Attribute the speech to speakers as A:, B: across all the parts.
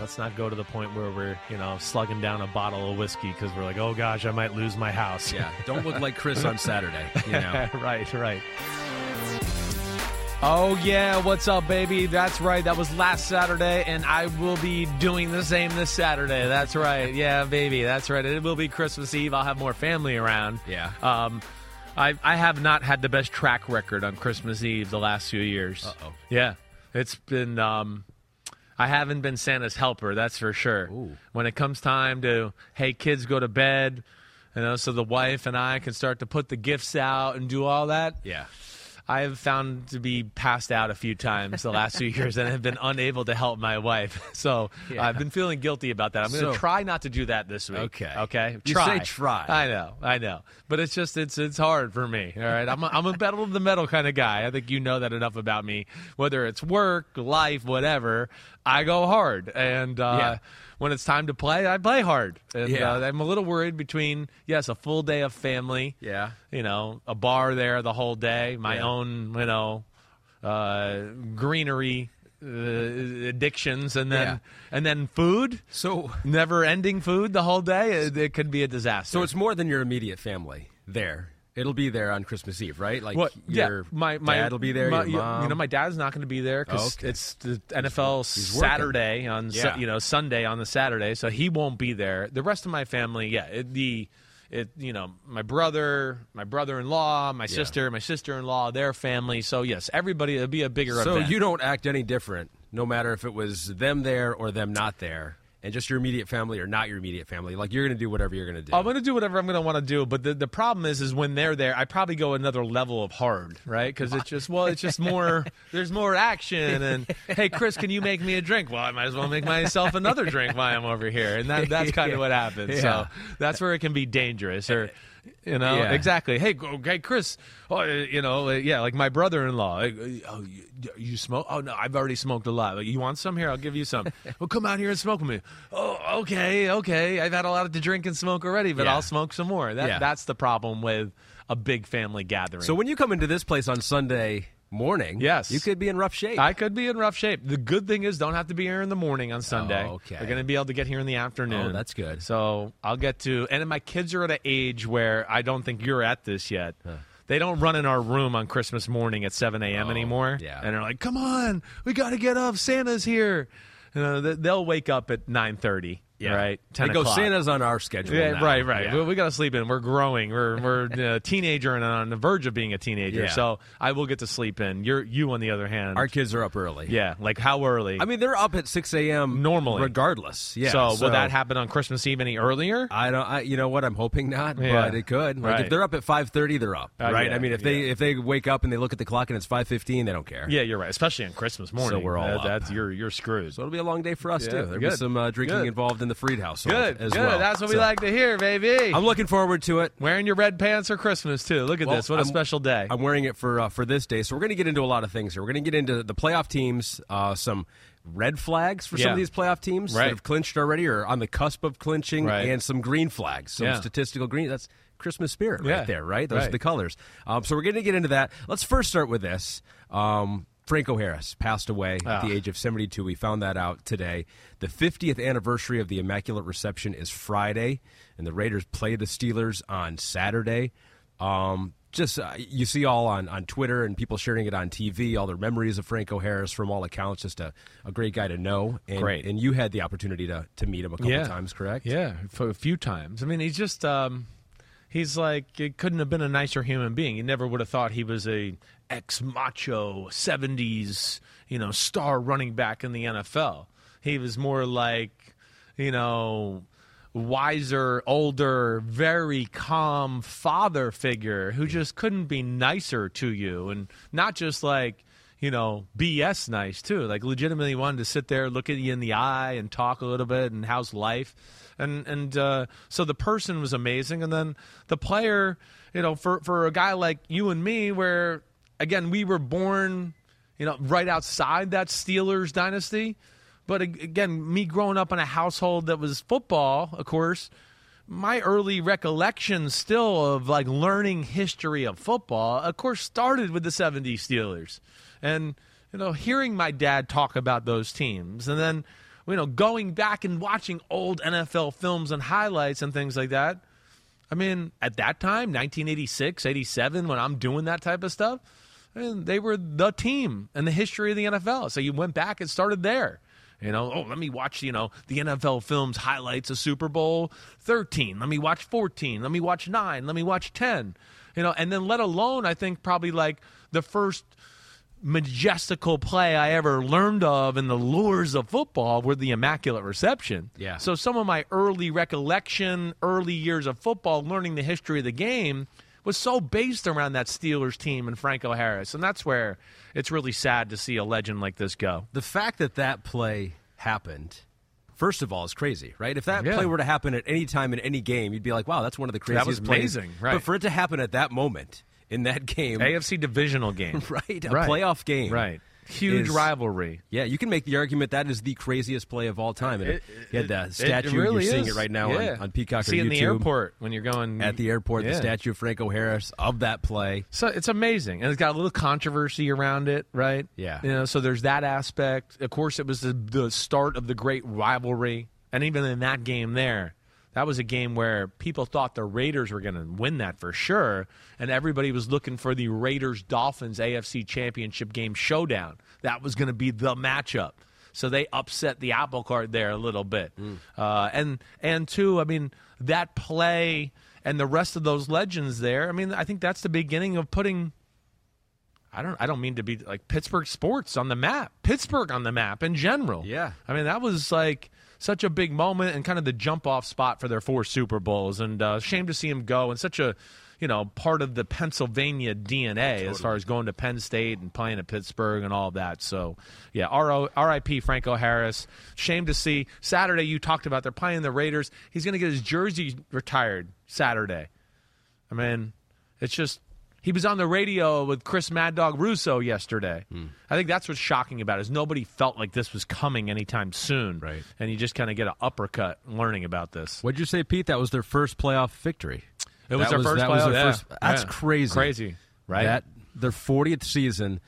A: Let's not go to the point where we're, you know, slugging down a bottle of whiskey because we're like, oh gosh, I might lose my house.
B: Yeah, don't look like Chris on Saturday. You know,
A: right, right. Oh yeah, what's up, baby? That's right. That was last Saturday, and I will be doing the same this Saturday. That's right. Yeah, baby. That's right. It will be Christmas Eve. I'll have more family around.
B: Yeah.
A: Um, I I have not had the best track record on Christmas Eve the last few years.
B: Uh-oh.
A: Yeah, it's been. Um, I haven't been Santa's helper, that's for sure.
B: Ooh.
A: When it comes time to, hey, kids, go to bed, you know, so the wife and I can start to put the gifts out and do all that.
B: yeah.
A: I have found to be passed out a few times the last few years and have been unable to help my wife. So
B: Yeah.
A: I've been feeling guilty about that. I'm going to
B: So-
A: try not to do that this week.
B: Okay.
A: Okay.
B: You
A: try.
B: say try.
A: I know. I know. But it's just it's it's hard for me. All right. I'm a, I'm a pedal to the metal kind of guy. I think you know that enough about me. Whether it's work, life, whatever, I go hard. And uh,
B: Yeah.
A: When it's time to play, I play hard. And
B: Yeah.
A: uh, I'm a little worried between yes, a full day of family
B: Yeah.
A: you know, a bar there the whole day, my
B: Yeah.
A: own, you know, uh, greenery uh, addictions, and then
B: Yeah.
A: and then food,
B: So,
A: never ending food the whole day. It, it could be a disaster.
B: so it's more than your immediate family there. It'll be there on Christmas Eve, right? Like
A: what?
B: your
A: yeah, my my
B: dad will be there.
A: my-. You know, my dad's not going to be there because
B: Okay.
A: it's the NFL
B: he's working.
A: Saturday on
B: Yeah.
A: you know Sunday on the Saturday, so he won't be there. The rest of my family, yeah, it, the it you know my brother, my brother-in-law, my sister, my sister-in-law, their family. So yes, everybody. It'll be a bigger
B: So
A: event.
B: you don't act any different, no matter if it was them there or them not there, and just your immediate family or not your immediate family. Like you're going to do whatever you're going to do.
A: I'm going to do whatever I'm going to want to do, but the, the problem is, is when they're there, I probably go another level of hard, right? Because it's just, well, it's just more. There's more action, and hey, Chris, can you make me a drink? Well, I might as well make myself another drink while I'm over here, and that, that's kind of what happens.
B: Yeah.
A: So that's where it can be dangerous, or you know,
B: Yeah.
A: exactly. Hey, hey, Chris, oh, uh, you know, uh, yeah, like my brother-in-law. uh, Oh, you, you smoke? Oh no, I've already smoked a lot. You want some? Here, I'll give you some. well, come out here and smoke with me. Oh, okay, okay. I've had a lot to drink and smoke already, but
B: Yeah.
A: I'll smoke some more. That
B: Yeah.
A: that's the problem with a big family gathering.
B: so when you come into this place on Sunday morning,
A: Yes.
B: you could be in rough shape.
A: I could be in rough shape. The good thing is, don't have to be here in the morning on Sunday.
B: Oh, okay.
A: we're going to be able to get here in the afternoon.
B: Oh, that's good.
A: So I'll get to, and my kids are at an age where I don't think you're at this yet. They don't run in our room on Christmas morning at 7 a.m. Oh, anymore.
B: Oh, yeah.
A: And they're like, come on, we got to get up. Santa's here. Uh, you know, they'll wake up at 9.30,
B: Yeah.
A: right? 10
B: They go,
A: o'clock.
B: Santa's on our schedule.
A: Yeah,
B: now."
A: right, right.
B: Yeah.
A: We, we got to sleep in. We're growing. We're we're a teenager and on the verge of being a teenager.
B: Yeah.
A: So I will get to sleep in. You're you on the other hand.
B: Our kids are up early.
A: yeah, like how early?
B: I mean, they're up at 6 a.m.
A: Normally.
B: regardless. Yeah.
A: so, will that happen on Christmas Eve any earlier?
B: I don't. I, you know what? I'm hoping not,
A: Yeah.
B: but it could. Like
A: Right.
B: if they're up at 5:30, they're up,
A: Uh,
B: right? I mean, if they if they wake up and they look at the clock and it's 5:15, they don't care.
A: yeah, you're right. Especially on Christmas morning.
B: So we're all
A: That-
B: up.
A: That's you're you're screwed.
B: So it'll be a long day for us too. There'll be some uh, drinking
A: Good.
B: involved in the Fareed household
A: good,
B: as
A: good.
B: well.
A: That's what we like to hear, baby.
B: I'm looking forward to it.
A: Wearing your red pants for Christmas too. Look at
B: Well,
A: this. What a
B: I'm-
A: special day.
B: I'm wearing it for uh, for this day, so we're going to get into a lot of things here. We're going to get into the playoff teams, uh, some red flags for some of these playoff teams
A: Right.
B: that have clinched already or on the cusp of clinching,
A: Right.
B: and some green flags, some
A: Yeah.
B: statistical green. That's Christmas spirit
A: Yeah.
B: right there, right? Those are the colors. Um, so we're going to get into that. Let's first start with this. Um, Franco Harris passed away at
A: Ah.
B: the age of 72. We found that out today. The 50th anniversary of the Immaculate Reception is Friday, and the Raiders play the Steelers on Saturday. Um, just uh, you see all on, on Twitter and people sharing it on TV, all their memories of Franco Harris from all accounts. Just a, a great guy to know. And,
A: Great.
B: And you had the opportunity to, to meet him a couple
A: Yeah.
B: times, correct?
A: Yeah, for a few times. I mean, he's just um, he's like it couldn't have been a nicer human being. You never would have thought he was a ex macho '70s you know star running back in the NFL. He was more like you know wiser, older, very calm father figure who just couldn't be nicer to you, and not just like you know, BS nice too. Like legitimately wanted to sit there, look at you in the eye, and talk a little bit, and how's life, and and uh, so the person was amazing, and then the player, you know, for for a guy like you and me, where again we were born, you know, right outside that Steelers dynasty, but again, me growing up in a household that was football, of course my early recollections still of like learning history of football of course started with the 70 steelers. And you know hearing my dad talk about those teams and then you know going back and watching old nfl films and highlights and things like that i mean at that time 1986 87 when i'm doing that type of stuff Mean, they were the team in the history of the nfl so you went back and started there you know, oh, let me watch, you know, the NFL films highlights of Super Bowl 13. Let me watch 14. Let me watch 9. Let me watch 10. You know, and then let alone, I think, probably like the first majestical play I ever learned of in the lures of football were the Immaculate Reception.
B: Yeah.
A: So some of my early recollection, early years of football, learning the history of the game was so based around that Steelers team and Franco Harris. And that's where it's really sad to see a legend like this go.
B: The fact that that play happened, first of all, is crazy, right? If that
A: Yeah.
B: play were to happen at any time in any game, you'd be like, wow, that's one of the craziest
A: was
B: plays.
A: amazing, right.
B: But for it to happen at that moment in that game,
A: AFC divisional game.
B: right, a
A: Right.
B: playoff game,
A: Right. Huge
B: is-
A: rivalry.
B: Yeah, you can make the argument that is the craziest play of all time. And
A: It-
B: you had the statue.
A: it really
B: you're seeing
A: is.
B: it right now
A: Yeah.
B: on, on Peacock
A: See
B: or
A: in the airport when you're going
B: At the airport, the statue of Franco Harris of that play.
A: So it's amazing, and it's got a little controversy around it, right?
B: Yeah.
A: You know, so there's that aspect. Of course, it was the, the start of the great rivalry, and even in that game there, that was a game where people thought the Raiders were going to win that for sure, and everybody was looking for the Raiders Dolphins AFC Championship game showdown. That was going to be the matchup. So they upset the apple cart there a little bit, uh, and and two, I mean that play and the rest of those legends there. I mean, I think that's the beginning of putting I don't I don't mean to be like Pittsburgh sports on the map. Pittsburgh on the map in general.
B: Yeah.
A: I mean that was like such a big moment and kind of the jump off spot for their four Super Bowls and uh shame to see him go and such a you know part of the Pennsylvania DNA as far as going to Penn State and playing at Pittsburgh and all of that. So, yeah. R.I.P. Franco Harris. Shame to see. Saturday you talked about they're playing the Raiders. He's going to get his jersey retired Saturday. I mean, it's just he was on the radio with Chris Mad Dog Russo yesterday. Hmm. I think that's what's shocking about it is nobody felt like this was coming anytime soon.
B: Right.
A: And you just kind of get an uppercut learning about this.
B: What'd you say, Pete? That was their first playoff victory.
A: It was
B: That
A: their first
B: that was
A: playoff-
B: their
A: yeah,
B: first- That's
A: yeah.
B: crazy.
A: Crazy, right?
B: That their 40th season.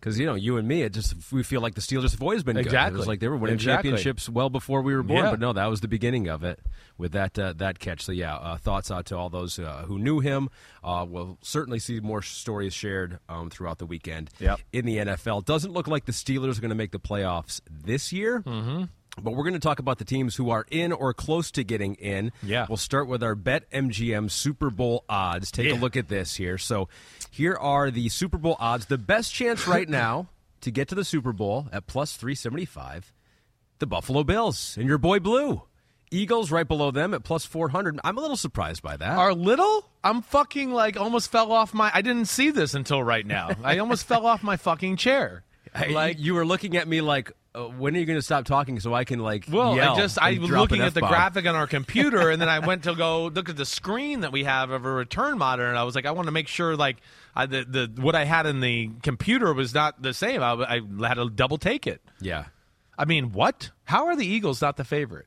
B: Because you know, you and me, it just we feel like the Steelers have always been good. It was like they were winning
A: Exactly.
B: championships well before we were born.
A: Yeah.
B: But no, that was the beginning of it with that uh, that catch. So yeah, uh, thoughts out to all those uh, who knew him. Uh, we'll certainly see more stories shared um, throughout the weekend
A: Yep.
B: in the NFL. Doesn't look like the Steelers are going to make the playoffs this year. Mm-hmm. But we're going to talk about the teams who are in or close to getting in.
A: Yeah.
B: We'll start with our Bet MGM Super Bowl odds. Take a look at this here. So here are the Super Bowl odds. The best chance right now to get to the Super Bowl at plus 375, the Buffalo Bills and your boy Blue. Eagles right below them at plus 400. I'm a little surprised by that.
A: Are little? I'm fucking like almost fell off my. I didn't see this until right now. I almost fell off my fucking chair.
B: I-
A: Like
B: you were looking at me like, uh, when are you going to stop talking so I can like
A: Well, I just I was looking at the graphic on our computer, and then I went to go look at the screen that we have of a return monitor, and I was like, I want to make sure like I, the the what I had in the computer was not the same. I, I had to double take it.
B: Yeah.
A: I mean, what? How are the Eagles not the favorite?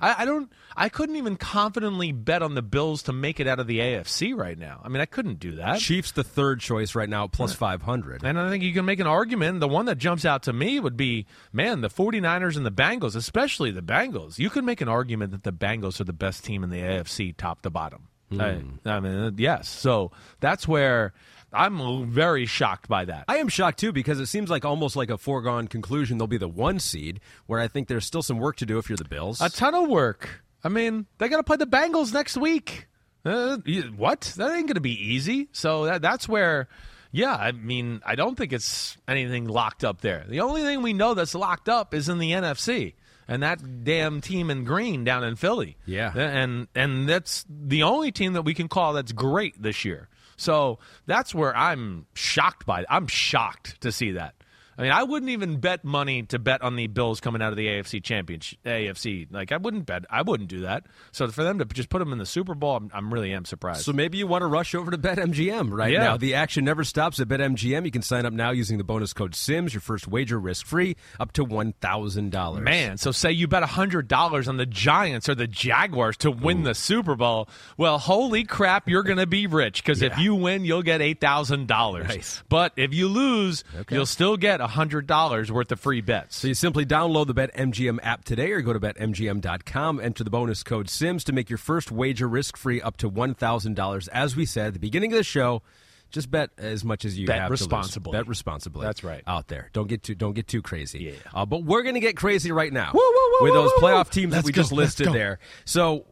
A: I, I don't. I couldn't even confidently bet on the Bills to make it out of the AFC right now. I mean, I couldn't do that.
B: Chiefs the third choice right now plus 500.
A: And I think you can make an argument. The one that jumps out to me would be, man, the 49ers and the Bengals, especially the Bengals. You could make an argument that the Bengals are the best team in the AFC top to bottom. Hmm. I, I mean, yes. So that's where I'm very shocked by that.
B: I am shocked too because it seems like almost like a foregone conclusion they'll be the one seed. Where I think there's still some work to do if you're the Bills.
A: A ton of work. I mean, they got to play the Bengals next week. Uh, what? That ain't going to be easy. So that, that's where, yeah, I mean, I don't think it's anything locked up there. The only thing we know that's locked up is in the NFC. And that damn team in green down in Philly.
B: Yeah.
A: And and that's the only team that we can call that's great this year. So that's where I'm shocked by it. I'm shocked to see that. I mean, I wouldn't even bet money to bet on the Bills coming out of the AFC championship. AFC, like I wouldn't bet. I wouldn't do that. So for them to just put them in the Super Bowl, I'm, I'm really am surprised.
B: So maybe you want to rush over to BetMGM right
A: Yeah.
B: now. The action never stops at BetMGM. You can sign up now using the bonus code SIMS. Your first wager risk free up to one thousand dollars.
A: Man, so say you bet hundred dollars on the Giants or the Jaguars to win the Super Bowl. Well, holy crap, you're going to be rich because if you win, you'll get eight thousand dollars.
B: Nice.
A: But if you lose, you'll still get hundred dollars worth of free bets.
B: So you simply download the BetMGM app today or go to BetMGM.com, enter the bonus code SIMS to make your first wager risk free up to $1,000. As we said at the beginning of the show, just bet as much as you
A: Bet
B: have
A: responsibly.
B: Bet responsibly.
A: That's right.
B: Out there. Don't get too don't get too crazy.
A: Yeah.
B: Uh, but we're going to get crazy right now
A: Woo, woo, woo,
B: with those playoff teams
A: Let's
B: that we
A: go,
B: just listed there. So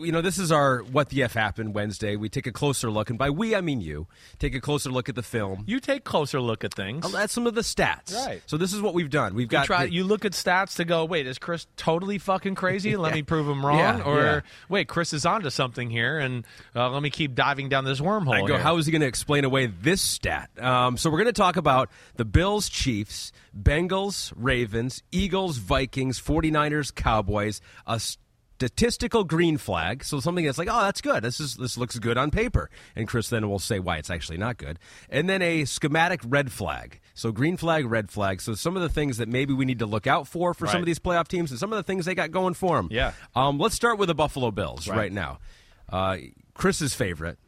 B: you know, this is our What the F Happened Wednesday. We take a closer look, and by we, I mean you, take a closer look at the film.
A: You take closer look at things.
B: At some of the stats.
A: Right.
B: So this is what we've done. We've
A: You
B: got
A: try.
B: the-
A: you look at stats to go. Wait, is Chris totally fucking crazy? Let me prove him wrong.
B: Yeah,
A: or
B: yeah.
A: wait, Chris is onto something here, and uh, let me keep diving down this wormhole.
B: I go,
A: here.
B: how is he going to explain away this stat? Um, so we're going to talk about the Bills, Chiefs, Bengals, Ravens, Eagles, Vikings, 49ers, Cowboys, a statistical green flag. So something that's like, oh, that's good. This is this looks good on paper. And Chris then will say why it's actually not good. And then a schematic red flag. So green flag, red flag. So some of the things that maybe we need to look out for for some of these playoff teams and some of the things they got going for them.
A: Yeah.
B: Um, let's start with the Buffalo Bills right,
A: Right.
B: now. Uh, Chris's favorite.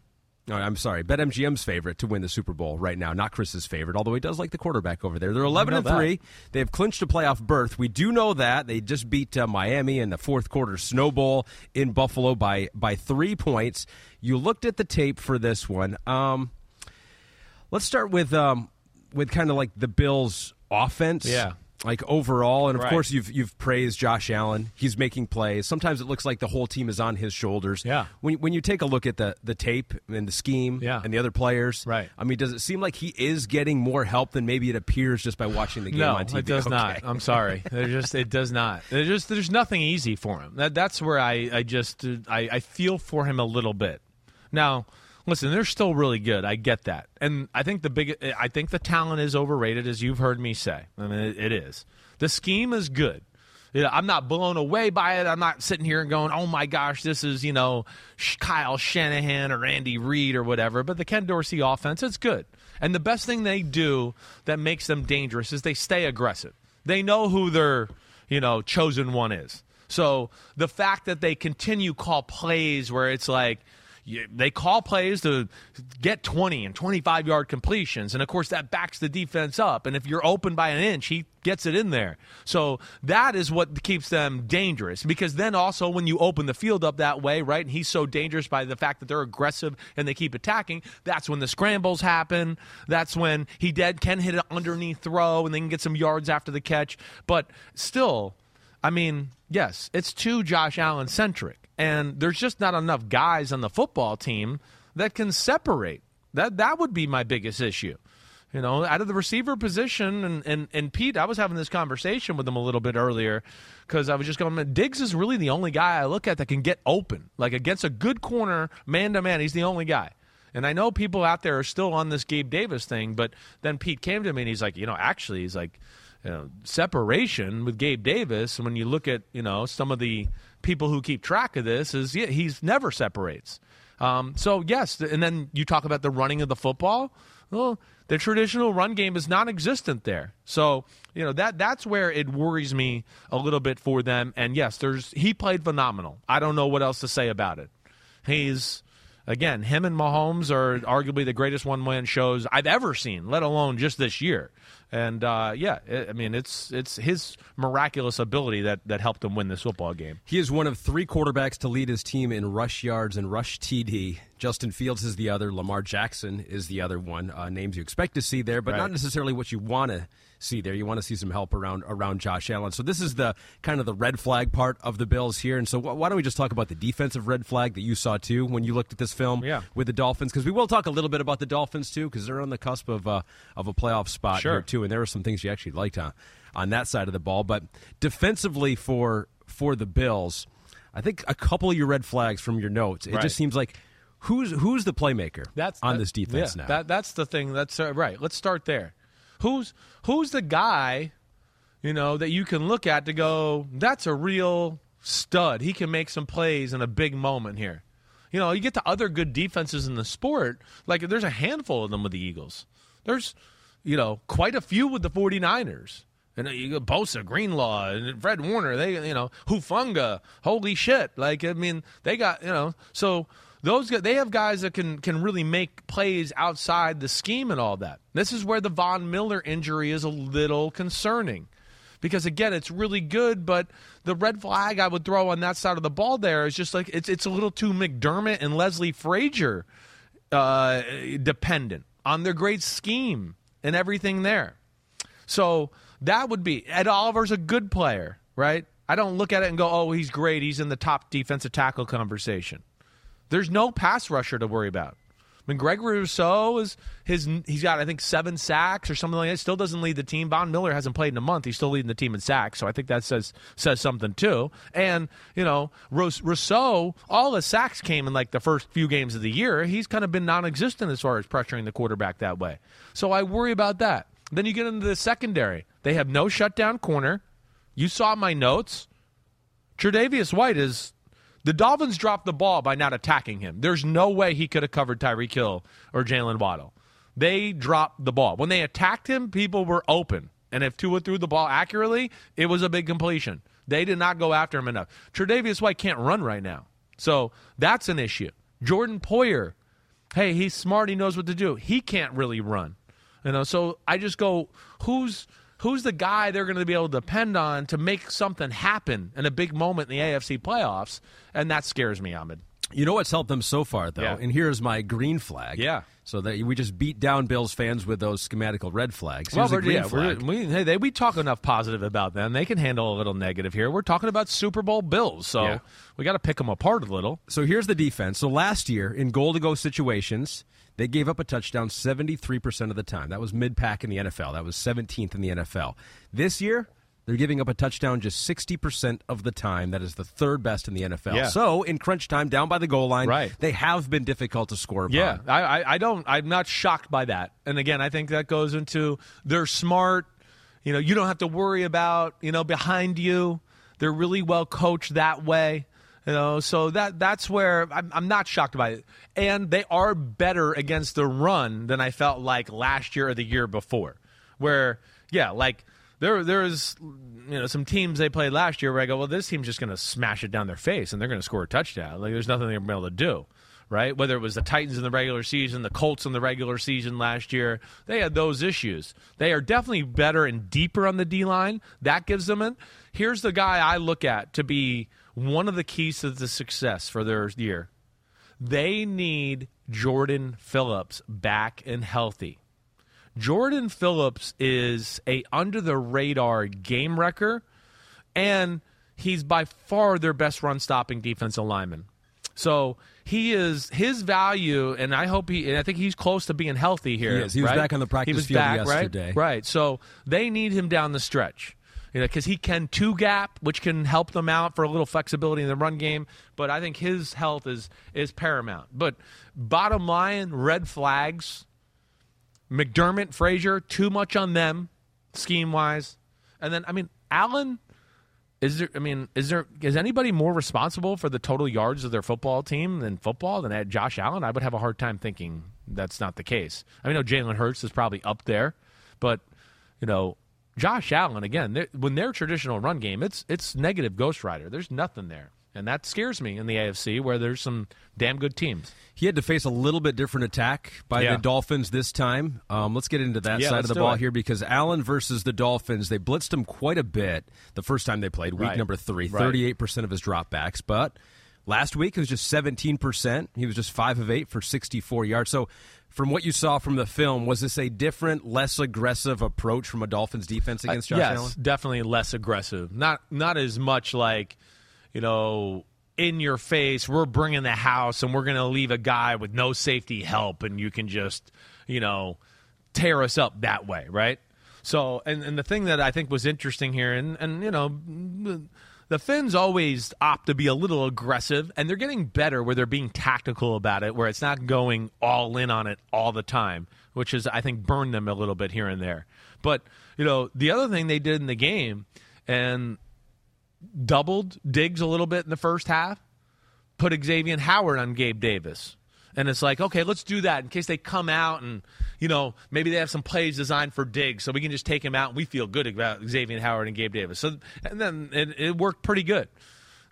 B: No, I'm sorry. BetMGM's favorite to win the Super Bowl right now, not Chris's favorite. Although he does like the quarterback over there. They're 11
A: know
B: and
A: that.
B: three. They have clinched a playoff berth. We do know that they just beat uh, Miami in the fourth quarter snowball in Buffalo by by three points. You looked at the tape for this one. Um, let's start with um, with kind of like the Bills' offense.
A: Yeah.
B: Like overall, and of
A: Right.
B: course you've you've praised Josh Allen. He's making plays. Sometimes it looks like the whole team is on his shoulders.
A: Yeah.
B: When when you take a look at the the tape and the scheme
A: Yeah.
B: and the other players,
A: Right.
B: I mean, does it seem like he is getting more help than maybe it appears just by watching the game
A: no,
B: on TV?
A: it does
B: Okay.
A: not. I'm sorry. There's just it does not. There's just there's nothing easy for him. That that's where I I just I, I feel for him a little bit. Now, listen, they're still really good. I get that, and I think the big I think the talent is overrated, as you've heard me say. I mean, it, it is. The scheme is good. You know, I'm not blown away by it. I'm not sitting here and going, "Oh my gosh, this is you know Kyle Shanahan or Andy Reid or whatever." But the Ken Dorsey offense, it's good. And the best thing they do that makes them dangerous is they stay aggressive. They know who their you know chosen one is. So the fact that they continue call plays where it's like you, they call plays to get 20 and 25 yard completions. And of course, that backs the defense up. And if you're open by an inch, he gets it in there. So that is what keeps them dangerous. Because then also, when you open the field up that way, right, and he's so dangerous by the fact that they're aggressive and they keep attacking, that's when the scrambles happen. That's when he dead can hit an underneath throw and they can get some yards after the catch. But still, I mean, yes, it's too Josh Allen centric, and there's just not enough guys on the football team that can separate. That that would be my biggest issue. You know, out of the receiver position, and, and, and Pete, I was having this conversation with him a little bit earlier because I was just going, Diggs is really the only guy I look at that can get open. Like against a good corner, man to man, he's the only guy. And I know people out there are still on this Gabe Davis thing, but then Pete came to me and he's like, you know, actually, he's like, you know, separation with Gabe Davis. And when you look at, you know, some of the people who keep track of this, is yeah, he's never separates. Um, so yes, and then you talk about the running of the football. Well, the traditional run game is non-existent there. So you know that that's where it worries me a little bit for them. And yes, there's he played phenomenal. I don't know what else to say about it. He's again, him and Mahomes are arguably the greatest one-man shows I've ever seen, let alone just this year. And uh, yeah, I mean it's it's his miraculous ability that that helped him win this football game.
B: He is one of three quarterbacks to lead his team in rush yards and rush TD. Justin Fields is the other. Lamar Jackson is the other one. Uh, names you expect to see there, but right. not necessarily what you want to see there. You want to see some help around around Josh Allen. So this is the kind of the red flag part of the Bills here. And so why don't we just talk about the defensive red flag that you saw too when you looked at this film
A: yeah.
B: with the Dolphins? Because we will talk a little bit about the Dolphins too, because they're on the cusp of uh, of a playoff spot
A: sure.
B: here too. And there were some things you actually liked on on that side of the ball. But defensively for for the Bills, I think a couple of your red flags from your notes. It
A: right.
B: just seems like who's who's the playmaker
A: that's
B: on
A: that,
B: this defense
A: yeah,
B: now.
A: That, that's the thing. That's uh, right. Let's start there. Who's who's the guy, you know, that you can look at to go, that's a real stud. He can make some plays in a big moment here. You know, you get to other good defenses in the sport, like there's a handful of them with the Eagles. There's, you know, quite a few with the 49ers. And you go Bosa, Greenlaw, and Fred Warner. They, you know, Hufanga. Holy shit! Like, I mean, they got, you know, so those they have guys that can can really make plays outside the scheme and all that. This is where the Von Miller injury is a little concerning. Because again, it's really good, but the red flag I would throw on that side of the ball there is just like it's it's a little too McDermott and Leslie Frazier uh, dependent on their great scheme and everything there. So that would be Ed Oliver's a good player, right? I don't look at it and go, "Oh, he's great. He's in the top defensive tackle conversation." There's no pass rusher to worry about. I mean, Gregory Rousseau is his. He's got I think seven sacks or something like that. Still doesn't lead the team. Von Miller hasn't played in a month. He's still leading the team in sacks. So I think that says says something too. And you know, Rousseau, all the sacks came in like the first few games of the year. He's kind of been non-existent as far as pressuring the quarterback that way. So I worry about that. Then you get into the secondary. They have no shutdown corner. You saw my notes. Tre'Davious White is the Dolphins dropped the ball by not attacking him. There's no way he could have covered Tyreek Hill or Jaylen Waddle. They dropped the ball. When they attacked him, people were open. And if Tua threw the ball accurately, it was a big completion. They did not go after him enough. Tre'Davious White can't run right now. So that's an issue. Jordan Poyer, hey, he's smart. He knows what to do. He can't really run. You know, so I just go, who's – who's the guy they're going to be able to depend on to make something happen in a big moment in the AFC playoffs? And that scares me, Ahmed.
B: You know what's helped them so far, though?
A: Yeah.
B: And here's my green flag.
A: Yeah.
B: So that we just beat down Bills fans with those schematical red flags.
A: Here's
B: well,
A: yeah,
B: flag.
A: we, hey, they, we talk enough positive about them. They can handle a little negative here. We're talking about Super Bowl Bills, so
B: yeah.
A: we got to pick them apart a little.
B: So here's the defense. So last year in goal to go situations, they gave up a touchdown 73% of the time. That was mid pack in the NFL. That was 17th in the NFL. This year, they're giving up a touchdown just 60% of the time. That is the third best in the NFL.
A: Yeah.
B: So, in crunch time, down by the goal line,
A: right.
B: they have been difficult to score upon.
A: Yeah, I, I, I don't, I'm not shocked by that. And again, I think that goes into they're smart. You know, you don't have to worry about, you know, behind you. They're really well coached that way. You know, so that that's where I'm, I'm not shocked by it. And they are better against the run than I felt like last year or the year before. Where, yeah, like there there's you know some teams they played last year where I go, well, this team's just going to smash it down their face and they're going to score a touchdown. Like there's nothing they're going to be able to do. Right, whether it was the Titans in the regular season, the Colts in the regular season last year, they had those issues. They are definitely better and deeper on the D line. That gives them it. Here's the guy I look at to be one of the keys to the success for their year. They need Jordan Phillips back and healthy. Jordan Phillips is a under the radar game wrecker, and he's by far their best run stopping defensive lineman. So he is his value, and I hope he. And I think he's close to being healthy here.
B: He, he was
A: right?
B: back on the practice field
A: back,
B: yesterday.
A: Right? right. So they need him down the stretch you know, because he can two gap, which can help them out for a little flexibility in the run game. But I think his health is is paramount. But bottom line, red flags. McDermott, Frazier, too much on them, scheme wise, and then I mean Allen. Is there? I mean, is there? Is anybody more responsible for the total yards of their football team than football than Josh Allen? I would have a hard time thinking that's not the case. I mean, Jalen Hurts is probably up there, but you know, Josh Allen again, they're, when their traditional run game, it's it's negative Ghost Rider. There's nothing there. and that scares me in the AFC where there's some damn good teams.
B: He had to face a little bit different attack by
A: Yeah.
B: the Dolphins this time. Um, let's get into that
A: Yeah,
B: side of the ball
A: it.
B: here because Allen versus the Dolphins, they blitzed him quite a bit the first time they played, week
A: Right.
B: number three,
A: Right.
B: 38% of his dropbacks. But last week it was just 17%. He was just 5 of 8 for 64 yards. So, from what you saw from the film, was this a different, less aggressive approach from a Dolphins defense against Josh
A: Uh, yes,
B: Allen?
A: definitely less aggressive. Not not as much like, you know, in your face. We're bringing the house, and we're going to leave a guy with no safety help, and you can just, you know, tear us up that way, right? So, and and the thing that I think was interesting here, and and you know. The Fins always opt to be a little aggressive, and they're getting better where they're being tactical about it, where it's not going all in on it all the time, which is, I think, burned them a little bit here and there. But, you know, the other thing they did in the game, and doubled Diggs a little bit in the first half, put Xavier Howard on Gabe Davis. And it's like, okay, let's do that in case they come out and, you know, maybe they have some plays designed for Diggs, so we can just take him out and we feel good about Xavier Howard and Gabe Davis. So, and then it, it worked pretty good.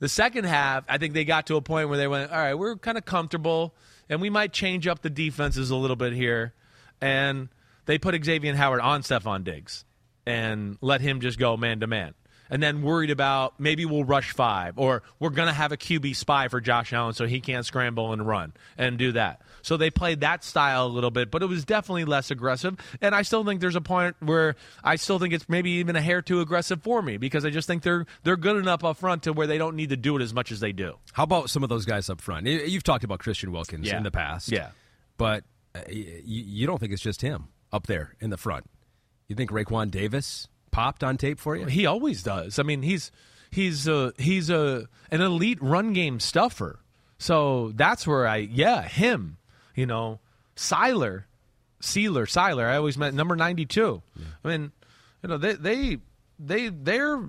A: The second half, I think they got to a point where they went, all right, we're kind of comfortable, and we might change up the defenses a little bit here. And they put Xavier Howard on Stefon Diggs and let him just go man to man. And then worried about maybe we'll rush five, or we're going to have a QB spy for Josh Allen so he can't scramble and run and do that. So they played that style a little bit, but it was definitely less aggressive. And I still think there's a point where I still think it's maybe even a hair too aggressive for me because I just think they're they're good enough up front to where they don't need to do it as much as they do.
B: How about some of those guys up front? You- You've talked about Christian Wilkins
A: Yeah.
B: in the past.
A: Yeah.
B: But uh, you, you don't think it's just him up there in the front. You think Raekwon Davis popped on tape for you?
A: He always does. I mean, he's he's a he's a an elite run game stuffer. So that's where I yeah him. You know, Siler, Sealer, Siler. I always meant number ninety two. I mean, you know they they they they're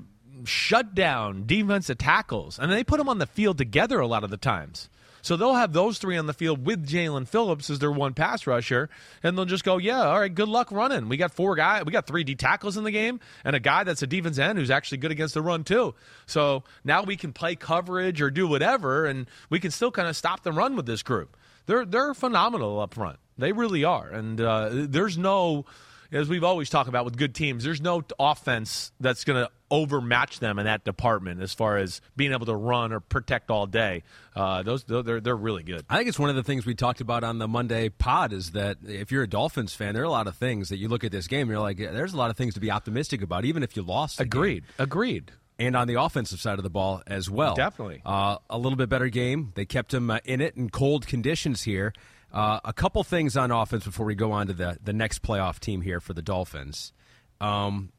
A: shut down defensive tackles, and they put them on the field together a lot of the times. So they'll have those three on the field with Jaelan Phillips as their one pass rusher, and they'll just go, "Yeah, all right, good luck running." We got four guys, we got three D tackles in the game, and a guy that's a defense end who's actually good against the run too. So now we can play coverage or do whatever, and we can still kind of stop the run with this group. They're they're phenomenal up front. They really are, and uh, there's no as we've always talked about with good teams, there's no offense that's going to overmatch them in that department as far as being able to run or protect all day. Uh, those they're they're really good.
B: I think it's one of the things we talked about on the Monday pod is that if you're a Dolphins fan, there are a lot of things that you look at this game, you're like, there's a lot of things to be optimistic about, even if you lost. the game.
A: Agreed. Agreed.
B: and on the offensive side of the ball as well.
A: Definitely.
B: Uh, a little bit better game. They kept him uh, in it in cold conditions here. Uh, a couple things on offense before we go on to the, the next playoff team here for the Dolphins. Um,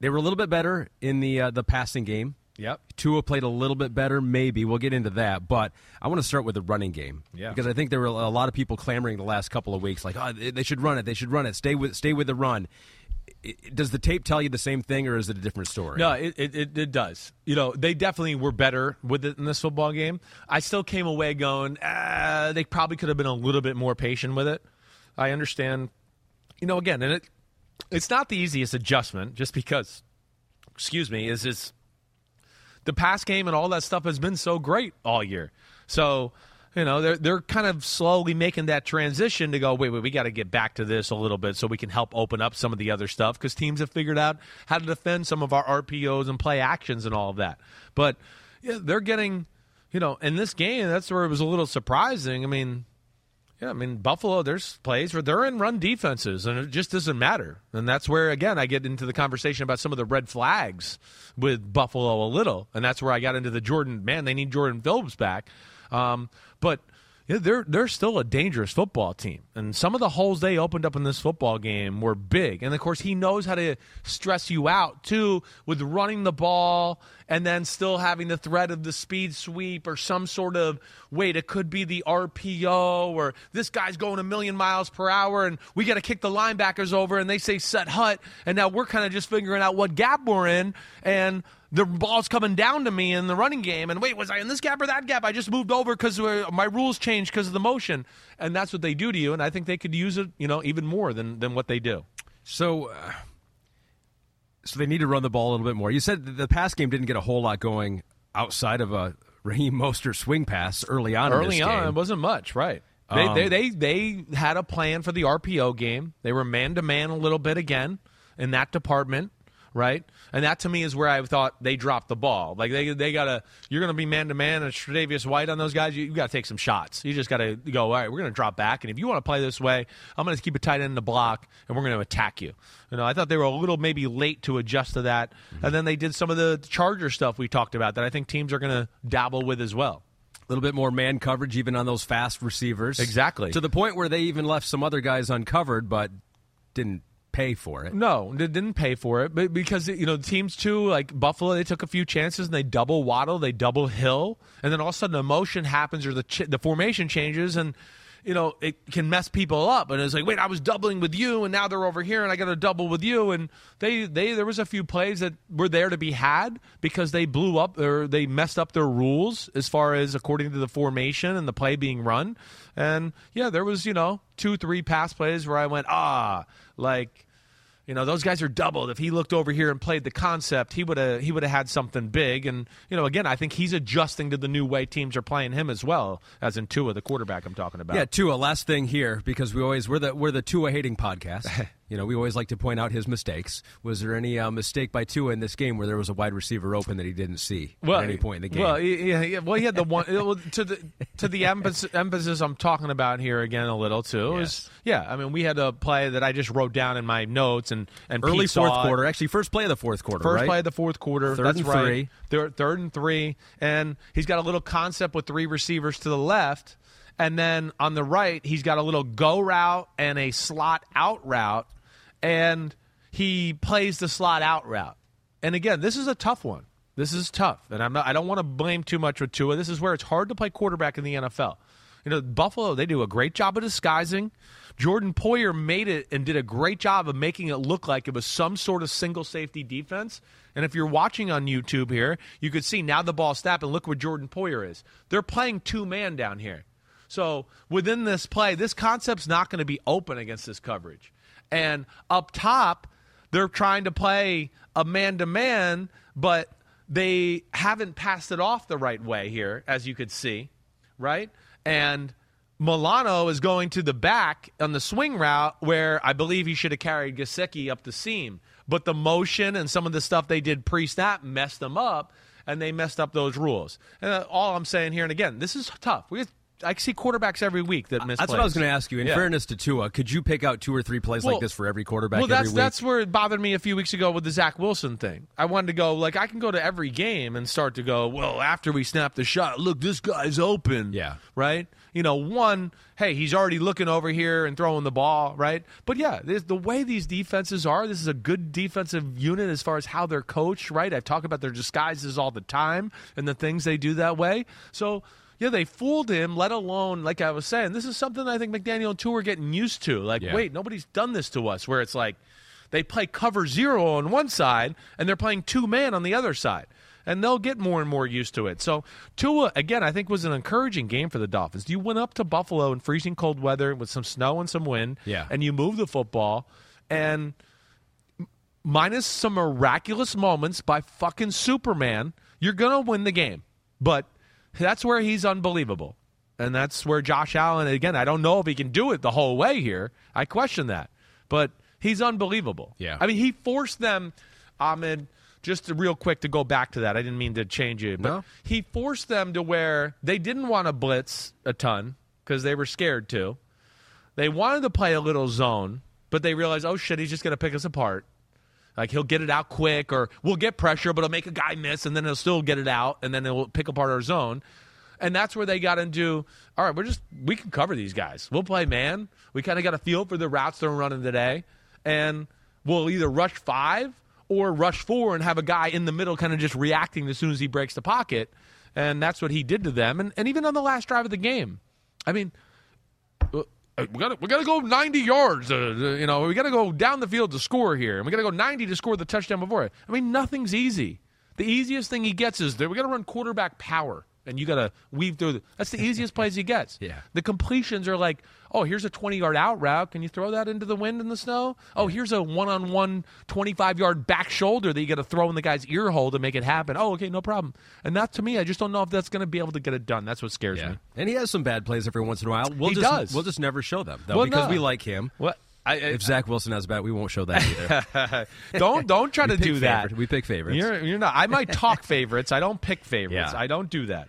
B: they were a little bit better in the uh, the passing game.
A: Yep.
B: Tua played a little bit better, maybe. We'll get into that. But I want to start with the running game.
A: Yeah.
B: Because I think there were a lot of people clamoring the last couple of weeks, like, oh, they should run it. They should run it. Stay with, stay with the run. Does the tape tell you the same thing, or is it a different story?
A: No, it, it, it, does. You know, they definitely were better with it in this football game. I still came away going, ah, they probably could have been a little bit more patient with it. I understand. You know, again, and it it's not the easiest adjustment just because, excuse me, is it's the pass game and all that stuff has been so great all year. So, you know, they're they're kind of slowly making that transition to go, wait, wait, we got to get back to this a little bit so we can help open up some of the other stuff because teams have figured out how to defend some of our RPOs and play actions and all of that. But yeah, they're getting, you know, in this game, that's where it was a little surprising. I mean, yeah, I mean Buffalo. There's plays where they're in run defenses, and it just doesn't matter. And that's where again I get into the conversation about some of the red flags with Buffalo a little, and that's where I got into the Jordan. Man, they need Jordan Phillips back, um, but. They're they're still a dangerous football team, and some of the holes they opened up in this football game were big. And of course, he knows how to stress you out too with running the ball, and then still having the threat of the speed sweep or some sort of wait. It could be the RPO, or this guy's going a million miles per hour, and we got to kick the linebackers over, and they say set hut, and now we're kind of just figuring out what gap we're in, and the ball's coming down to me in the running game. And wait, was I in this gap or that gap? I just moved over because my rules changed because of the motion. And that's what they do to you. And I think they could use it, you know, even more than, than what they do.
B: So, uh, so they need to run the ball a little bit more. You said the pass game didn't get a whole lot going. outside of a Raheem Mostert swing pass early on. in
A: Early on,
B: game.
A: it wasn't much, right? They,
B: Um,
A: they they they had a plan for the RPO game. They were man to man a little bit again in that department, right? And that to me is where I thought they dropped the ball. Like they they gotta you're gonna be man to man and Tre'Davious White on those guys. You, you got to take some shots. You just got to go. All right, we're gonna drop back, and if you want to play this way, I'm gonna keep a tight end in the block, and we're gonna attack you. You know, I thought they were a little maybe late to adjust to that, and then they did some of the Charger stuff we talked about that I think teams are gonna dabble with as well.
B: a little bit more man coverage, even on those fast receivers.
A: Exactly.
B: To the point where they even left some other guys uncovered, but didn't pay for it.
A: No, they didn't pay for it, but because you know teams too, like Buffalo, they took a few chances and they double Waddle, they double Hill, and then all of a sudden the motion happens or the ch- the formation changes, and you know it can mess people up. And it's like, wait, I was doubling with you, and now they're over here, and I got to double with you. And they they there was a few plays that were there to be had because they blew up or they messed up their rules as far as according to the formation and the play being run. And yeah, there was you know two three pass plays where I went ah like. You know, those guys are doubled. If he looked over here and played the concept, he would have he would have had something big. And you know, again, I think he's adjusting to the new way teams are playing him as well, as in Tua, the quarterback I'm talking about.
B: Yeah, Tua. Last thing here, because we always we're the we're the Tua hating podcast. you know, we always like to point out his mistakes. Was there any uh, mistake by Tua in this game where there was a wide receiver open that he didn't see
A: well,
B: at any point in the game?
A: Well, yeah, yeah, well, he had the one to the to the emphasis, emphasis I'm talking about here again a little too. Is yeah, I mean, we had a play that I just wrote down in my notes and and
B: Early
A: Pete
B: fourth
A: it.
B: quarter, actually, first play of the fourth quarter.
A: First
B: right?
A: play of the fourth quarter.
B: Third
A: That's
B: and
A: right.
B: three.
A: Third, third and three, and he's got a little concept with three receivers to the left, and then on the right he's got a little go route and a slot out route, and he plays the slot out route. And again, this is a tough one. This is tough, and I'm not. I don't want to blame too much with Tua. This is where it's hard to play quarterback in the NFL. You know, Buffalo, they do a great job of disguising. Jordan Poyer made it and did a great job of making it look like it was some sort of single safety defense. And if you're watching on YouTube here, you could see now the ball snapped and look where Jordan Poyer is. They're playing two man down here. So within this play, this concept's not going to be open against this coverage. And up top, they're trying to play a man to man, but they haven't passed it off the right way here, as you could see, right? And Milano is going to the back on the swing route where I believe he should have carried Gesicki up the seam. But the motion and some of the stuff they did pre snap messed them up, and they messed up those rules. And uh, all I'm saying here, and again, this is tough. We I see quarterbacks every week that uh, miss.
B: That's what I was going to ask you. In
A: Yeah.
B: fairness to Tua, could you pick out two or three plays
A: Well-
B: like this for every quarterback
A: Well,
B: every
A: that's
B: week?
A: that's where it bothered me a few weeks ago with the Zach Wilson thing. I wanted to go like I can go to every game and start to go. Well, after we snap the shot, look, this guy's open.
B: Yeah.
A: right. You know, one, hey, he's already looking over here and throwing the ball, right? But yeah, the way these defenses are, this is a good defensive unit as far as how they're coached, right? I talk about their disguises all the time and the things they do that way. So. Yeah, they fooled him, let alone, like I was saying, this is something I think McDaniel and Tua are getting used to. Like,
B: Yeah.
A: wait, nobody's done this to us, where it's like they play cover zero on one side and they're playing two man on the other side. And they'll get more and more used to it. So Tua, again, I think was an encouraging game for the Dolphins. You went up to Buffalo in freezing cold weather with some snow and some wind,
B: Yeah.
A: and you moved the football, and minus some miraculous moments by fucking Superman, you're gonna win the game. But that's where he's unbelievable. And that's where Josh Allen again, I don't know if he can do it the whole way here. I question that. But he's unbelievable.
B: Yeah.
A: I mean, he forced them, Ahmed, just real quick to go back to that. I didn't mean to change it, but
B: No.
A: he forced them to where they didn't want to blitz a ton because they were scared to. They wanted to play a little zone, but they realized, oh shit, he's just going to pick us apart. Like he'll get it out quick, or we'll get pressure, but he'll make a guy miss, and then he'll still get it out, and then he'll pick apart our zone. And that's where they got into. All right, we're just we can cover these guys. We'll play man. We kind of got a feel for the routes they're running today, and we'll either rush five or rush four and have a guy in the middle, kind of just reacting as soon as he breaks the pocket. And that's what he did to them. And and even on the last drive of the game, I mean, we got we got to go 90 yards. Uh, uh, you know, we got to go down the field to score here, and we got to go 90 to score the touchdown before it. I mean, nothing's easy. The easiest thing he gets is that we got to run quarterback power. And you got to weave through. The, that's the easiest plays he gets.
B: Yeah.
A: The completions are like, oh, here's a 20 yard out route. Can you throw that into the wind and the snow? Oh, here's a one on one 25 yard back shoulder that you got to throw in the guy's ear hole to make it happen. Oh, okay, no problem. And that to me, I just don't know if that's going to be able to get it done. That's what scares
B: Yeah.
A: me.
B: And he has some bad plays every once in a while. We'll
A: He
B: just,
A: does.
B: We'll just never show them, though,
A: Well,
B: because
A: no.
B: we like him.
A: What? I, I,
B: If Zach Wilson has bad, we won't show that either.
A: don't don't try to do that.
B: we pick favorites.
A: You're, you're not. I might talk favorites. I don't pick favorites.
B: Yeah.
A: I don't do that.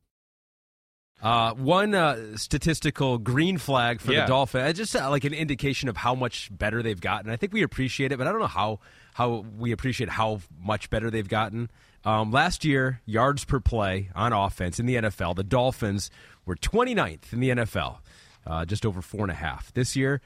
B: Uh, one uh, statistical green flag for
A: Yeah.
B: the Dolphins, uh, just uh, like an indication of how much better they've gotten. I think we appreciate it, but I don't know how how we appreciate how much better they've gotten. Um, last year, yards per play on offense in the NFL, the Dolphins were 29th in the NFL, uh, just over four and a half. This year,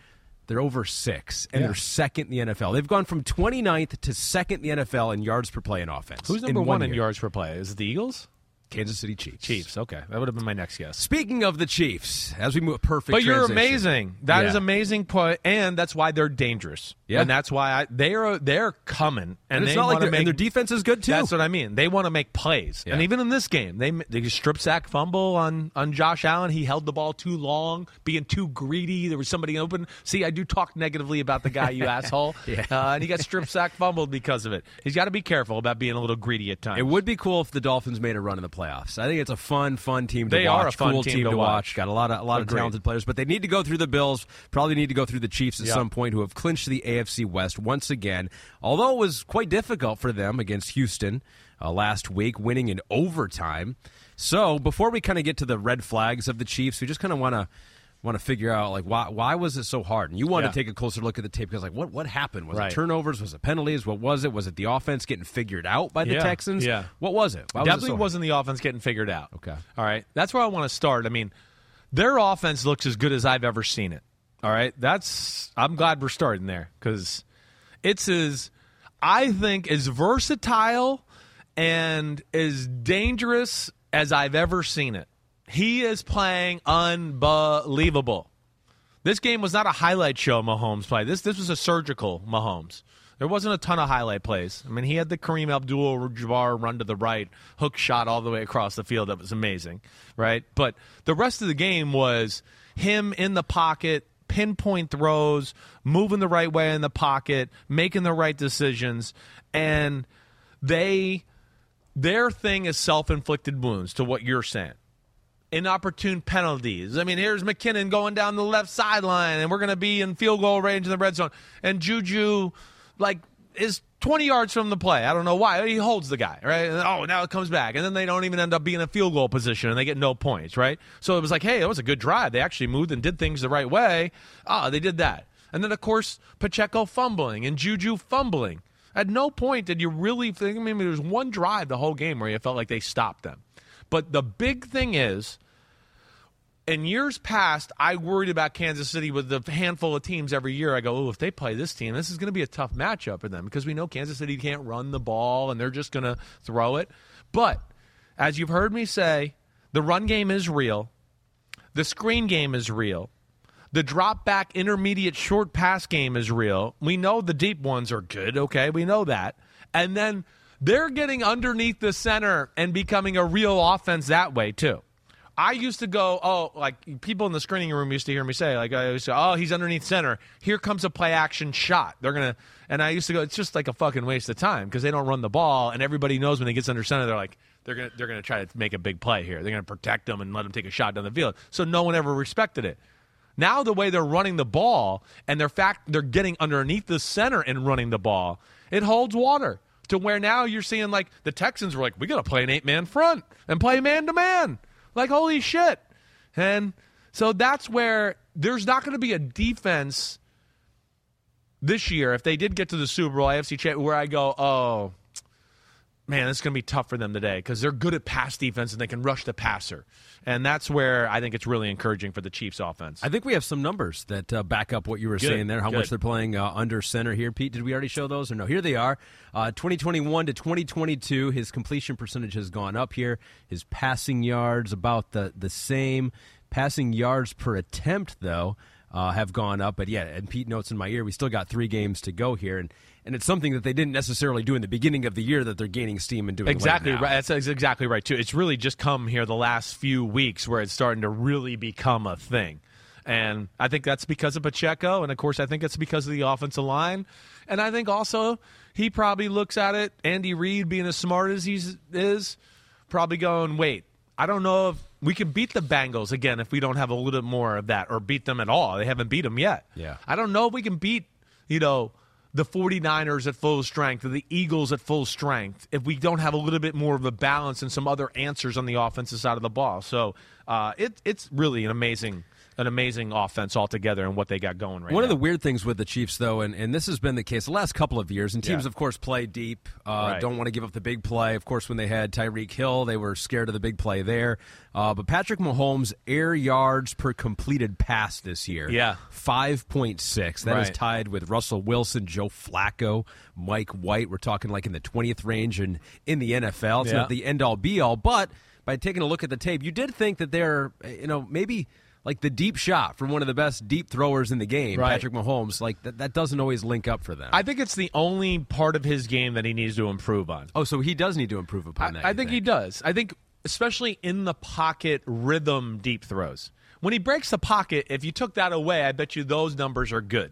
B: they're over six, and
A: Yeah.
B: they're second in the NFL. They've gone from 29th to second in the NFL in yards per play in offense.
A: Who's number
B: in
A: one in yards per play? Is it the Eagles?
B: Kansas City Chiefs.
A: Chiefs. Okay, that would have been my next guess.
B: Speaking of the Chiefs, as we move, perfect.
A: But you're
B: transition.
A: amazing. That is
B: Yeah.
A: amazing point, and that's why they're dangerous.
B: Yeah.
A: and that's why I, they're they're coming, and,
B: And it's
A: they
B: not like their,
A: make
B: and their defense is good too.
A: That's what I mean. They want to make plays, and even in this game, they they strip sack fumble on on Josh Allen. He held the ball too long, being too greedy. There was somebody open. See, I do talk negatively about the guy, you asshole.
B: Yeah.
A: uh, and he got strip sack fumbled because of it. He's got to be careful about being a little greedy at times.
B: It would be cool if the Dolphins made a run in the playoffs. I think it's a fun, fun team to
A: They
B: watch.
A: are a fun
B: cool
A: team to
B: to
A: watch.
B: Got a lot of a lot of talented players, but they need to go through the Bills. Probably need to go through the Chiefs at
A: Yeah.
B: some point, who have clinched the AFC West once again. Although it was quite difficult for them against Houston uh, last week, winning in overtime. So before we kind of get to the red flags of the Chiefs, we just kind of want to. Want to figure out like why why was it so hard? And you want
A: Yeah.
B: to take a closer look at the tape because like what what happened? Was
A: Right.
B: it turnovers? Was it penalties? What was it? Was it the offense getting figured out by the
A: Yeah.
B: Texans?
A: Yeah.
B: What was it? Why was it
A: Definitely
B: so
A: wasn't the offense getting figured out.
B: Okay.
A: All right. That's where I want to start. I mean, their offense looks as good as I've ever seen it. All right. That's I'm glad we're starting there because it's as I think as versatile and as dangerous as I've ever seen it. He is playing unbelievable. This game was not a highlight show Mahomes play. This this was a surgical Mahomes. There wasn't a ton of highlight plays. I mean, he had the Kareem Abdul-Jabbar run to the right, hook shot all the way across the field. That was amazing, right? But the rest of the game was him in the pocket, pinpoint throws, moving the right way in the pocket, making the right decisions, and they their thing is self-inflicted wounds to what you're saying inopportune penalties. I mean, here's McKinnon going down the left sideline, and we're going to be in field goal range in the red zone. And Juju, like, is 20 yards from the play. I don't know why. He holds the guy, right? And, oh, now it comes back. And then they don't even end up being in a field goal position, and they get no points, right? So it was like, hey, that was a good drive. They actually moved and did things the right way. Ah, they did that. And then, of course, Pacheco fumbling and Juju fumbling. At no point did you really think, I mean, there was one drive the whole game where you felt like they stopped them. But the big thing is, in years past, I worried about Kansas City with the handful of teams every year. I go, oh, if they play this team, this is going to be a tough matchup for them because we know Kansas City can't run the ball and they're just going to throw it. But as you've heard me say, The run game is real. The screen game is real. The drop back intermediate short pass game is real. We know the deep ones are good, okay? We know that. And then they're getting underneath the center and becoming a real offense that way, too. I used to go, oh, like people in the screening room used to hear me say, like, I used to, oh, he's underneath center. Here comes a play action shot. They're going to, and I used to go, it's just like a fucking waste of time because they don't run the ball, and everybody knows when he gets under center, they're like, they're going to they're to try to make a big play here. They're going to protect him and let him take a shot down the field. So no one ever respected it. Now the way they're running the ball and their fact they're getting underneath the center and running the ball, it holds water to where now you're seeing like the Texans were like, we got to play an eight man front and play man to man. Like holy shit. And so that's where there's not going to be a defense this year if they did get to the Super Bowl AFC Champ where I go, oh man, it's going to be tough for them today because they're good at pass defense and they can rush the passer. And that's where I think it's really encouraging for the Chiefs offense.
B: I think we have some numbers that uh, back up what you were
A: Good,
B: saying there, how
A: good.
B: much they're playing uh, under center here. Pete, did we already show those or no? Here they are. Uh, 2021 to 2022, his completion percentage has gone up here. His passing yards about the, the same. Passing yards per attempt, though, uh, have gone up. But yeah, and Pete notes in my ear, we still got three games to go here. And, and it's something that they didn't necessarily do in the beginning of the year that they're gaining steam and doing
A: Exactly
B: right.
A: right. That's, that's exactly right too. It's really just come here the last few weeks where it's starting to really become a thing. And I think that's because of Pacheco, and of course, I think it's because of the offensive line, and I think also he probably looks at it. Andy Reid, being as smart as he is, probably going, "Wait, I don't know if we can beat the Bengals again if we don't have a little bit more of that, or beat them at all. They haven't beat them yet.
B: Yeah.
A: I don't know if we can beat, you know, the 49ers at full strength or the Eagles at full strength if we don't have a little bit more of a balance and some other answers on the offensive side of the ball. So uh, it, it's really an amazing an amazing offense altogether and what they got going right
B: One
A: now.
B: of the weird things with the Chiefs, though, and, and this has been the case the last couple of years, and teams,
A: Yeah.
B: of course, play deep, uh,
A: Right.
B: don't want to give up the big play. Of course, when they had Tyreek Hill, they were scared of the big play there. Uh, but Patrick Mahomes' air yards per completed pass this year,
A: Yeah.
B: 5.6. That is
A: Right.
B: tied with Russell Wilson, Joe Flacco, Mike White. We're talking like in the 20th range and in the NFL. It's
A: Yeah.
B: not the end all be all, but by taking a look at the tape, you did think that they're, you know, maybe like the deep shot from one of the best deep throwers in the game,
A: Right.
B: Patrick Mahomes, like that, that doesn't always link up for them.
A: I think it's the only part of his game that he needs to improve on.
B: oh, so he does need to improve upon
A: I,
B: that.
A: I
B: you
A: think, he does. I think especially in the pocket rhythm deep throws. When he breaks the pocket, if you took that away, I bet you those numbers are good.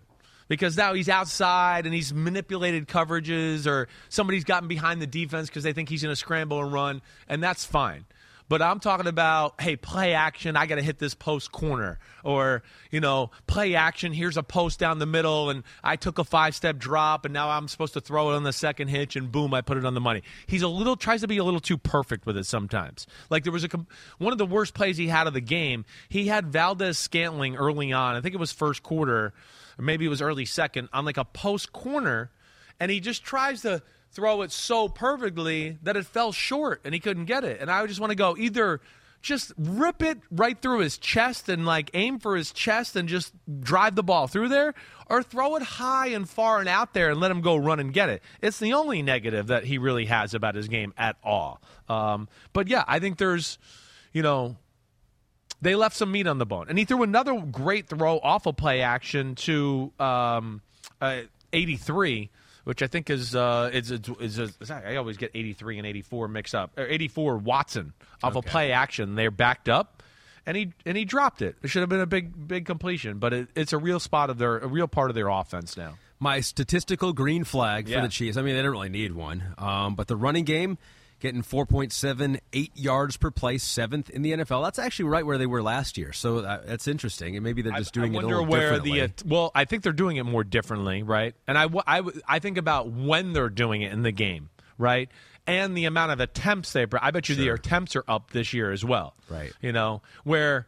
A: Because now he's outside and he's manipulated coverages or somebody's gotten behind the defense because they think he's going to scramble and run, and that's fine. But I'm talking about, hey, play action. I got to hit this post corner. Or, you know, play action. Here's a post down the middle, and I took a five step drop, and now I'm supposed to throw it on the second hitch, and boom, I put it on the money. He's a little, tries to be a little too perfect with it sometimes. Like there was a, one of the worst plays he had of the game. He had Valdes-Scantling early on. I think it was first quarter, or maybe it was early second, on like a post corner, and he just tries to throw it so perfectly that it fell short and he couldn't get it. And I just want to go either just rip it right through his chest and like aim for his chest and just drive the ball through there or throw it high and far and out there and let him go run and get it. It's the only negative that he really has about his game at all. Um, but yeah, I think there's, you know, they left some meat on the bone. And he threw another great throw off of play action to um, uh, 83, which I think is uh, is, is, is, is I always get 83 and 84 mixed up. Or 84 Watson off a play action. They're backed up. And he and he dropped it. It should have been a big big completion, but it, it's a real spot of their a real part of their offense now.
B: My statistical green flag for
A: Yeah.
B: the Chiefs. I mean, they don't really need one, um, but the running game getting 4.78 yards per play, seventh in the NFL. That's actually right where they were last year. So uh, that's interesting, and maybe they're just doing
A: I
B: it a
A: wonder
B: little
A: where
B: differently.
A: the uh, well, I think they're doing it more differently, right? And I, I, I think about when they're doing it in the game, right? And the amount of attempts they. I bet you the attempts are up this year as well,
B: Right.
A: You know where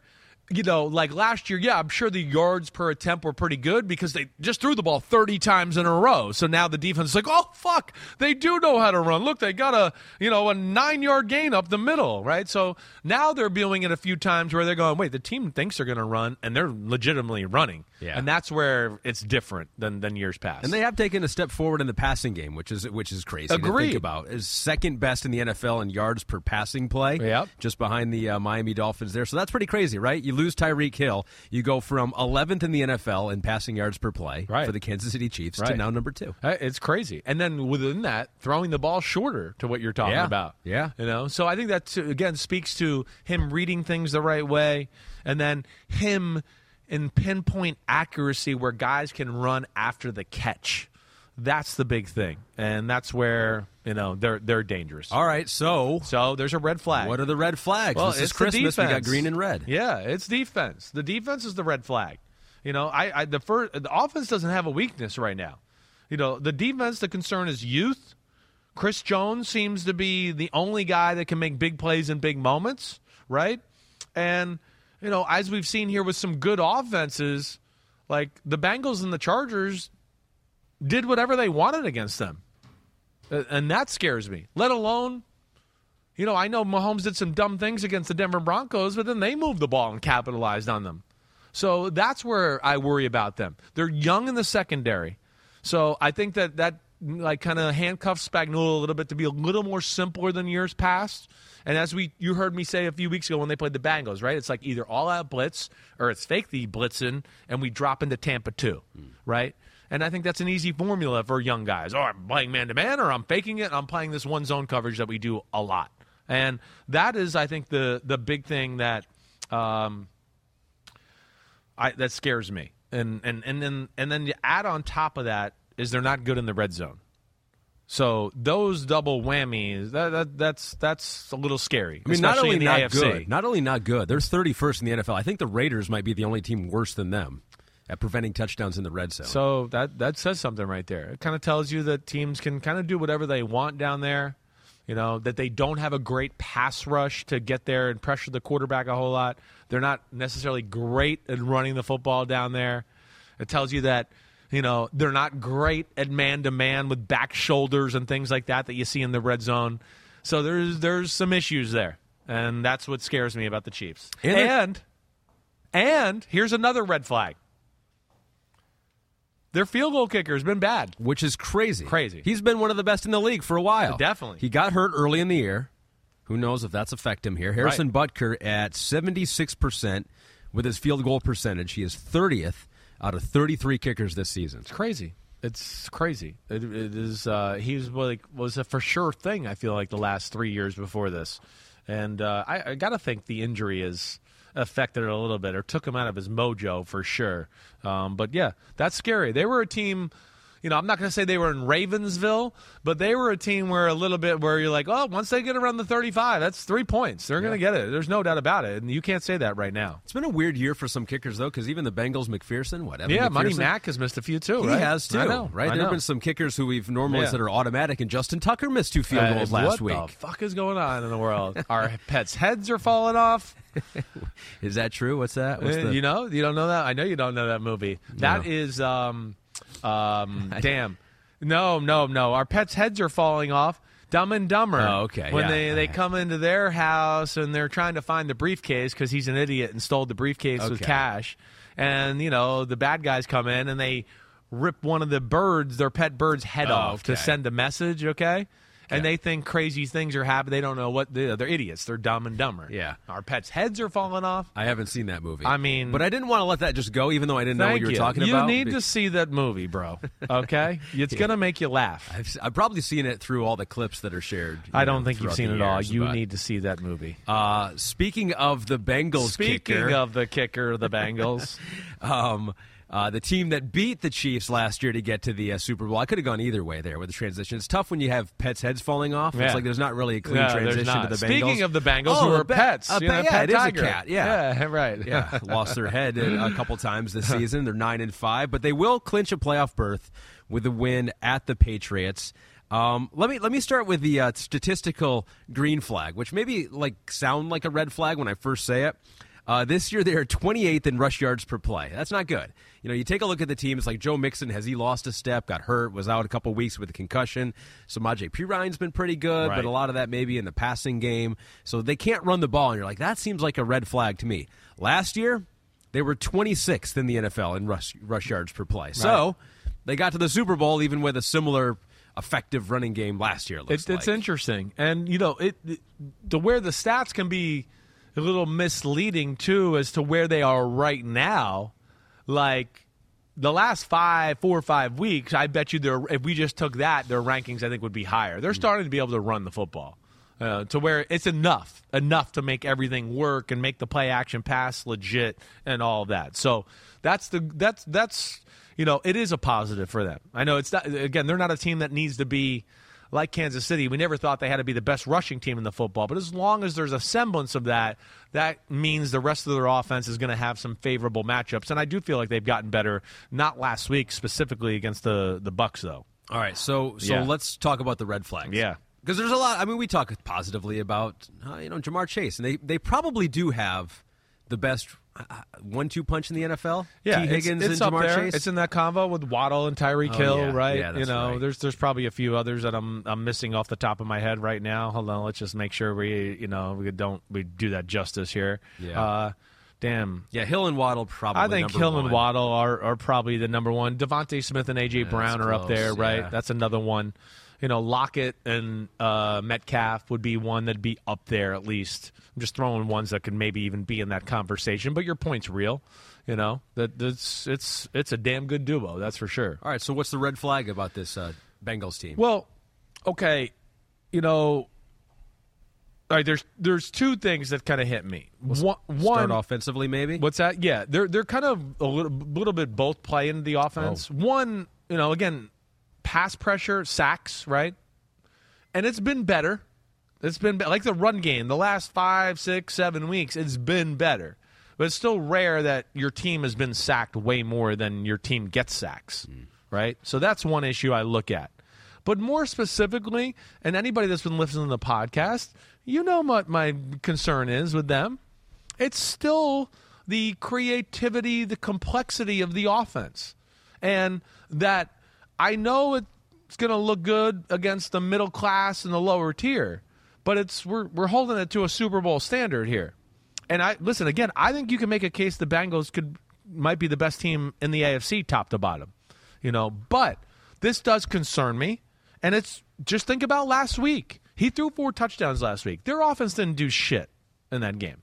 A: you know, like last year, yeah, I'm sure the yards per attempt were pretty good because they just threw the ball 30 times in a row. So now the defense is like, oh, fuck, they do know how to run. Look, they got a, you know, a nine yard gain up the middle, right? So now they're viewing it a few times where they're going, wait, the team thinks they're going to run and they're legitimately running.
B: Yeah.
A: And that's where it's different than, than years past.
B: And they have taken a step forward in the passing game, which is which is crazy to think about. Is second best in the NFL in yards per passing play.
A: Yep.
B: Just behind the uh, Miami Dolphins there. So that's pretty crazy, right? You lose Tyreek Hill, you go from 11th in the NFL in passing yards per play
A: Right.
B: for the Kansas City Chiefs to now number 2.
A: Uh, It's crazy. And then within that, throwing the ball shorter to what you're talking
B: Yeah.
A: about.
B: Yeah.
A: You know, so I think that, again, speaks to him reading things the right way and then him in pinpoint accuracy where guys can run after the catch. That's the big thing. And that's where, you know, they're they're dangerous.
B: All right, so
A: So there's a red flag.
B: what are the red flags?
A: Well,
B: this is
A: it's
B: Christmas. We got green and red.
A: Yeah, it's defense. The defense is the red flag. You know, I, I the first the offense doesn't have a weakness right now. You know, the defense. The concern is youth. Chris Jones seems to be the only guy that can make big plays in big moments, right? And you know, as we've seen here with some good offenses, like the Bengals and the Chargers did whatever they wanted against them. And that scares me. Let alone you know, I know Mahomes did some dumb things against the Denver Broncos, but then they moved the ball and capitalized on them. So that's where I worry about them. They're young in the secondary. So I think that that like kind of handcuffs Spagnuolo a little bit to be a little more simpler than years past. And as we you heard me say a few weeks ago when they played the Bengals, right? It's like either all out blitz or it's fake the blitzing and we drop into Tampa 2, right? And I think that's an easy formula for young guys. Oh, I'm playing man to man or I'm faking it. I'm playing this one zone coverage that we do a lot. And that is, I think, the the big thing that um, I that scares me. And and and then and then you add on top of that is they're not good in the red zone. So those double whammies, that, that that's that's a little scary.
B: I mean, not only not
A: AFC.
B: good, not only not good. They're 31st in the NFL. I think the Raiders might be the only team worse than them at preventing touchdowns in the red zone.
A: So that that says something right there. It kind of tells you that teams can kind of do whatever they want down there. You know that they don't have a great pass rush to get there and pressure the quarterback a whole lot. They're not necessarily great at running the football down there. It tells you that you know they're not great at man to man with back shoulders and things like that that you see in the red zone. So there's there's some issues there, and that's what scares me about the Chiefs.
B: And
A: and and here's another red flag. Their field goal kicker has been bad.
B: which is crazy.
A: Crazy.
B: He's been one of the best in the league for a while.
A: Definitely.
B: He got hurt early in the year. Who knows if that's affected him here? Harrison Butker at 76% with his field goal percentage. He is 30th out of 33 kickers this season.
A: It's crazy. It's crazy. It, it is. Uh, he was like was a for sure thing. I feel like the last three years before this, and uh, I, I got to think the injury is affected it a little bit or took him out of his mojo for sure. Um, but yeah, that's scary. They were a team. You know, I'm not going to say they were in Ravensville, but they were a team where a little bit where you're like, oh, once they get around the 35, that's three points. They're going to get it. There's no doubt about it, and you can't say that right now.
B: It's been a weird year for some kickers, though, because even the Bengals, McPherson, whatever.
A: Yeah, Money
B: McPherson?
A: Mack has missed a few too.
B: He
A: right?
B: has too,
A: I know,
B: right?
A: I
B: There
A: know.
B: have been some kickers who we've normally
A: Yeah.
B: said are automatic, and Justin Tucker missed two field
A: Uh,
B: goals last
A: what
B: week.
A: What the fuck is going on in the world? Our pets' heads are falling off.
B: Is that true? What's that? What's
A: Uh,
B: the-
A: you know, you don't know that. I know you don't know that movie. That
B: No.
A: is, um, um, damn. No, no, no. Our pets' heads are falling off. Dumb and Dumber.
B: Oh, okay,
A: When
B: yeah.
A: they they come into their house and they're trying to find the briefcase because he's an idiot and stole the briefcase with cash, and you know the bad guys come in and they rip one of the birds, their pet bird's head
B: Oh,
A: off to send a message. Okay. And they think crazy things are happening. They don't know what they're, they're idiots. They're dumb and dumber.
B: Yeah.
A: Our pets' heads are falling off.
B: I haven't seen that movie.
A: I mean-
B: but I didn't want to let that just go, even though I didn't know what you were talking
A: you
B: about.
A: You
B: need
A: to see that movie, bro. Okay, it's gonna make you laugh.
B: I've, I've probably seen it through all the clips that are shared.
A: I don't
B: know,
A: think you've seen it all. You
B: but-
A: need to see that movie.
B: Uh, speaking of the Bengals
A: Speaking
B: kicker,
A: of the kicker, the Bengals.
B: um, uh, the team that beat the Chiefs last year to get to the uh, Super Bowl, I could have gone either way there with the transition. It's tough when you have pets' heads falling off.
A: Yeah.
B: It's like there's not really a clean
A: No,
B: transition to the Bengals.
A: Speaking of the Bengals,
B: oh,
A: who are pets,
B: a
A: you know,
B: yeah,
A: pet
B: it is a cat. Yeah,
A: yeah, right.
B: yeah, lost their head a a couple times this season. They're nine and five, but they will clinch a playoff berth with a win at the Patriots. Um, let me let me start with the uh, statistical green flag, which maybe like sound like a red flag when I first say it. Uh, this year, they are 28th in rush yards per play. That's not good. You know, you take a look at the teams like Joe Mixon. Has he lost a step? Got hurt? Was out a couple weeks with a concussion. Samaje Perine's been pretty good,
A: Right.
B: but a lot of that maybe in the passing game. So they can't run the ball, and you're like, that seems like a red flag to me. Last year, they were 26th in the NFL in rush rush yards per play. So they got to the Super Bowl even with a similar effective running game last year. it Looks
A: It, it's
B: like.
A: interesting, and you know, it, it the where the stats can be a little misleading too as to where they are right now. Like the last five, four or five weeks, I bet you they're if we just took that, their rankings I think would be higher. They're starting to be able to run the football. Uh, to where it's enough, enough to make everything work and make the play action pass legit and all that. So that's the that's that's you know it is a positive for them. I know it's not again they're not a team that needs to be like Kansas City. We never thought they had to be the best rushing team in the football, but as long as there's a semblance of that, that means the rest of their offense is going to have some favorable matchups. And I do feel like they've gotten better. Not last week specifically against the the Bucks though.
B: All right, so so
A: Yeah.
B: let's talk about the red flags.
A: Yeah.
B: because there's a lot. I mean, we talk positively about uh, you know Ja'Marr Chase, and they they probably do have the best uh, one-two punch in the NFL.
A: Tee
B: Higgins
A: it's,
B: and
A: up Ja'Marr.
B: Chase.
A: It's in that convo with Waddle and Tyreek
B: Oh,
A: Hill,
B: yeah.
A: right?
B: Yeah,
A: you know,
B: right.
A: there's there's probably a few others that I'm I'm missing off the top of my head right now. Hold on, let's just make sure we you know we don't we do that justice here.
B: Yeah.
A: Uh, damn.
B: yeah, Hill and Waddle probably.
A: I think Hill
B: one.
A: and Waddle are, are probably the number one. DeVonta Smith and AJ Brown are up there, right?
B: yeah.
A: That's another one. You know, Lockett and uh, Metcalf would be one that'd be up there at least. I'm just throwing ones that could maybe even be in that conversation. But your point's real. You know that that's it's it's a damn good duo. That's for sure.
B: All right, so what's the red flag about this uh, Bengals team?
A: Well, okay, you know, all right. There's there's two things that kind of hit me. One,
B: Start
A: one
B: offensively, maybe.
A: What's that? Yeah, they're they're kind of a little, little bit both play into the offense. One, you know, again, pass pressure, sacks, right? And it's been better. It's been be- like the run game. The last five, six, seven weeks, it's been better. But it's still rare that your team has been sacked way more than your team gets sacks, hmm. right? So that's one issue I look at. But more specifically, and anybody that's been listening to the podcast, you know what my concern is with them it's still the creativity, the complexity of the offense. And that I know it's going to look good against the middle class and the lower tier, but it's we're we're holding it to a Super Bowl standard here. And I listen again, I think you can make a case the Bengals could might be the best team in the AFC top to bottom. You know, but this does concern me. And it's just think about last week. He threw four touchdowns last week. Their offense didn't do shit in that game.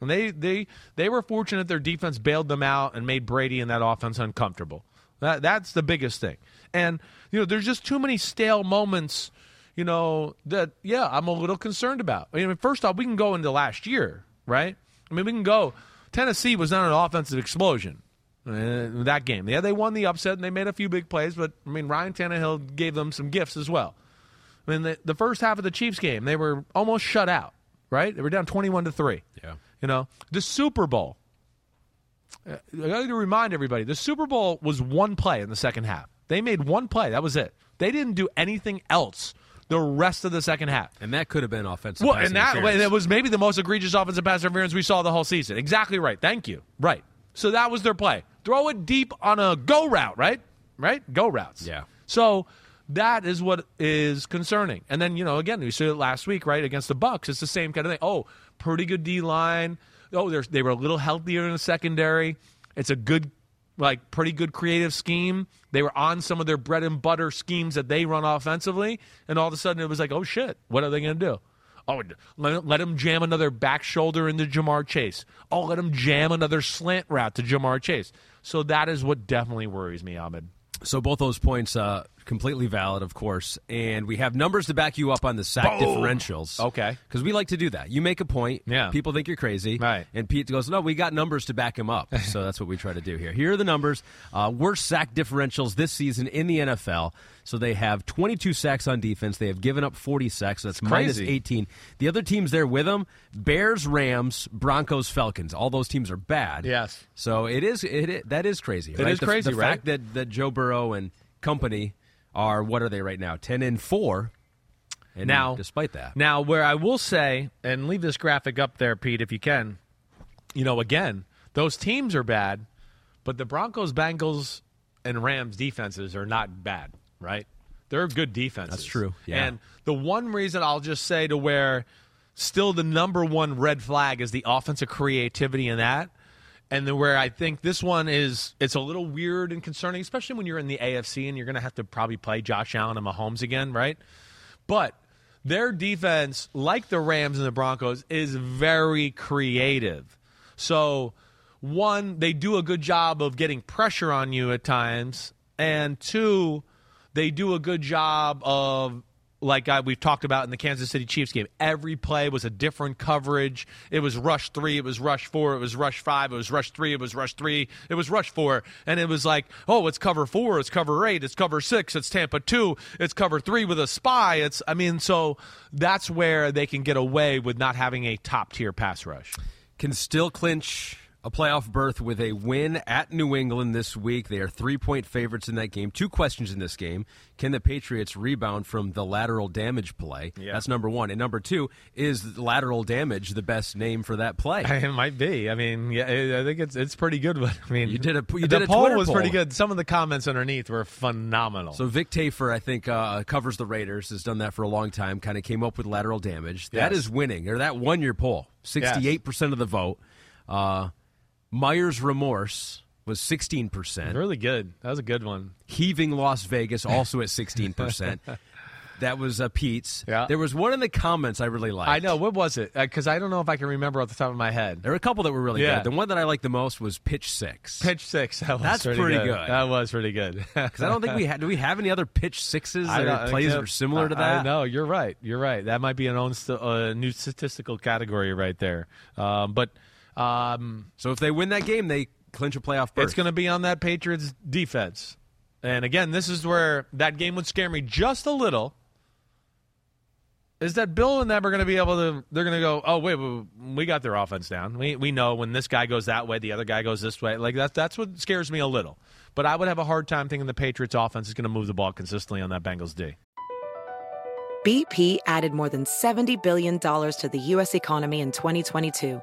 A: And they they they were fortunate their defense bailed them out and made Brady and that offense uncomfortable. That that's the biggest thing. And you know, there's just too many stale moments, you know, that yeah, I'm a little concerned about. I mean, first off, we can go into last year, right? I mean, we can go Tennessee was not an offensive explosion. uh, that game. Yeah, they won the upset and they made a few big plays, but I mean Ryan Tannehill gave them some gifts as well. I mean, the, the first half of the Chiefs game, they were almost shut out, right? They were down 21 to 3.
B: Yeah.
A: You know, the Super Bowl. Uh, I got to remind everybody the Super Bowl was one play in the second half. They made one play. That was it. They didn't do anything else the rest of the second half.
B: And that could have been offensive.
A: Well, and that, that was maybe the most egregious offensive pass interference we saw the whole season. Exactly right. Thank you. Right. So that was their play. Throw it deep on a go route, right? Right? Go routes.
B: Yeah.
A: So that is what is concerning. And then, you know, again, we saw it last week, right, against the Bucks. It's the same kind of thing. Oh, pretty good D line. Oh, they're, were a little healthier in the secondary. It's a good, like, pretty good creative scheme. They were on some of their bread and butter schemes that they run offensively. And all of a sudden it was like, oh, shit, what are they going to do? Oh, let, let him jam another back shoulder into Ja'Marr Chase. Oh, let him jam another slant route to Ja'Marr Chase. So that is what definitely worries me, Ahmed.
B: So both those points uh, completely valid, of course, and we have numbers to back you up on the sack differentials.
A: Okay.
B: because we like to do that. You make a point,
A: Yeah.
B: People think you're crazy,
A: Right.
B: And Pete goes, "No, we got numbers to back him up." so that's what we try to do here. Here are the numbers: uh, worst sack differentials this season in the NFL. So they have 22 sacks on defense. They have given up 40 sacks. So that's
A: crazy.
B: 18. The other teams there with them: Bears, Rams, Broncos, Falcons. All those teams are bad.
A: Yes.
B: So it is. It, it that is crazy.
A: It
B: right?
A: is
B: the,
A: crazy,
B: The
A: right?
B: fact that that Joe Burrow and company are what are they right now? Ten and four. And
A: Now-
B: despite that,
A: Now, where I will say, and leave this graphic up there, Pete, if you can. you know, again, those teams are bad, but the Broncos, Bengals, and Rams defenses are not bad, right? They're good defenses.
B: That's true, yeah.
A: And the one reason I'll just say to where still the number one red flag is the offensive creativity in that. And where I think this one is, it's a little weird and concerning, especially when you're in the AFC and you're going to have to probably play Josh Allen and Mahomes again, right? But their defense, like the Rams and the Broncos, is very creative. So, one, they do a good job of getting pressure on you at times, and two, they do a good job of like I, we've talked about in the Kansas City Chiefs game. Every play was a different coverage. It was rush three, it was rush four, it was rush five, it was rush three, it was rush three, it was rush four. And it was like, oh, it's cover four, it's cover eight, it's cover six, it's Tampa two, it's cover three with a spy. It's, I mean, so that's where they can get away with not having a top tier pass rush.
B: Can still clinch a playoff berth with a win at New England this week. They are three point favorites in that game. Two questions in this game. Can the Patriots rebound from the lateral damage play?
A: Yeah.
B: That's number one. And number two, is lateral damage the best name for that play?
A: It might be. I mean, yeah, I think it's it's pretty good. But I mean,
B: You did a- you
A: the
B: did a
A: poll
B: Twitter
A: was
B: poll.
A: pretty good. Some of the comments underneath were phenomenal.
B: So Vic Tafur, I think, uh, covers the Raiders, has done that for a long time, kind of came up with lateral damage. That
A: Yes.
B: is winning, or that won your poll. 68% of the vote. Uh, Meyers Remorse was 16%.
A: really good. That was a good one.
B: Heaving Las Vegas, also at 16%. that was uh, Pete's.
A: Yeah.
B: There was one in the comments I really liked.
A: I know. What was it? Because I don't know if I can remember off the top of my head.
B: There were a couple that were really
A: Yeah.
B: good. The one that I liked the most was Pitch Six.
A: Pitch six. That was
B: That's
A: pretty,
B: pretty
A: good.
B: good.
A: That was pretty good.
B: Because I don't think we had. Do we have any other Pitch Sixes or plays that are similar to that?
A: No. You're right. You're right. That might be an own st- uh, new statistical category right there. Um, but um,
B: So if they win that game, they clinch a playoff berth.
A: It's going to be on that Patriots defense. And again, this is where that game would scare me just a little. Is that Bill and them are going to be able to? They're going to go. Oh wait, we, we got their offense down. We we know when this guy goes that way, the other guy goes this way. Like that's that's what scares me a little. But I would have a hard time thinking the Patriots offense is going to move the ball consistently on that Bengals D.
C: BP added more than $70 billion to the U.S. economy in 2022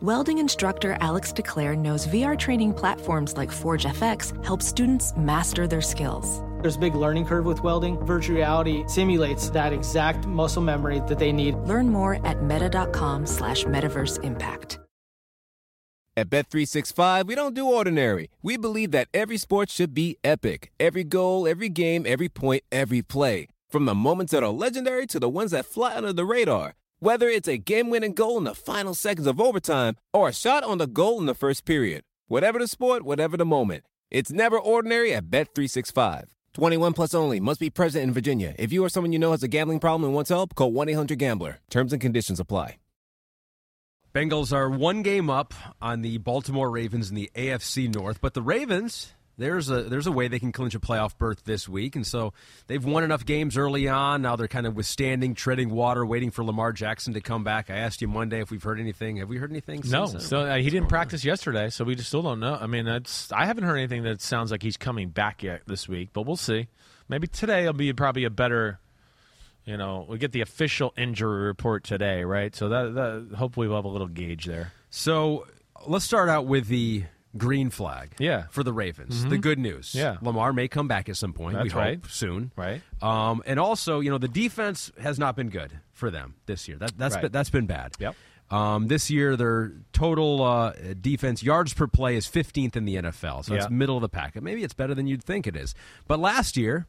D: Welding instructor Alex DeClaire knows VR training platforms like Forge FX help students master their skills.
E: There's a big learning curve with welding. Virtual reality simulates that exact muscle memory that they need.
D: Learn more at meta.com slash metaverse impact.
F: At Bet365, we don't do ordinary. We believe that every sport should be epic. Every goal, every game, every point, every play. From the moments that are legendary to the ones that fly under the radar. Whether it's a game-winning goal in the final seconds of overtime or a shot on the goal in the first period. Whatever the sport, whatever the moment. It's never ordinary at Bet365. 21 plus only. Must be present in Virginia. If you or someone you know has a gambling problem and wants help, call 1-800-GAMBLER. Terms and conditions apply.
B: Bengals are one game up on the Baltimore Ravens in the AFC North, but the Ravens there's a there's a way they can clinch a playoff berth this week, and so they've won enough games early on. Now they're kind of withstanding, treading water, waiting for Lamar Jackson to come back. I asked you Monday if we've heard anything. Have we heard anything?
A: No, so uh, he didn't practice yesterday, so we just still don't know. I mean, that's I haven't heard anything that sounds like he's coming back yet this week, but we'll see. Maybe today will be probably a better. You know, we get the official injury report today, right? So that, that hopefully we'll have a little gauge there.
B: So let's start out with the green flag.
A: Yeah.
B: for the Ravens. The good news.
A: Yeah.
B: Lamar may come back at some point. we
A: That's
B: hope
A: right.
B: soon.
A: Right.
B: Um, and also, you know, the defense has not been good for them this year. That, that's
A: Right.
B: been, that's been bad.
A: Yep.
B: Um, this year, their total uh, defense yards per play is 15th in the NFL, so it's middle of the pack. Maybe it's better than you'd think it is. But last year,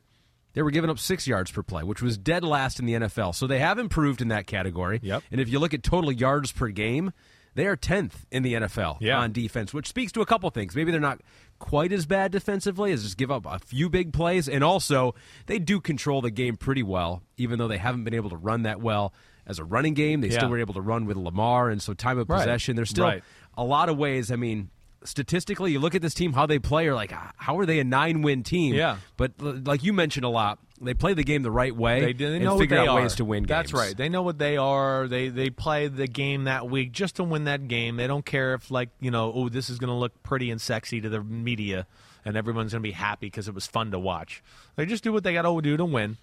B: they were giving up six yards per play, which was dead last in the NFL. So they have improved in that category.
A: Yep.
B: And if you look at total yards per game, they are 10th in the NFL
A: Yeah.
B: on defense, which speaks to a couple things. Maybe they're not quite as bad defensively as just give up a few big plays. And also, they do control the game pretty well, even though they haven't been able to run that well as a running game. They
A: Yeah.
B: still were able to run with Lamar. And so, time of
A: Right.
B: possession, there's still
A: Right.
B: a lot of ways. I mean, statistically, you look at this team, how they play, you're like, "Ah, how are they a nine win team?
A: Yeah.
B: But like you mentioned a lot, they play the game the right way.
A: They, they
B: and
A: know
B: figure
A: what they
B: out
A: are.
B: ways to win
A: That's right. They know what they are. They they play the game that week just to win that game. They don't care if like you know, oh, this is going to look pretty and sexy to the media, and everyone's going to be happy because it was fun to watch. They just do what they got to do to win.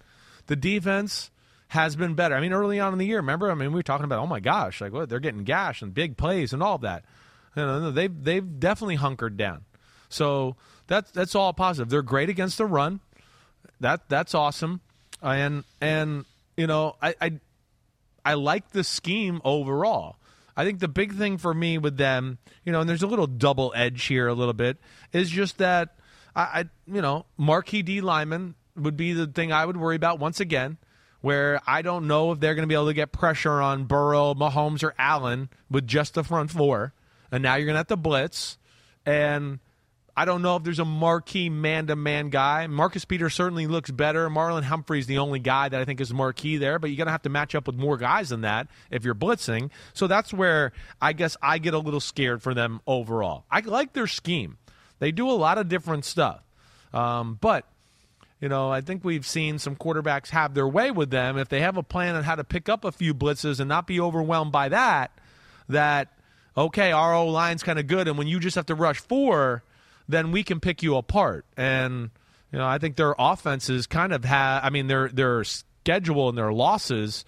A: The defense has been better. I mean, early on in the year, remember? I mean, we were talking about, oh my gosh, like what they're getting gash and big plays and all of that. You know, they've they've definitely hunkered down. So that's that's all positive. They're great against the run. That that's awesome, and and you know I I, I like the scheme overall. I think the big thing for me with them, you know, and there's a little double edge here, a little bit, is just that I, I you know, marquee D lineman would be the thing I would worry about once again. Where I don't know if they're going to be able to get pressure on Burrow, Mahomes, or Allen with just the front four, and now you're going to have to blitz, and I don't know if there's a marquee man to man guy. Marcus Peters certainly looks better. Marlon Humphrey's the only guy that I think is marquee there, but you're going to have to match up with more guys than that if you're blitzing. So that's where I guess I get a little scared for them overall. I like their scheme, they do a lot of different stuff. Um, but, you know, I think we've seen some quarterbacks have their way with them. If they have a plan on how to pick up a few blitzes and not be overwhelmed by that, that, okay, our O line's kind of good, and when you just have to rush four, then we can pick you apart. And you know, I think their offenses kind of have. I mean, their their schedule and their losses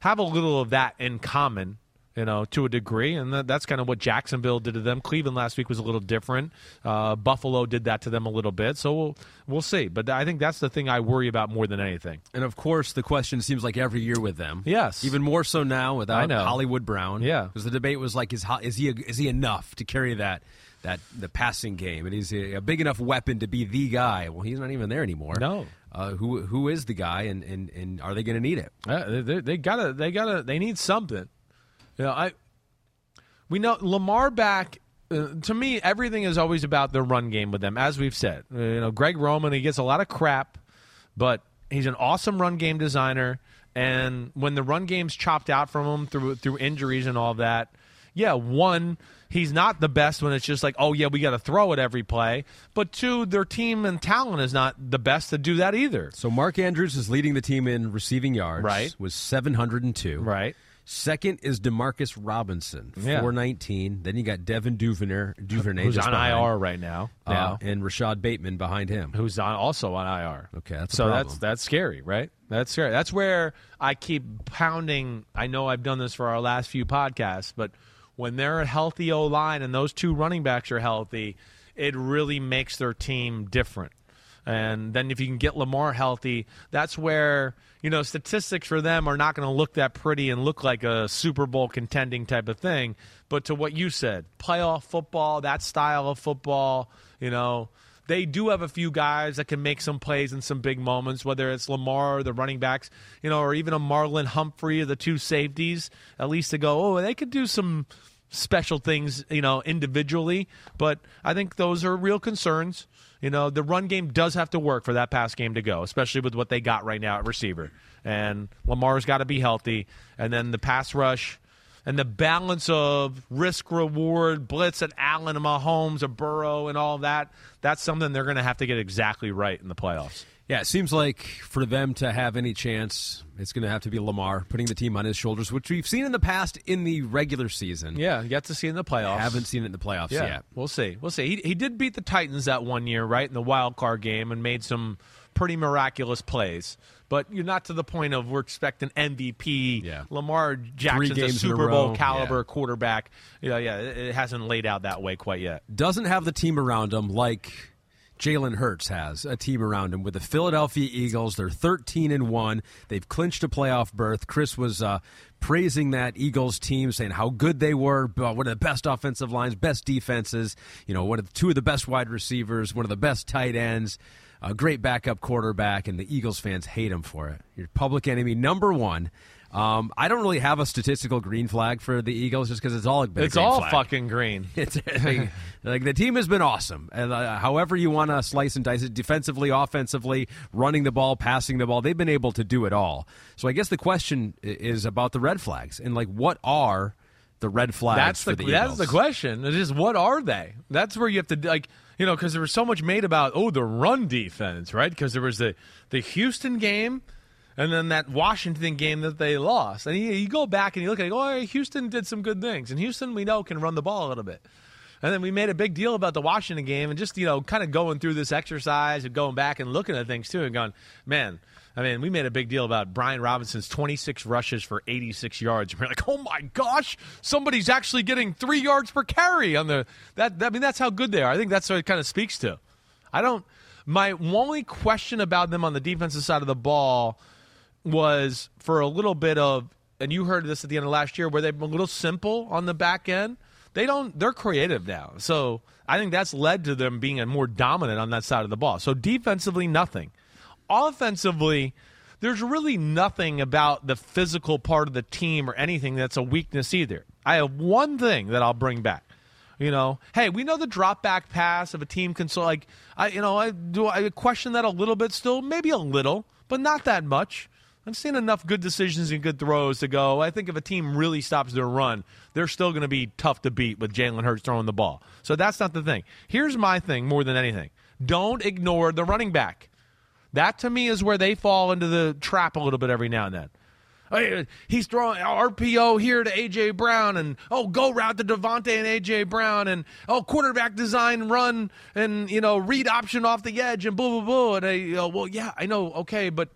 A: have a little of that in common. You know, to a degree, and that, that's kind of what Jacksonville did to them. Cleveland last week was a little different. Uh, Buffalo did that to them a little bit, so we'll we'll see. But I think that's the thing I worry about more than anything.
B: And of course, the question seems like every year with them.
A: Yes.
B: even more so now without. Hollywood Brown.
A: Yeah.
B: because the debate was like, is is he is he enough to carry that that the passing game? And he's he a big enough weapon to be the guy? Well, he's not even there anymore.
A: No.
B: Uh, who who is the guy, and and, and are they going to need it?
A: Uh, they, they, they gotta they gotta they need something. You know, I we know Lamar back. Uh, to me, everything is always about the run game with them, as we've said. Uh, you know, Greg Roman he gets a lot of crap, but he's an awesome run game designer. And when the run game's chopped out from him through through injuries and all that, yeah, one, he's not the best when it's just like, oh yeah, we got to throw it every play. But two, their team and talent is not the best to do that either.
B: So Mark Andrews is leading the team in receiving yards.
A: Right.
B: Was seven hundred and two.
A: Right.
B: Second is Demarcus Robinson,
A: Yeah.
B: four nineteen. Then you got Devin Duvernay, Duvernay
A: Who's on
B: behind,
A: IR right now?
B: uh,
A: Now.
B: and Rashod Bateman behind him.
A: who's on also on IR.
B: Okay, that's
A: so that's that's scary, right? That's scary. That's where I keep pounding. I know I've done this for our last few podcasts, but when they're a healthy O line and those two running backs are healthy, it really makes their team different. And then if you can get Lamar healthy, that's where you know statistics for them are not going to look that pretty and look like a Super Bowl contending type of thing. But to what you said, playoff football, that style of football, you know, they do have a few guys that can make some plays in some big moments, whether it's Lamar or the running backs, you know, or even a Marlon Humphrey the two safeties, at least to go, oh, they could do some special things, you know, individually. But I think those are real concerns. You know, the run game does have to work for that pass game to go, especially with what they got right now at receiver. And Lamar's got to be healthy. And then the pass rush and the balance of risk reward, blitz at Allen and Mahomes, a Burrow, and all that. That's something they're going to have to get exactly right in the playoffs.
B: Yeah, it seems like for them to have any chance, it's going to have to be Lamar putting the team on his shoulders, which we've seen in the past in the regular season.
A: Yeah, you got to see in the playoffs.
B: Haven't seen it in the playoffs
A: Yeah,
B: yet.
A: we'll see. We'll see. He, he did beat the Titans that one year, right, in the wild card game, and made some pretty miraculous plays. But you're not to the point of we're expecting MVP.
B: Yeah.
A: Lamar Jackson's a
B: in a
A: Super Bowl caliber
B: Yeah.
A: quarterback. Yeah, yeah. It hasn't laid out that way quite yet.
B: Doesn't have the team around him like Jalen Hurts has a team around him with the Philadelphia Eagles. They're 13 and 1. They've clinched a playoff berth. Chris was uh, praising that Eagles team, saying how good they were, uh, one of the best offensive lines, best defenses, you know, one of the, two of the best wide receivers, one of the best tight ends, a great backup quarterback, and the Eagles fans hate him for it. Your public enemy number one. Um, I don't really have a statistical green flag for the Eagles just because it's all been
A: It's all
B: flag.
A: fucking green.
B: It's like, like the team has been awesome, and uh, however you want to slice and dice it, defensively, offensively, running the ball, passing the ball, they've been able to do it all. So I guess the question is about the red flags and like what are the red flags
A: That's
B: for
A: the,
B: the,
A: that's the question. It's what are they? That's where you have to like you know because there was so much made about oh the run defense right because there was the the Houston game and then that Washington game that they lost and you, you go back and you look at it, oh Houston did some good things and Houston we know can run the ball a little bit. And then we made a big deal about the Washington game and just, you know, kind of going through this exercise and going back and looking at things too and going, man, I mean, we made a big deal about Brian Robinson's 26 rushes for 86 yards. We're like, oh my gosh, somebody's actually getting three yards per carry on the that. I mean, that's how good they are. I think that's what it kind of speaks to. I don't. My only question about them on the defensive side of the ball was for a little bit of, and you heard this at the end of last year, where they've been a little simple on the back end. They don't. They're creative now, so I think that's led to them being a more dominant on that side of the ball. So defensively, nothing. Offensively, there's really nothing about the physical part of the team or anything that's a weakness either. I have one thing that I'll bring back. You know, hey, we know the drop back pass of a team can so like I you know, I do I question that a little bit still, maybe a little, but not that much. I've seen enough good decisions and good throws to go. I think if a team really stops their run, they're still going to be tough to beat with Jalen Hurts throwing the ball. So that's not the thing. Here's my thing more than anything don't ignore the running back. That to me is where they fall into the trap a little bit every now and then. He's throwing RPO here to AJ Brown, and oh, go route to DeVonta and AJ Brown, and oh, quarterback design run, and you know, read option off the edge, and blah blah blah. And I, you know, well, yeah, I know, okay, but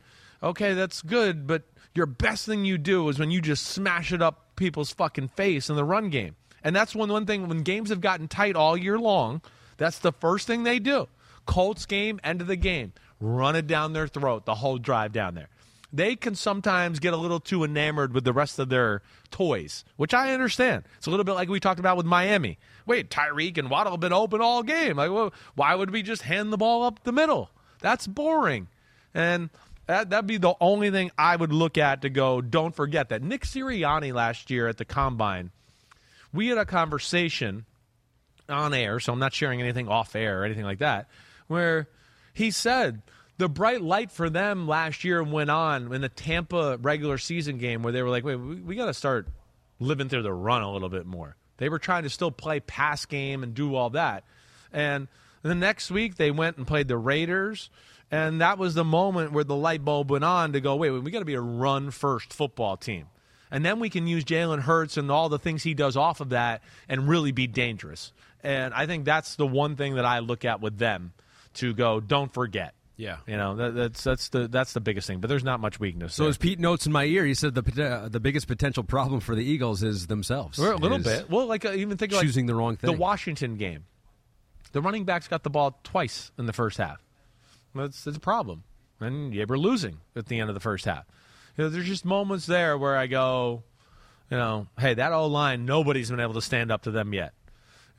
A: okay, that's good, but your best thing you do is when you just smash it up people's fucking face in the run game, and that's one one thing when games have gotten tight all year long. That's the first thing they do. Colts game, end of the game, run it down their throat the whole drive down there they can sometimes get a little too enamored with the rest of their toys, which I understand. It's a little bit like we talked about with Miami. Wait, Tyreek and Waddle have been open all game. Like, well, why would we just hand the ball up the middle? That's boring. And that, that'd be the only thing I would look at to go, don't forget that. Nick Sirianni last year at the Combine, we had a conversation on air, so I'm not sharing anything off air or anything like that, where he said – the bright light for them last year went on in the Tampa regular season game where they were like, wait, we, we got to start living through the run a little bit more. They were trying to still play pass game and do all that. And the next week they went and played the Raiders. And that was the moment where the light bulb went on to go, wait, we got to be a run first football team. And then we can use Jalen Hurts and all the things he does off of that and really be dangerous. And I think that's the one thing that I look at with them to go, don't forget
B: yeah,
A: you know that, that's that's the that's the biggest thing. But there's not much weakness.
B: So
A: there.
B: as Pete notes in my ear, he said the uh, the biggest potential problem for the Eagles is themselves.
A: a little bit. Well, like uh, even think
B: choosing
A: like
B: the wrong thing.
A: The Washington game, the running backs got the ball twice in the first half. That's, that's a problem, and yeah, we're losing at the end of the first half. You know, there's just moments there where I go, you know, hey, that O line, nobody's been able to stand up to them yet.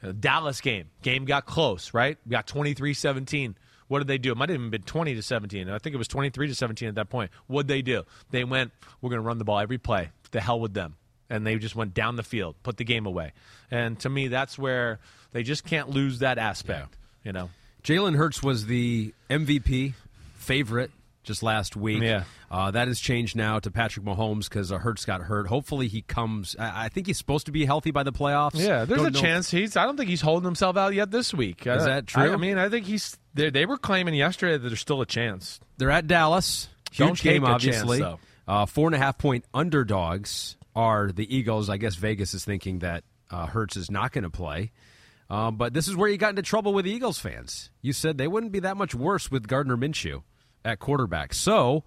A: Uh, Dallas game, game got close, right? We got 23-17 what did they do? It might have even been 20 to 17. I think it was 23 to 17 at that point. What did they do? They went, we're going to run the ball every play. The hell with them. And they just went down the field, put the game away. And to me, that's where they just can't lose that aspect. Yeah. You know,
B: Jalen Hurts was the MVP favorite just last week.
A: Yeah.
B: Uh, that has changed now to Patrick Mahomes because uh, Hurts got hurt. Hopefully he comes. I, I think he's supposed to be healthy by the playoffs.
A: Yeah, there's
B: don't
A: a
B: know.
A: chance he's. I don't think he's holding himself out yet this week.
B: Is that true?
A: I, I mean, I think he's. They, they were claiming yesterday that there's still a chance.
B: They're at Dallas. Huge
A: Don't
B: game, obviously.
A: chance,
B: uh, four and a half point underdogs are the Eagles. I guess Vegas is thinking that uh, Hurts is not going to play. Um, but this is where you got into trouble with Eagles fans. You said they wouldn't be that much worse with Gardner Minshew at quarterback. So,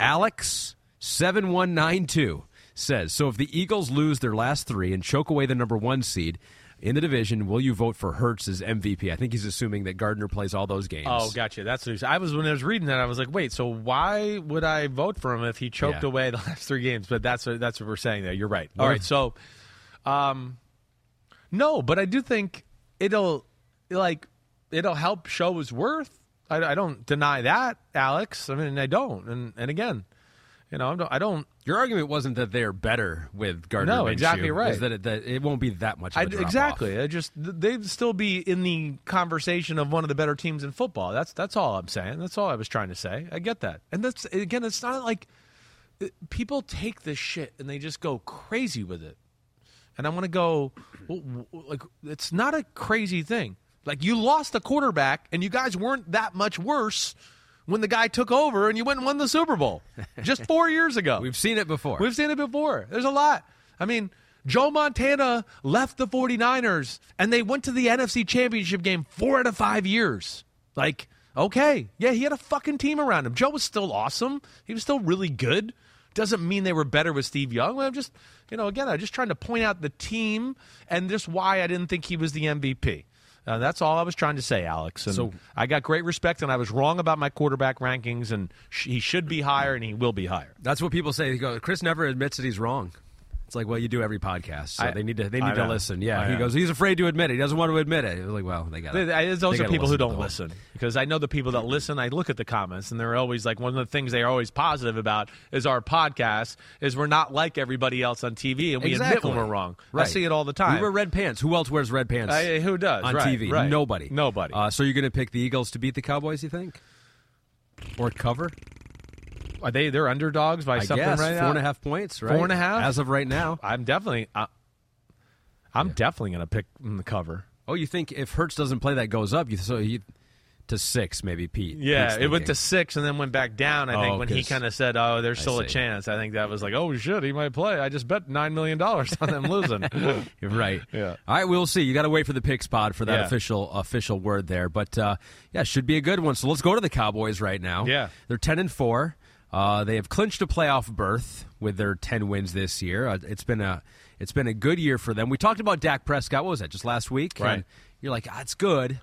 B: Alex seven one nine two says so. If the Eagles lose their last three and choke away the number one seed in the division, will you vote for Hurts as MVP? I think he's assuming that Gardner plays all those games.
A: Oh, gotcha. That's what I was when I was reading that. I was like, wait, so why would I vote for him if he choked
B: Yeah.
A: away the last three games? But that's what, that's what we're saying there. You're right. All
B: Well-
A: right, so, um, no, but I do think it'll like it'll help show his worth. I, I don't deny that, Alex. I mean, I don't. And and again, you know, I don't. I don't
B: Your argument wasn't that they're better with Gardner.
A: No,
B: Minshew.
A: exactly right.
B: was that it, that it won't be that much. Of
A: I,
B: a drop-off.
A: exactly. I just they'd still be in the conversation of one of the better teams in football. That's that's all I'm saying. That's all I was trying to say. I get that. And that's again, it's not like people take this shit and they just go crazy with it. And I want to go, like, it's not a crazy thing. Like, you lost the quarterback, and you guys weren't that much worse when the guy took over and you went and won the Super Bowl just four years ago.
B: We've seen it before.
A: We've seen it before. There's a lot. I mean, Joe Montana left the 49ers and they went to the NFC Championship game four out of five years. Like, okay. Yeah, he had a fucking team around him. Joe was still awesome. He was still really good. Doesn't mean they were better with Steve Young. Well, I'm just, you know, again, I'm just trying to point out the team and just why I didn't think he was the MVP. Uh, that's all I was trying to say, Alex. And
B: So-
A: I got great respect, and I was wrong about my quarterback rankings, and sh- he should be higher, and he will be higher.
B: That's what people say. They go, Chris never admits that he's wrong. It's like, well, you do every podcast, so
A: I-
B: they need to they need to listen. Yeah,
A: I
B: he
A: know.
B: goes, he's afraid to admit it. He doesn't want to admit it. It's like, well, they got
A: Th- th- Those are people who don't
B: listen.
A: because I know the people that listen. I look at the comments and they're always like one of the things they are always positive about is our podcast is we're not like everybody else on TV and we admit when we're wrong.
B: Right.
A: I see it all the time.
B: We wear red pants. Who else wears red pants?
A: Uh, who does
B: on
A: Right,
B: TV?
A: right.
B: Nobody.
A: Nobody.
B: Uh, so you're going to pick the Eagles to beat the Cowboys? You think? Or cover?
A: Are they they're underdogs by
B: I
A: something
B: guess
A: right
B: four
A: now?
B: and a half points. Right?
A: Four and a half?
B: as of right now.
A: I'm definitely uh, I'm definitely going to pick the cover.
B: Oh, you think if Hurts doesn't play, that goes up? You so you to six maybe, Pete?
A: Yeah, it went to six and then went back down. I
B: Oh,
A: think when he kind of said, "Oh, there's still a chance." I think that was like, "Oh shit, he might play." I just bet nine million dollars on them losing.
B: You're right.
A: Yeah.
B: All right, we'll see. You got to wait for the pick spot for that
A: Yeah.
B: official official word there, but uh, yeah, should be a good one. So let's go to the Cowboys right now.
A: Yeah.
B: they're ten and four. Uh, they have clinched a playoff berth with their ten wins this year. Uh, it's been a it's been a good year for them. We talked about Dak Prescott. What was that? Just last week.
A: Right.
B: And you're like, ah, it's good.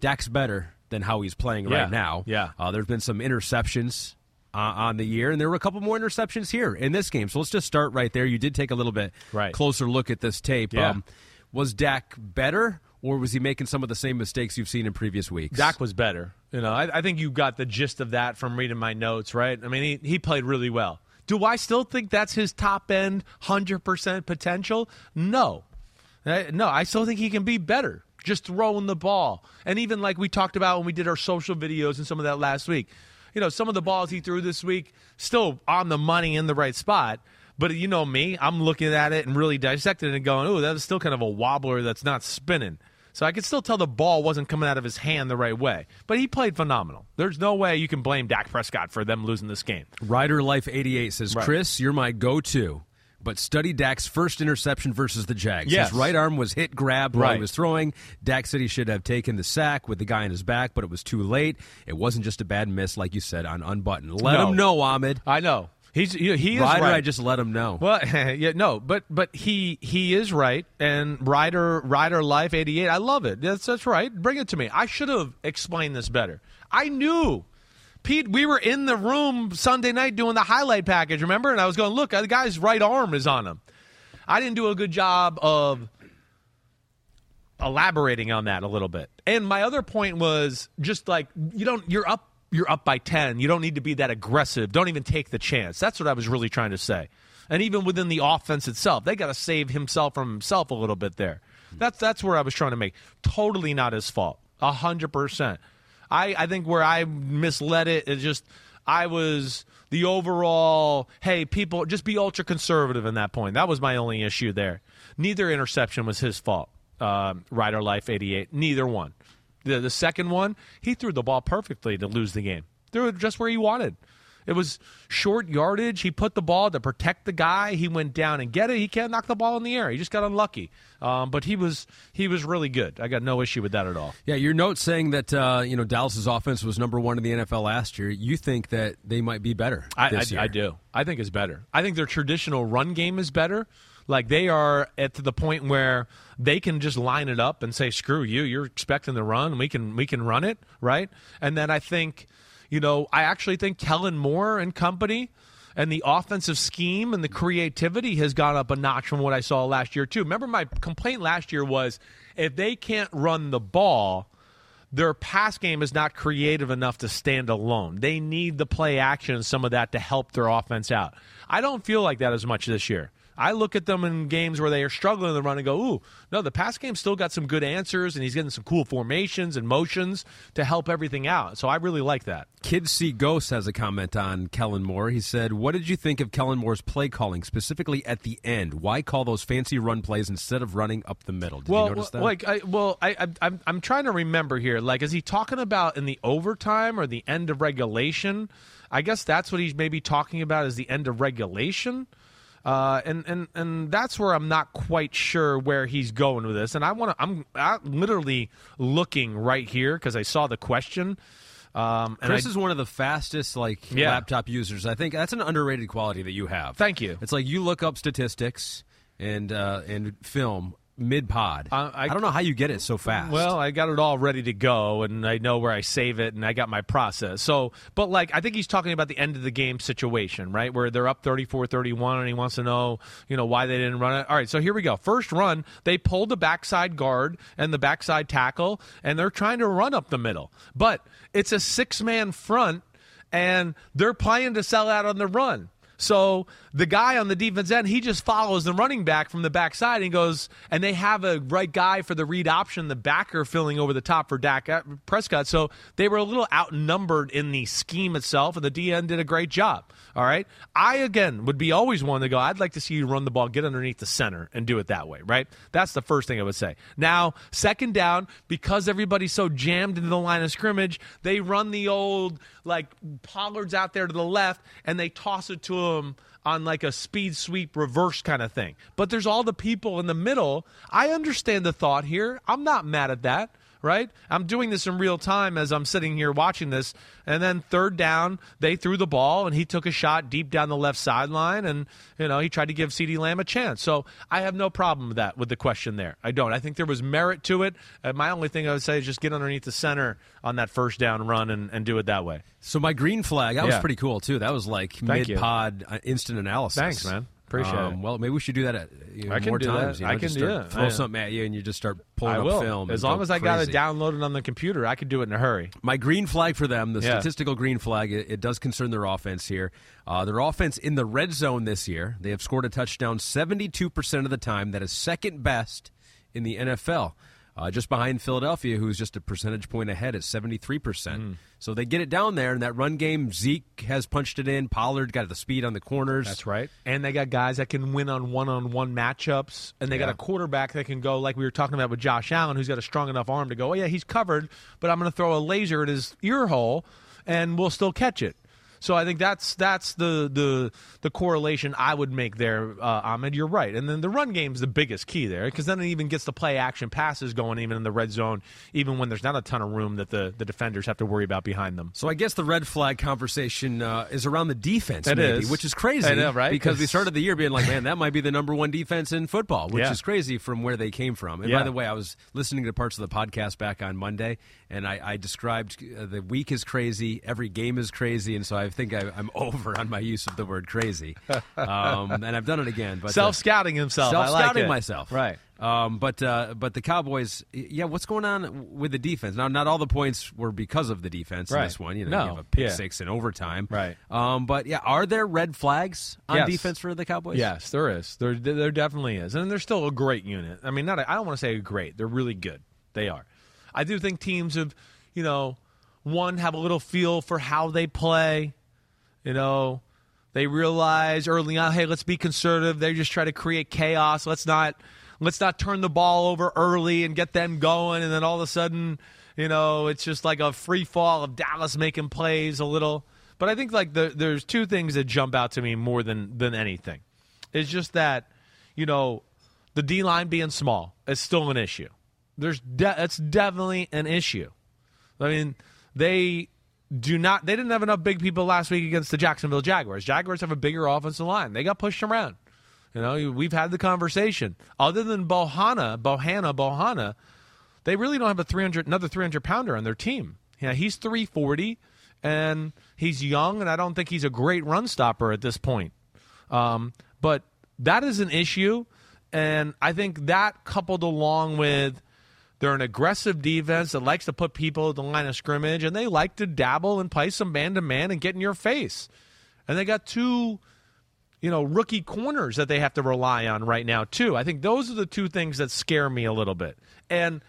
B: Dak's better than how he's playing
A: Yeah.
B: right now.
A: Yeah.
B: Uh, there's been some interceptions uh, on the year, and there were a couple more interceptions here in this game. So let's just start right there. You did take a little bit
A: Right.
B: closer look at this tape.
A: Yeah.
B: Um, was Dak better, or was he making some of the same mistakes you've seen in previous weeks?
A: Dak was better. You know, I, I think you got the gist of that from reading my notes, right? I mean, he, he played really well. Do I still think that's his top end, 100% potential? No. Uh, No, I still think he can be better just throwing the ball. And even like we talked about when we did our social videos and some of that last week, you know, some of the balls he threw this week still on the money in the right spot. But you know me, I'm looking at it and really dissecting it and going, oh, that was still kind of a wobbler that's not spinning. So I could still tell the ball wasn't coming out of his hand the right way. But he played phenomenal. There's no way you can blame Dak Prescott for them losing this game.
B: Rider Life 88 says,
A: Right.
B: Chris, you're my go to. But study Dak's first interception versus the Jags.
A: Yes.
B: His right arm was hit, grabbed while he was throwing. Dak said he should have taken the sack with the guy in his back, but it was too late. It wasn't just a bad miss, like you said, on unbutton. Let
A: No.
B: him know, Ahmed.
A: I know. He's he, he is
B: Rider,
A: right.
B: I just let him know.
A: Well, yeah, no, but but he he is right, and Rider Rider Life eighty eight. I love it. That's that's right. Bring it to me. I should have explained this better. I knew. Pete, we were in the room Sunday night doing the highlight package, remember? And I was going, look, the guy's right arm is on him. I didn't do a good job of elaborating on that a little bit. And my other point was just like you don't you're up you're up by 10. You don't need to be that aggressive. Don't even take the chance. That's what I was really trying to say. And even within the offense itself, they got to save himself from himself a little bit there. That's that's where I was trying to make. Totally not his fault. A hundred percent. I I think where I misled it is just I was the overall. Hey, people, just be ultra conservative in that point. That was my only issue there. Neither interception was his fault. Um, Rider Life eighty eight. Neither one. The the second one, he threw the ball perfectly to lose the game. Threw it just where he wanted. It was short yardage. He put the ball to protect the guy. He went down and get it. He can't knock the ball in the air. He just got unlucky. Um, but he was he was really good. I got no issue with that at all.
B: Yeah, your note saying that uh, you know Dallas's offense was number one in the NFL last year. You think that they might be better
A: I,
B: this
A: I,
B: year?
A: I do. I think it's better. I think their traditional run game is better. Like they are at the point where they can just line it up and say, "Screw you! You're expecting the run. We can we can run it right." And then I think, you know, I actually think Kellen Moore and company and the offensive scheme and the creativity has gone up a notch from what I saw last year too. Remember, my complaint last year was if they can't run the ball their pass game is not creative enough to stand alone. They need the play action and some of that to help their offense out. I don't feel like that as much this year. I look at them in games where they are struggling in the run and go, ooh, no, the pass game still got some good answers, and he's getting some cool formations and motions to help everything out. So I really like that.
B: Kids See Ghost has a comment on Kellen Moore. He said, What did you think of Kellen Moore's play calling, specifically at the end? Why call those fancy run plays instead of running up the middle? Did
A: well,
B: you notice that?
A: like, I, well, I, I, I'm, I'm trying to remember here. Like, is he talking about in the overtime or the end of regulation? I guess that's what he's maybe talking about is the end of regulation. Uh, and, and and that's where I'm not quite sure where he's going with this. And I want to. I'm, I'm literally looking right here because I saw the question. Um, and
B: Chris
A: I,
B: is one of the fastest like
A: Yeah.
B: laptop users. I think that's an underrated quality that you have.
A: Thank you.
B: It's like you look up statistics and uh, and film mid pod.
A: Uh, I-
B: I don't know how you get it so fast.
A: Well, I got it all ready to go, and I know where I save it, and I got my process. So, but like, I think he's talking about the end of the game situation, right? Where they're up 34 31, and he wants to know, you know, why they didn't run it. All right, so here we go. First run, they pulled the backside guard and the backside tackle, and they're trying to run up the middle. But it's a six man front, and they're playing to sell out on the run. So the guy on the defense end, he just follows the running back from the backside and goes, and they have a right guy for the read option, the backer filling over the top for Dak Prescott. So they were a little outnumbered in the scheme itself, and the DN did a great job. All right. I, again, would be always one to go, I'd like to see you run the ball, get underneath the center, and do it that way, right? That's the first thing I would say. Now, second down, because everybody's so jammed into the line of scrimmage, they run the old, like, Pollard's out there to the left, and they toss it to him on like a speed sweep reverse kind of thing. But there's all the people in the middle. I understand the thought here. I'm not mad at that, right? I'm doing this in real time as I'm sitting here watching this. And then third down, they threw the ball and he took a shot deep down the left sideline and you know, he tried to give CeeDee Lamb a chance. So I have no problem with that with the question there. I don't. I think there was merit to it. Uh, my only thing I would say is just get underneath the center on that first down run and, and do it that way.
B: so my green flag that was pretty cool too. That was like mid pod uh, instant analysis.
A: Thanks, man. Appreciate
B: Um,
A: it.
B: Well, maybe we should do that at, you know,
A: I can
B: more
A: do that.
B: times. You know,
A: I can
B: just
A: do
B: start,
A: it.
B: Throw
A: Yeah.
B: something at you and you just start pulling
A: I
B: up
A: will.
B: film.
A: As long as I got it downloaded on the computer, I could do it in a hurry.
B: My green flag for them, the
A: Yeah.
B: statistical green flag, it, it does concern their offense here. Uh, their offense in the red zone this year, they have scored a touchdown 72% of the time. That is second best in the NFL. Uh, just behind Philadelphia, who's just a percentage point ahead at 73%.
A: Hmm.
B: So they get it down there in that run game. Zeke has punched it in. Pollard got the speed on the corners.
A: That's right. And they got guys that can win on one-on-one matchups, and they got a quarterback that can go like we were talking about with Josh Allen, who's got a strong enough arm to go. Oh yeah, he's covered, but I'm going to throw a laser at his ear hole, and we'll still catch it. So I think that's that's the the the correlation I would make there, uh, Ahmed. You're right, and then the run game is the biggest key there because then it even gets the play action passes going even in the red zone, even when there's not a ton of room that the the defenders have to worry about behind them.
B: So I guess the red flag conversation uh, is around the defense, maybe,
A: is.
B: which is crazy.
A: I know, right?
B: Because we started the year being like, man, that might be the number one defense in football, which
A: Yeah.
B: is crazy from where they came from. And
A: Yeah.
B: by the way, I was listening to parts of the podcast back on Monday, and I, I described uh, the week is crazy, every game is crazy, and so I think I, I'm over on my use of the word crazy, um, and I've done it again. But uh,
A: Self scouting himself.
B: Self-scouting
A: it.
B: myself.
A: Right.
B: Um, but uh, but the Cowboys, yeah. What's going on with the defense? Now, not all the points were because of the defense in this one. You know,
A: No.
B: you have a pick
A: Yeah.
B: six in overtime.
A: Right.
B: Um, but yeah, are there red flags on
A: Yes.
B: defense for the Cowboys?
A: Yes, there is. There, there definitely is, and they're still a great unit. I mean, not. I don't want to say great. They're really good. They are. I do think teams have, you know, one have a little feel for how they play. You know, they realize early on, hey, let's be conservative. They just try to create chaos. Let's not. Let's not turn the ball over early and get them going, and then all of a sudden, you know, it's just like a free fall of Dallas making plays a little. But I think like the, there's two things that jump out to me more than than anything. It's just that, you know, the D line being small is still an issue. There's de- it's definitely an issue. I mean, they do not. They didn't have enough big people last week against the Jacksonville Jaguars. Jaguars have a bigger offensive line. They got pushed around. You know, we've had the conversation. Other than Bohanna, Bohanna, Bohanna, they really don't have a 300 another 300 pounder on their team. Yeah, he's 340 and he's young and I don't think he's a great run stopper at this point. Um, but that is an issue and I think that coupled along with they're an aggressive defense that likes to put people at the line of scrimmage and they like to dabble and play some man to man and get in your face. And they got two you know, rookie corners that they have to rely on right now too. I think those are the two things that scare me a little bit. And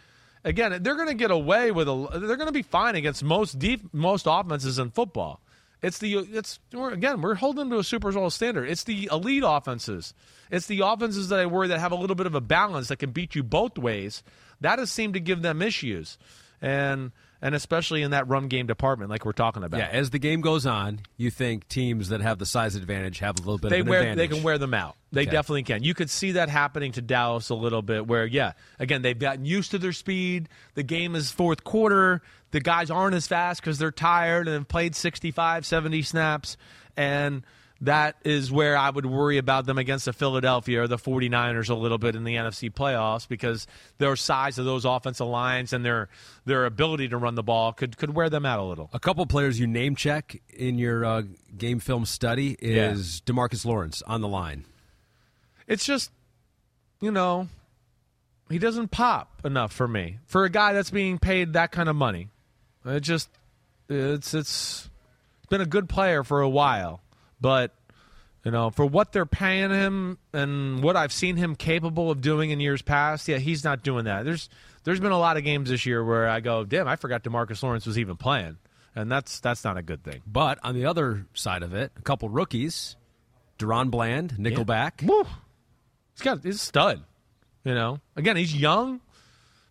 A: again, they're going to get away with a. They're going to be fine against most deep, most offenses in football. It's the it's we're, again we're holding them to a Super Bowl standard. It's the elite offenses. It's the offenses that I worry that have a little bit of a balance that can beat you both ways. That has seemed to give them issues, and and especially in that run game department, like we're talking about.
B: Yeah, as the game goes on, you think teams that have the size advantage have a little bit
A: they
B: of an
A: wear
B: advantage.
A: they can wear them out. They
B: Okay.
A: definitely can. You could see that happening to Dallas a little bit where yeah, again, they've gotten used to their speed. The game is fourth quarter. The guys aren't as fast cuz they're tired and have played 65, 70 snaps and that is where I would worry about them against the Philadelphia or the 49ers a little bit in the NFC playoffs because their size of those offensive lines and their their ability to run the ball could could wear them out a little.
B: A couple players you name check in your uh, game film study is DeMarcus Lawrence on the line.
A: it's just you know he doesn't pop enough for me for a guy that's being paid that kind of money it just it's it's been a good player for a while but you know for what they're paying him and what I've seen him capable of doing in years past yeah he's not doing that there's there's been a lot of games this year where I go damn I forgot DeMarcus Lawrence was even playing and that's that's not a good thing
B: But on the other side of it, a couple rookies, DaRon Bland, Nickelback.
A: Woo. He's got he's a stud. You know, again, he's young,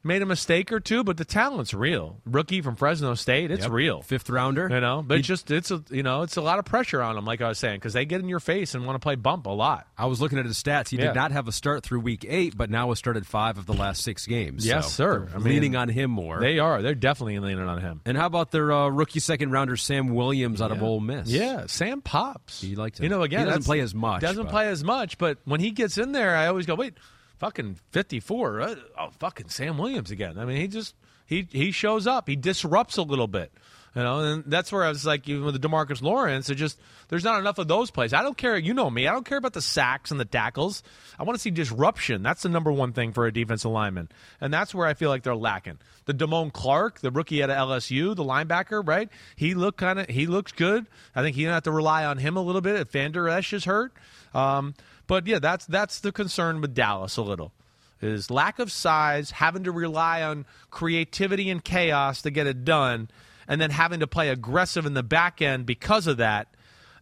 A: made a mistake or two, but the talent's real. Rookie from Fresno State, it's
B: Yep.
A: real.
B: Fifth rounder.
A: You know, but it's just it's a you know it's a lot of pressure on him, like I was saying, because they get in your face and want to play bump a lot.
B: I was looking at his stats. He
A: Yeah.
B: did not have a start through week eight, but now has started five of the last six games.
A: Yes,
B: So
A: sir. I mean,
B: leaning on him more.
A: They are. They're definitely leaning on him.
B: and how about their uh, rookie second rounder Sam Williams out of Ole Miss?
A: Yeah, Sam pops.
B: You liked him.
A: You know, again,
B: He doesn't play as much,
A: Doesn't
B: but-
A: play as much, but when he gets in there, I always go, wait, fucking fifty four. Uh, oh, fucking Sam Williams again. I mean, he just he he shows up. He disrupts a little bit. You know, and that's where I was like, even with the DeMarcus Lawrence, it just there's not enough of those plays. I don't care. You know me. I don't care about the sacks and the tackles. I want to see disruption. That's the number one thing for a defensive lineman, and that's where I feel like they're lacking. The Damone Clark, the rookie of LSU, the linebacker, right? He looked kind of he looks good. I think you have to rely on him a little bit if Vander Esch is hurt. Um, but yeah, that's that's the concern with Dallas a little is lack of size, having to rely on creativity and chaos to get it done, and then having to play aggressive in the back end because of that.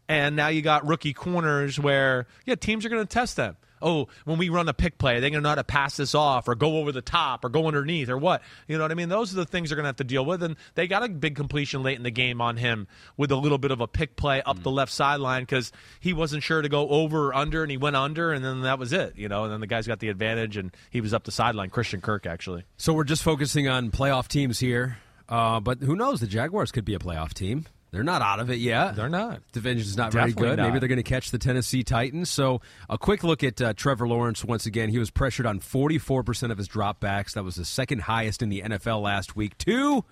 A: And now you got rookie corners where, yeah, teams are going to test them. Oh, when we run a pick play, they're going to know how to pass this off or go over the top or go underneath or what. You know what I mean? Those are the things they're going to have to deal with. And they got a big completion late in the game on him with a little bit of a pick play up the left sideline because he wasn't sure to go over or under and he went under and then that was it. You know, and then the guys got the advantage and he was up the sideline. Christian Kirk, actually.
B: So we're just focusing on playoff teams here, uh, but who knows? The Jaguars could be a playoff team. They're not out of it yet.
A: They're not.
B: Division's not very
A: Definitely
B: good. Maybe they're going to catch the Tennessee Titans. So a quick look at uh, Trevor Lawrence once again. He was pressured on 44% of his dropbacks. That was the second highest in the NFL last week. Two.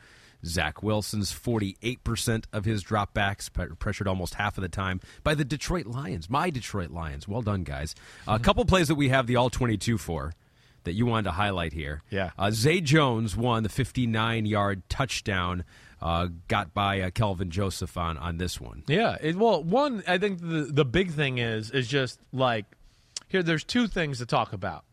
B: Zach Wilson's 48% of his dropbacks, pressured almost half of the time by the Detroit Lions. My Detroit Lions. Well done, guys. A couple plays that we have the all 22 for that you wanted to highlight here.
A: Yeah.
B: Uh, Zay Jones won the 59 yard touchdown, uh, got by uh, Kelvin Joseph on, on this one.
A: Yeah. It, well, one, I think the the big thing is is just like here. There's two things to talk about.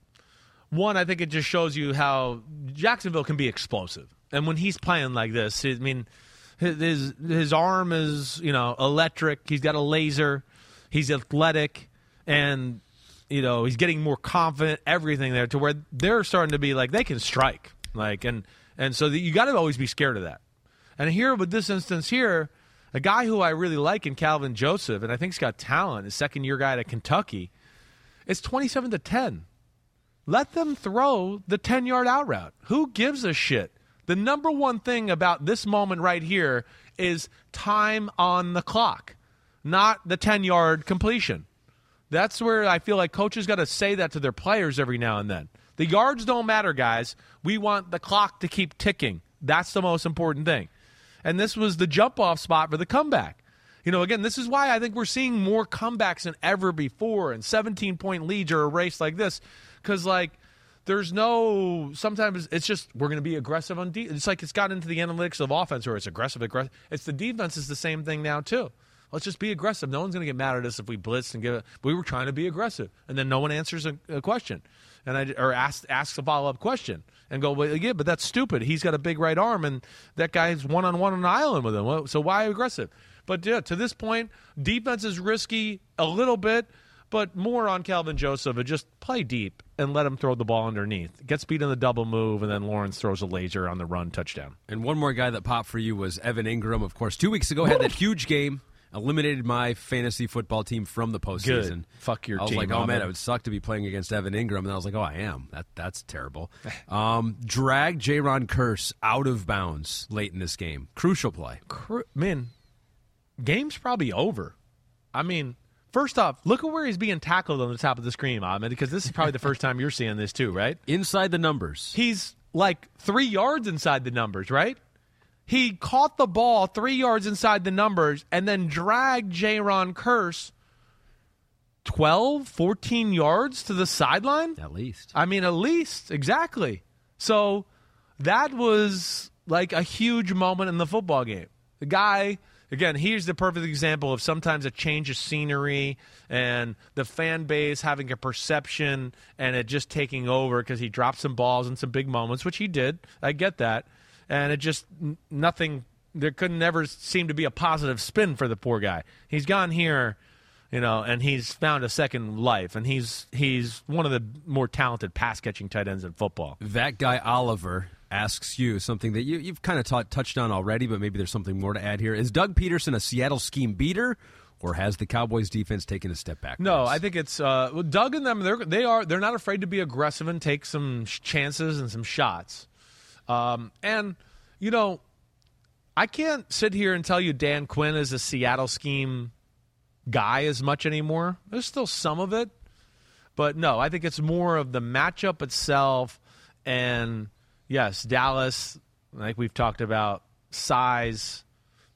A: One, I think it just shows you how Jacksonville can be explosive, and when he's playing like this, I mean, his his, arm is you know electric. He's got a laser. He's athletic, and you know he's getting more confident. Everything there to where they're starting to be like they can strike, like and and so you got to always be scared of that. And here with this instance here, a guy who I really like in Kelvin Joseph, and I think he's got talent, a second year guy at Kentucky, it's 27 to 10. Let them throw the 10 yard out route. Who gives a shit? The number one thing about this moment right here is time on the clock, not the 10 yard completion. That's where I feel like coaches got to say that to their players every now and then. The yards don't matter, guys. We want the clock to keep ticking. That's the most important thing. And this was the jump off spot for the comeback. You know, again, this is why I think we're seeing more comebacks than ever before and 17 point leads are a race like this. Because, like, there's no, sometimes it's just, we're going to be aggressive on defense. It's like it's got into the analytics of offense where it's aggressive, aggressive. It's the defense is the same thing now, too. Let's just be aggressive. No one's going to get mad at us if we blitz and give it. We were trying to be aggressive, and then no one answers a, a question, and I or asks asks a follow up question and go, well, yeah, but that's stupid. He's got a big right arm, and that guy's one on one on an island with him. So why aggressive? But yeah, to this point, defense is risky a little bit, but more on Kelvin Joseph and just play deep and let him throw the ball underneath. Gets beat in the double move, and then Lawrence throws a laser on the run touchdown.
B: And one more guy that popped for you was Evan Engram. Of course, two weeks ago had that huge game eliminated my fantasy football team from the postseason.
A: Good. Fuck your team.
B: I was
A: team,
B: like, oh man, it would suck to be playing against Evan Engram, and I was like, oh, I am. That that's terrible. Um, drag Jayron Kearse out of bounds late in this game. Crucial play.
A: Cru- Man, game's probably over. I mean, first off, look at where he's being tackled on the top of the screen, Ahmed, because this is probably the first time you're seeing this too, right?
B: Inside the numbers.
A: He's like three yards inside the numbers, right? He caught the ball three yards inside the numbers and then dragged Jayron Kearse 12, 14 yards to the sideline.
B: At least.
A: I mean, at least, exactly. So that was like a huge moment in the football game. The guy, again, here's the perfect example of sometimes a change of scenery and the fan base having a perception and it just taking over because he dropped some balls in some big moments, which he did. I get that. And it just, nothing, there could never seem to be a positive spin for the poor guy. He's gone here you know, and he's found a second life, and he's he's one of the more talented pass catching tight ends in football.
B: That guy Oliver asks you something that you, you've kind of touched on already, but maybe there's something more to add here. Is Doug Pederson a Seattle scheme beater, or has the Cowboys defense taken a step back?
A: No, I think it's uh, well, Doug and them. They're they are they're not afraid to be aggressive and take some sh- chances and some shots. Um, and you know, I can't sit here and tell you Dan Quinn is a Seattle scheme guy as much anymore. There's still some of it, but no, I think it's more of the matchup itself. And yes, Dallas, like we've talked about, size,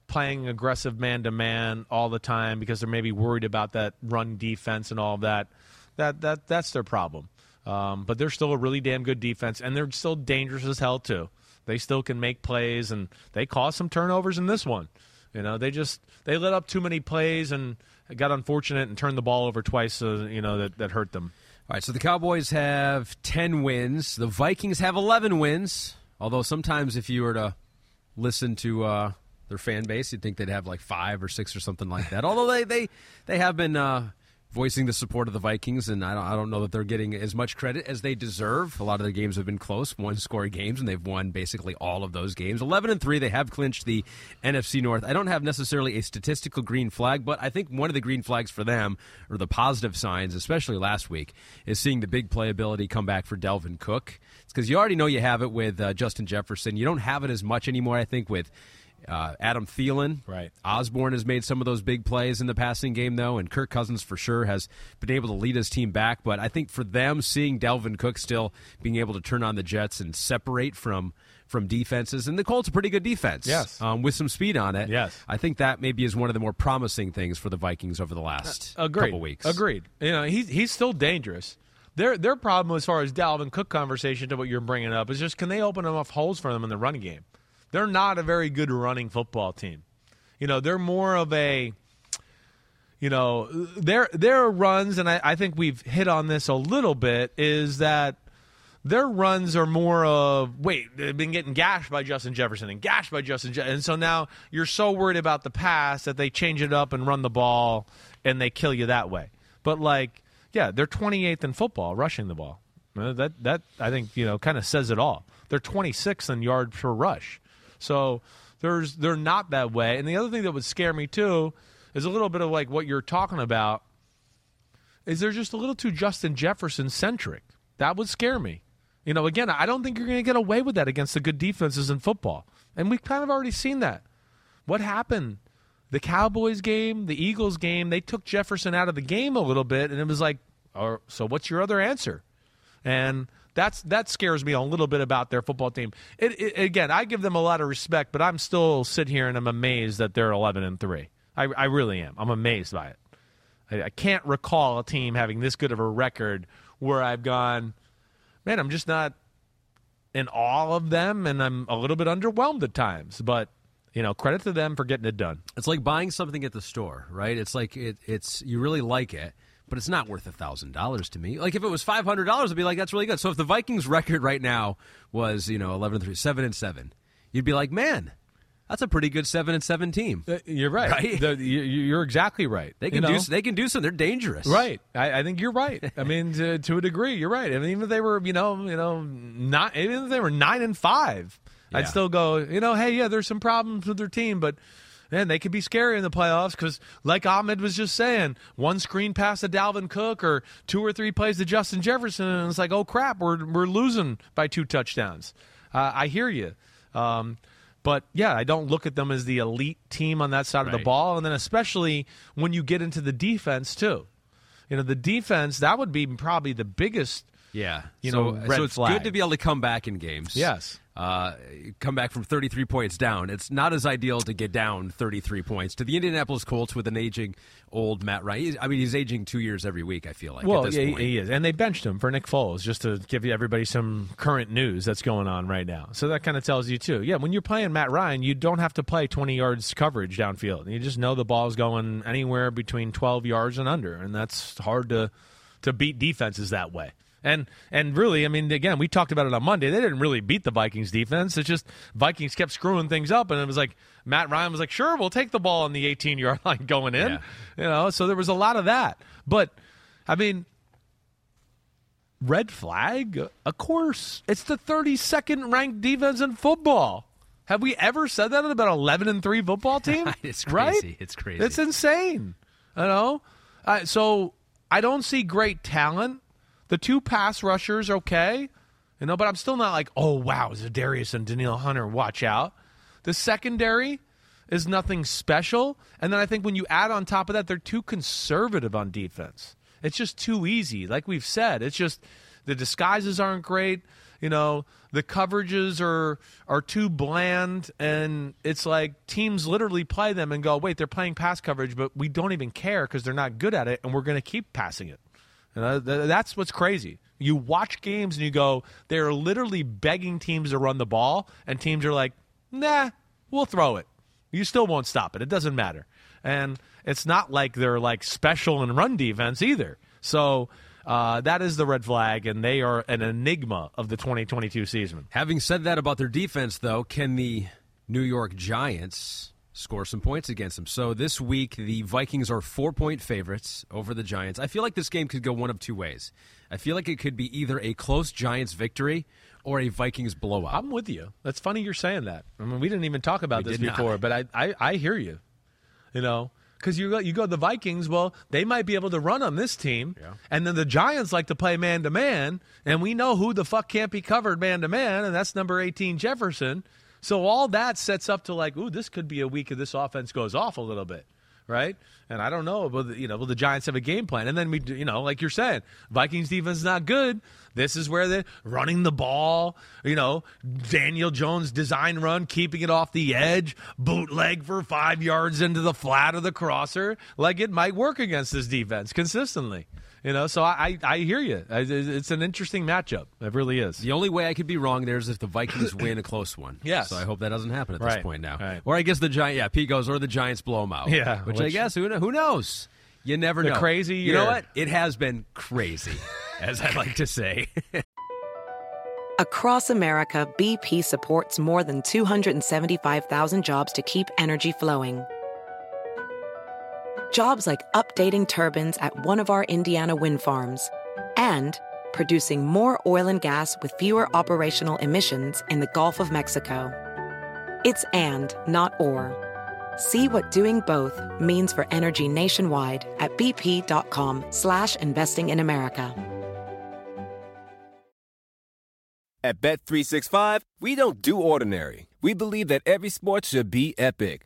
A: playing aggressive man to man all the time because they're maybe worried about that run defense and all of that. That that that's their problem. Um, but they're still a really damn good defense, and they're still dangerous as hell too. They still can make plays, and they caused some turnovers in this one. You know, they just they let up too many plays and got unfortunate and turned the ball over twice. Uh, you know that that hurt them.
B: All right, so the Cowboys have 10 wins. The Vikings have 11 wins. Although sometimes if you were to listen to uh, their fan base, you'd think they'd have like five or six or something like that. Although they, they, they have been uh, voicing the support of the Vikings, and I don't, I don't know that they're getting as much credit as they deserve. A lot of their games have been close, one score games, and they've won basically all of those games. 11 and 3, they have clinched the NFC North. I don't have necessarily a statistical green flag, but I think one of the green flags for them, or the positive signs, especially last week, is seeing the big playability come back for Dalvin Cook. It's because you already know you have it with uh, Justin Jefferson. You don't have it as much anymore, I think, with. Uh, Adam Thielen,
A: Right.
B: Osborn has made some of those big plays in the passing game, though, and Kirk Cousins for sure has been able to lead his team back. But I think for them, seeing Dalvin Cook still being able to turn on the Jets and separate from from defenses, and the Colts a pretty good defense,
A: Yes.
B: um, with some speed on it.
A: Yes.
B: I think that maybe is one of the more promising things for the Vikings over the last
A: Agreed.
B: couple weeks.
A: Agreed. You know, he's he's still dangerous. Their their problem as far as Dalvin Cook conversation to what you're bringing up is just can they open enough holes for them in the running game? They're not a very good running football team. You know, they're more of a you know, their their runs, and I, I think we've hit on this a little bit, is that their runs are more of wait they've been getting gashed by Justin Jefferson and gashed by Justin Je- and so now you're so worried about the pass that they change it up and run the ball and they kill you that way. But like yeah, they're 28th in football rushing the ball. That that I think you know kind of says it all. They're 26th in yards per rush. So there's they're not that way. And the other thing that would scare me too is a little bit of like what you're talking about is they're just a little too Justin Jefferson centric. That would scare me. You know, again, I don't think you're going to get away with that against the good defenses in football. And we've kind of already seen that. What happened? The Cowboys game, the Eagles game, they took Jefferson out of the game a little bit, and it was like, oh, so what's your other answer? And that's that scares me a little bit about their football team. It, it, again, I give them a lot of respect, but I'm still sit here and I'm amazed that they're 11 and three. I, I really am. I'm amazed by it. I, I can't recall a team having this good of a record where I've gone, man, I'm just not in awe of them, and I'm a little bit underwhelmed at times. But you know, credit to them for getting it done.
B: It's like buying something at the store, right? It's like it, it's you really like it, but it's not worth a thousand dollars to me. Like if it was five hundred dollars, I'd be like, that's really good. So if the Vikings record right now was you know eleven and three, seven and seven, you'd be like, man, that's a pretty good seven and seven team.
A: Uh, You're right.
B: Right?
A: The- you- you're exactly right.
B: They
A: You
B: can
A: know?
B: do they can do something. They're dangerous,
A: Right. I, I think you're right. I mean, to, to a degree, you're right. I mean, even if they were, you know, you know, not even if they were nine and five,
B: Yeah.
A: I'd still go, you know, hey, yeah, there's some problems with their team, but man, they could be scary in the playoffs because, like Ahmed was just saying, one screen pass to Dalvin Cook or two or three plays to Justin Jefferson, and it's like, oh crap, we're we're losing by two touchdowns. Uh, I hear you. Um, but yeah, I don't look at them as the elite team on that side of the ball, and then especially when you get into the defense too. You know, the defense that would be probably the biggest.
B: Yeah,
A: You
B: so,
A: know, red
B: so it's
A: flag.
B: good to be able to come back in games.
A: Yes.
B: Uh, come back from 33 points down. It's not as ideal to get down 33 points to the Indianapolis Colts with an aging old Matt Ryan. He's- I mean, he's aging two years every week. I feel like.
A: Well,
B: at this
A: yeah, he,
B: point.
A: he is, and they benched him for Nick Foles just to give everybody some current news that's going on right now. So that kind of tells you too. Yeah, when you're playing Matt Ryan, you don't have to play 20 yards coverage downfield. You just know the ball's going anywhere between 12 yards and under, and that's hard to to beat defenses that way. And and really, I mean, again, we talked about it on Monday. They didn't really beat the Vikings defense. It's just Vikings kept screwing things up, and it was like Matt Ryan was like, "Sure, we'll take the ball on the 18 yard line going in."
B: Yeah.
A: You know, so there was a lot of that. But I mean, red flag? Of course. It's the 32nd ranked defense in football. Have we ever said that about 11 and 3 football team?
B: It's
A: Right?
B: crazy. It's crazy.
A: It's insane. You know? Uh, so I don't see great talent. The two pass rushers, okay. You know, but I'm still not like, oh, wow, Za'Darius and Danielle Hunter, watch out. The secondary is nothing special. And then I think when you add on top of that, they're too conservative on defense. It's just too easy. Like we've said, it's just the disguises aren't great. You know, the coverages are are too bland, and it's like teams literally play them and go, "Wait, they're playing pass coverage, but we don't even care because they're not good at it, and we're going to keep passing it." That's what's crazy. You watch games and you go, they're literally begging teams to run the ball, and teams are like, "Nah, we'll throw it." You still won't stop it. It doesn't matter. And it's not like they're like special in run defense either. So uh, that is the red flag, and they are an enigma of the 2022 season.
B: Having said that about their defense, though, can the New York Giants score some points against them? So this week, the Vikings are four point favorites over the Giants. I feel like this game could go one of two ways. I feel like it could be either a close Giants victory or a Vikings blowout.
A: I'm with you. That's funny you're saying that. I mean, we didn't even talk about
B: We
A: this
B: did not.
A: before, but I, I, I hear you. You know, because you go, you go the Vikings. Well, they might be able to run on this team, and then the Giants like to play man to man, and we know who the fuck can't be covered man to man, and that's number 18 Jefferson. So all that sets up to like, ooh, this could be a week of this offense goes off a little bit. Right, and I don't know, but you know, will the Giants have a game plan? And then we, you know, like you're saying, Vikings defense is not good. This is where they're running the ball. You know, Daniel Jones design run, keeping it off the edge, bootleg for five yards into the flat of the crosser. Like it might work against this defense consistently. You know, so I I, I hear you. It's an interesting matchup. It really is.
B: The only way I could be wrong there is if the Vikings win a close one.
A: Yes.
B: So I hope that doesn't happen at
A: Right.
B: this point now.
A: Right.
B: Or I guess the Giant, yeah, Pete goes, or the Giants blow them out.
A: Yeah,
B: Which, I guess, who, kn- who knows? You never
A: The
B: know.
A: crazy
B: You know what? It has been crazy, as I like to say.
C: Across America, BP supports more than 275,000 jobs to keep energy flowing. Jobs like updating turbines at one of our Indiana wind farms and producing more oil and gas with fewer operational emissions in the Gulf of Mexico. It's and, not or. See what doing both means for energy nationwide at bp.com slash investing in America.
F: At Bet365, we don't do ordinary. We believe that every sport should be epic.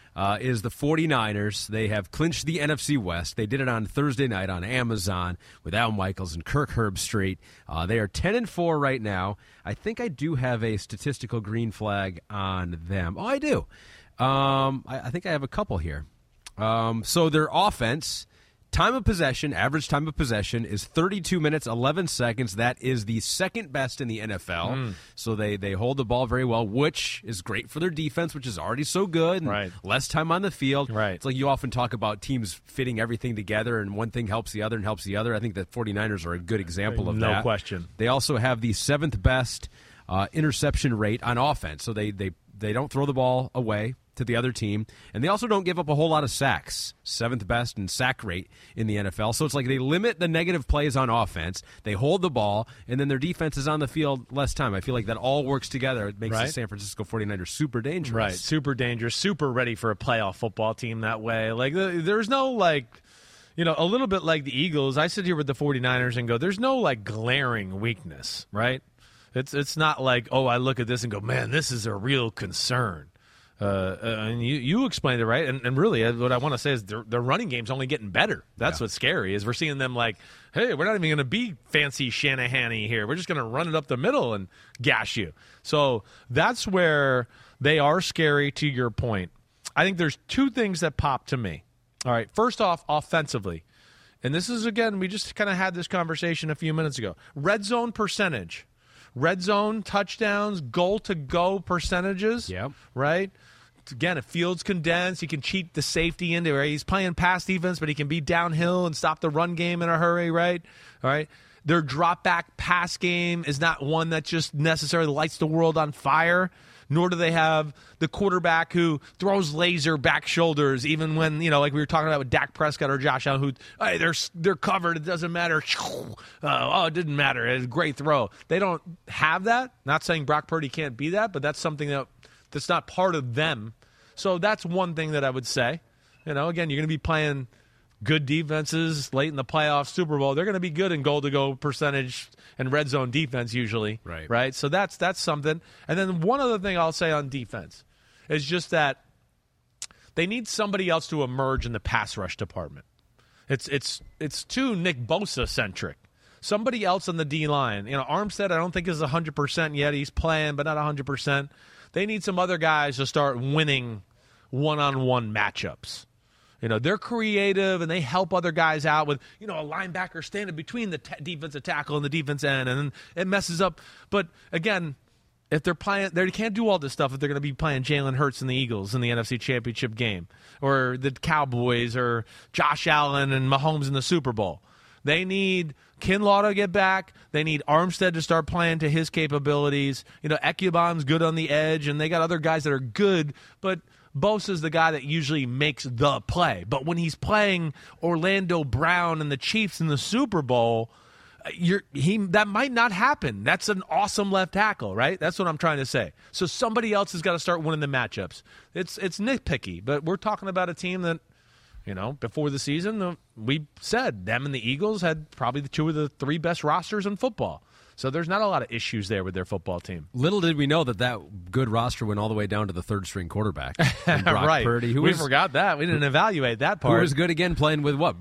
B: uh, is the 49ers. They have clinched the NFC West. They did it on Thursday night on Amazon with Al Michaels and Kirk Herbstreit. Uh, they are 10 and 4 right now. I think I do have a statistical green flag on them. Oh, I do. Um, I, I think I have a couple here. Um, so their offense Time of possession, average time of possession is 32 minutes 11 seconds. That is the second best in the NFL. Mm. So they they hold the ball very well, which is great for their defense, which is already so good.
A: right.
B: Less time on the field.
A: Right.
B: It's like you often talk about teams fitting everything together and one thing helps the other and helps the other. I think the 49ers are a good example of
A: no
B: that.
A: No question.
B: They also have the seventh best uh, interception rate on offense. So they they they don't throw the ball away to the other team, and they also don't give up a whole lot of sacks. Seventh best in sack rate in the NFL. So it's like they limit the negative plays on offense. They hold the ball, and then their defense is on the field less time. I feel like that all works together. It makes
A: right.
B: the San Francisco 49ers super dangerous.
A: Right, super dangerous, super ready for a playoff football team that way. Like there's no like you know, a little bit like the Eagles, I sit here with the 49ers and go, there's no like glaring weakness, right? It's it's not like, oh, I look at this and go, man, this is a real concern. Uh, uh, and you, you explained it right, and, and really, uh, what I want to say is their, their running game's only getting better. That's yeah. what's scary is we're seeing them like, hey, we're not even going to be fancy Shanahan here. We're just going to run it up the middle and gash you. So that's where they are scary. To your point, I think there's two things that pop to me. All right, first off, offensively, and this is again, we just kind of had this conversation a few minutes ago. Red zone percentage, red zone touchdowns, goal to go percentages.
B: Yep.
A: Right again, if Fields condensed, he can cheat the safety into it. He's playing pass defense, but he can be downhill and stop the run game in a hurry, right? All right. Their drop back pass game is not one that just necessarily lights the world on fire, nor do they have the quarterback who throws laser back shoulders, even when, you know, like we were talking about with Dak Prescott or Josh Allen, who, hey, they're, they're covered. It doesn't matter. Uh, oh, it didn't matter. It's a great throw. They don't have that. Not saying Brock Purdy can't be that, but that's something that that's not part of them. So that's one thing that I would say. You know, again, you're going to be playing good defenses late in the playoffs, Super Bowl. They're going to be good in goal to go percentage and red zone defense usually.
B: Right.
A: Right. So that's that's something. And then one other thing I'll say on defense is just that they need somebody else to emerge in the pass rush department. It's it's it's too Nick Bosa centric. Somebody else on the D line. You know, Armstead I don't think is 100% yet. He's playing but not 100%. They need some other guys to start winning one-on-one matchups. You know, they're creative and they help other guys out with, you know, a linebacker standing between the t- defensive tackle and the defense end, and it messes up. But again, if they're playing, they can't do all this stuff if they're going to be playing Jalen Hurts and the Eagles in the NFC Championship game, or the Cowboys, or Josh Allen and Mahomes in the Super Bowl. They need Kinlaw to get back. They need Armstead to start playing to his capabilities. You know, Ebukam's good on the edge, and they got other guys that are good, but Bosa's the guy that usually makes the play. But when he's playing Orlando Brown and the Chiefs in the Super Bowl, uh, you're he that might not happen. That's an awesome left tackle, right? That's what I'm trying to say. So somebody else has got to start winning the matchups. It's it's nitpicky, but we're talking about a team that you know, before the season, uh, we said them and the Eagles had probably the two of the three best rosters in football. So there's not a lot of issues there with their football team.
B: Little did we know that that good roster went all the way down to the third string quarterback,
A: right?
B: Purdy,
A: who we was, forgot that. We didn't evaluate that part.
B: Who was good again playing with what?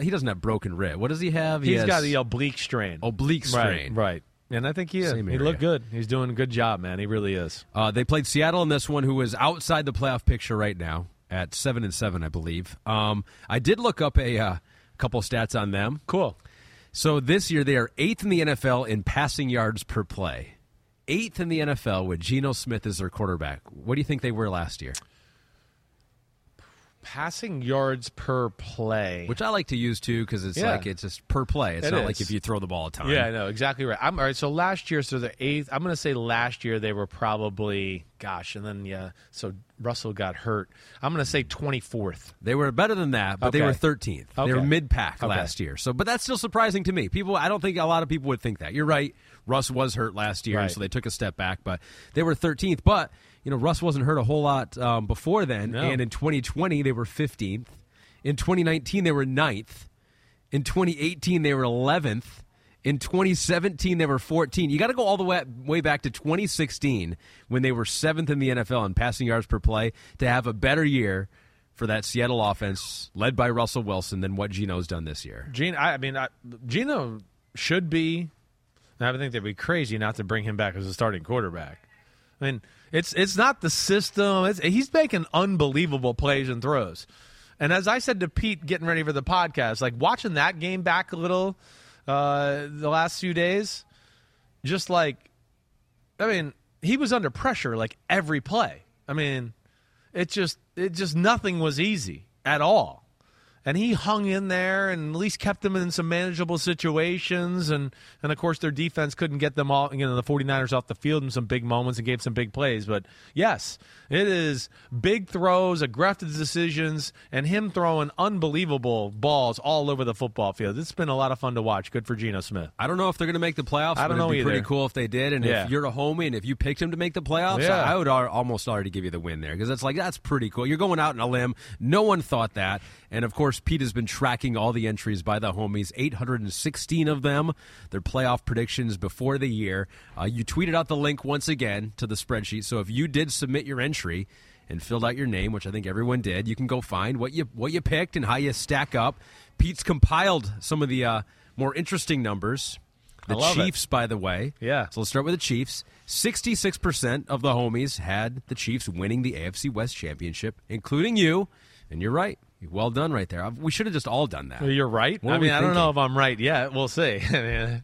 B: He doesn't have broken rib. What does he have?
A: He
B: He's
A: got the oblique strain.
B: Oblique strain.
A: Right. right. And I think he is. He looked good. He's doing a good job, man. He really is.
B: Uh, they played Seattle in this one, who is outside the playoff picture right now at seven and seven, I believe. Um, I did look up a uh, couple stats on them.
A: Cool.
B: So this year they are eighth in the NFL in passing yards per play. Eighth in the NFL with Geno Smith as their quarterback. What do you think they were last year?
A: Passing yards per play,
B: which I like to use too because it's yeah. like it's just per play. It's
A: it
B: not
A: is.
B: like if you throw the ball a ton.
A: Yeah, I know exactly right. I'm all right. So last year, so the eighth. I'm going to say last year they were probably gosh, and then yeah. So Russell got hurt. I'm going to say 24th.
B: They were better than that, but
A: okay.
B: they were 13th.
A: Okay.
B: They were mid pack
A: okay.
B: last year. So, but that's still surprising to me. People, I don't think a lot of people would think that. You're right. Russ was hurt last year,
A: right.
B: so they took a step back, but they were 13th. But you know, Russ wasn't hurt a whole lot um, before then,
A: no.
B: and in 2020 they were 15th. In 2019 they were 9th. In 2018 they were 11th. In 2017, they were 14. You got to go all the way, way back to 2016 when they were seventh in the NFL in passing yards per play to have a better year for that Seattle offense led by Russell Wilson than what Geno's done this year.
A: Geno, I, I mean, I, Geno should be. I think they'd be crazy not to bring him back as a starting quarterback. I mean, it's it's not the system. It's, he's making unbelievable plays and throws. And as I said to Pete, getting ready for the podcast, like watching that game back a little uh, the last few days, just like, I mean, he was under pressure like every play. I mean, it just it just nothing was easy at all and he hung in there and at least kept them in some manageable situations. And and of course their defense couldn't get them all you know the 49ers off the field in some big moments and gave some big plays. But yes it is big throws aggressive decisions and him throwing unbelievable balls all over the football field. It's been a lot of fun to watch. Good for Geno Smith.
B: I don't know if they're going to make the playoffs
A: I don't
B: but
A: know
B: it'd be
A: either.
B: pretty cool if they did. And
A: Yeah.
B: if you're a homie and if you picked him to make the playoffs
A: Yeah.
B: I would almost already give you the win there because it's like that's pretty cool. You're going out on a limb. No one thought that and of course Pete has been tracking all the entries by the homies 816 of them their playoff predictions before the year uh, you tweeted out the link once again to the spreadsheet so if you did submit your entry and filled out your name, which I think everyone did. You can go find what you what you picked and how you stack up. Pete's compiled some of the uh, more interesting numbers. The
A: love it.
B: Chiefs, by the way.
A: Yeah.
B: So let's start with the Chiefs. Sixty-six percent of the homies had the Chiefs winning the AFC West championship, including you. And you're right. Well done, right there. We should have just all done that.
A: you're right
B: What
A: I mean I don't know if? I'm right yet we'll see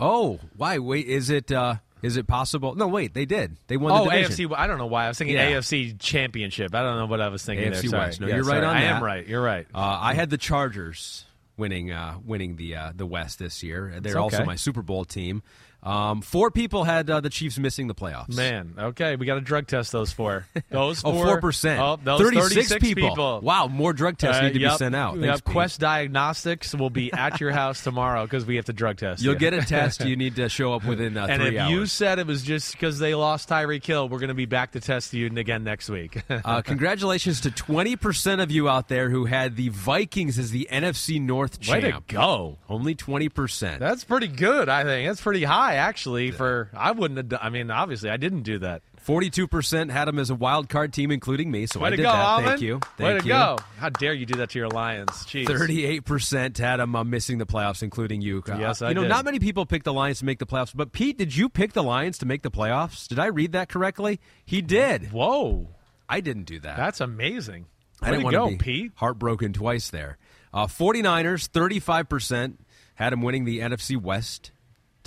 B: Oh, why? Wait, is it? Uh, is it possible? No, wait. They did. They won
A: Oh,
B: the division.
A: AFC. I don't know why I was thinking
B: Yeah.
A: AFC Championship. I don't know what I was thinking.
B: AFC
A: there.
B: West. No,
A: Yeah,
B: you're right
A: sorry.
B: on
A: I
B: that.
A: am right. You're right.
B: Uh, I had the Chargers winning uh, winning the uh, the West this year. They're also my Super Bowl team. Um, four people had uh, the Chiefs missing the playoffs.
A: Man, okay, we got to drug test those four. Those
B: Oh,
A: four
B: four percent.
A: Oh, those
B: 36,
A: 36
B: people. Wow, more drug tests
A: Uh,
B: need to
A: yep.
B: be sent out. Thanks,
A: have
B: Pete.
A: Quest Diagnostics will be at your house tomorrow because we have to drug test.
B: You'll
A: you.
B: get a test. You need to show up within uh,
A: and
B: three
A: if
B: hours.
A: you said it was just because they lost Tyreek Hill, we're going to be back to test you again next week.
B: uh, congratulations to 20% of you out there who had the Vikings as the NFC North champ.
A: Way to go!
B: Only 20%.
A: That's pretty good. I think that's pretty high actually. For I wouldn't have. Done, I mean, obviously, I didn't do that.
B: 42% had them as a wild card team, including me. So
A: Way
B: I did
A: go,
B: that.
A: Alvin.
B: Thank you.
A: Way
B: Thank
A: to
B: you.
A: go! How dare you do that to your Lions? Jeez.
B: 38% had them uh, missing the playoffs, including you. Uh,
A: Yes, I
B: You know,
A: did.
B: not many people picked the Lions to make the playoffs, but Pete, did you pick the Lions to make the playoffs? Did I read that correctly? He did.
A: Whoa,
B: I didn't do that.
A: that's amazing.
B: I
A: Way
B: didn't
A: to
B: want
A: go,
B: to be
A: Pete.
B: heartbroken twice there. Uh, 49ers, 35% had him winning the NFC West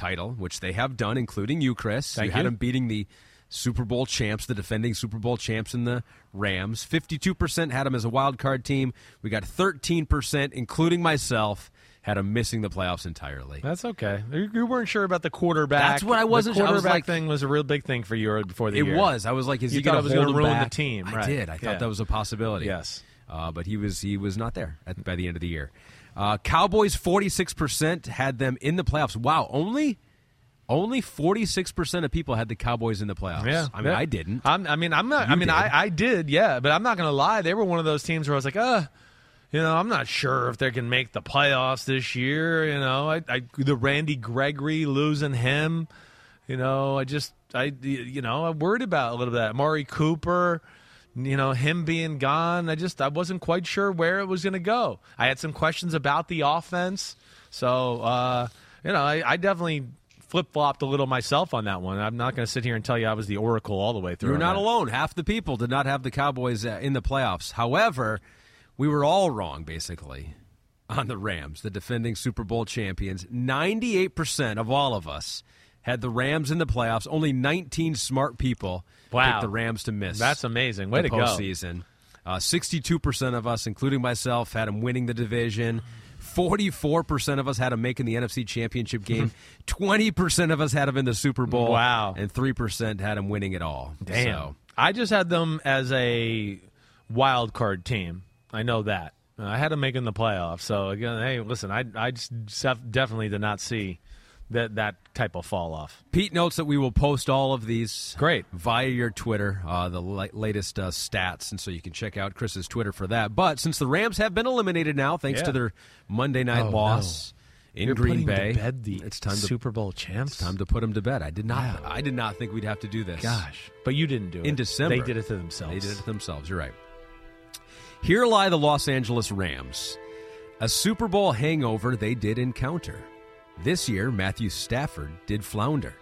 B: title, which they have done, including you, Chris.
A: Thank
B: you had
A: you.
B: him beating the Super Bowl champs, the defending Super Bowl champs in the Rams. 52% had him as a wild card team. We got 13%, including myself, had him missing the playoffs entirely.
A: That's okay. You weren't sure about the quarterback.
B: That's what I wasn't
A: The
B: sure. I was
A: quarterback
B: like-
A: thing was a real big thing for you before the
B: It
A: year.
B: It was. I was like, is
A: You
B: he
A: thought
B: going
A: was
B: to
A: ruin the
B: back?
A: team,
B: I did. I thought
A: Yeah.
B: that was a possibility.
A: Yes.
B: uh, but he was he was not there at, by the end of the year. Uh, Cowboys forty six percent had them in the playoffs. Wow, only only forty six percent of people had the Cowboys in the playoffs.
A: Yeah,
B: I mean
A: yeah.
B: I didn't.
A: I'm, I mean, I'm not. I mean,
B: did.
A: I, I did, yeah. But I'm not going to lie. They were one of those teams where I was like, uh, you know, I'm not sure if they can make the playoffs this year. You know, I, I the Randy Gregory losing him. You know, I just, I, you know, I'm worried about a little bit. Amari Cooper. You know, him being gone, I just I wasn't quite sure where it was going to go. I had some questions about the offense, so uh, you know, I, I definitely flip flopped a little myself on that one. I'm not going to sit here and tell you I was the oracle all the way through.
B: You're not
A: that.
B: alone. Half the people did not have the Cowboys uh, in the playoffs. However, we were all wrong basically on the Rams, the defending Super Bowl champions. 98% of all of us had the Rams in the playoffs. Only 19 smart people
A: Wow.
B: picked the Rams to miss.
A: That's amazing. Way to go.
B: postseason. Uh, 62% of us, including myself, had them winning the division. 44% of us had them making the NFC Championship game. 20% of us had them in the Super Bowl.
A: Wow.
B: And 3% had them winning it all.
A: Damn.
B: So,
A: I just had them as a wild card team. I know that. I had them making the playoffs. So again, hey, listen, I I definitely did not see that that type of fall off.
B: Pete notes that we will post all of these
A: Great.
B: via your Twitter, uh, the la- latest uh, stats, and so you can check out Chris's Twitter for that. But since the Rams have been eliminated now, thanks
A: Yeah.
B: to their Monday night
A: Oh,
B: loss in
A: You're
B: Green
A: putting to
B: Bay.
A: bed the
B: it's time to
A: Super Bowl champs.
B: time to put them to bed. I did not.
A: Wow.
B: I did not think we'd have to do this.
A: Gosh, but you didn't do it
B: in December.
A: They did it to themselves.
B: They did it to themselves. You're right. Here lie the Los Angeles Rams, a Super Bowl hangover they did encounter. This year, Matthew Stafford did flounder.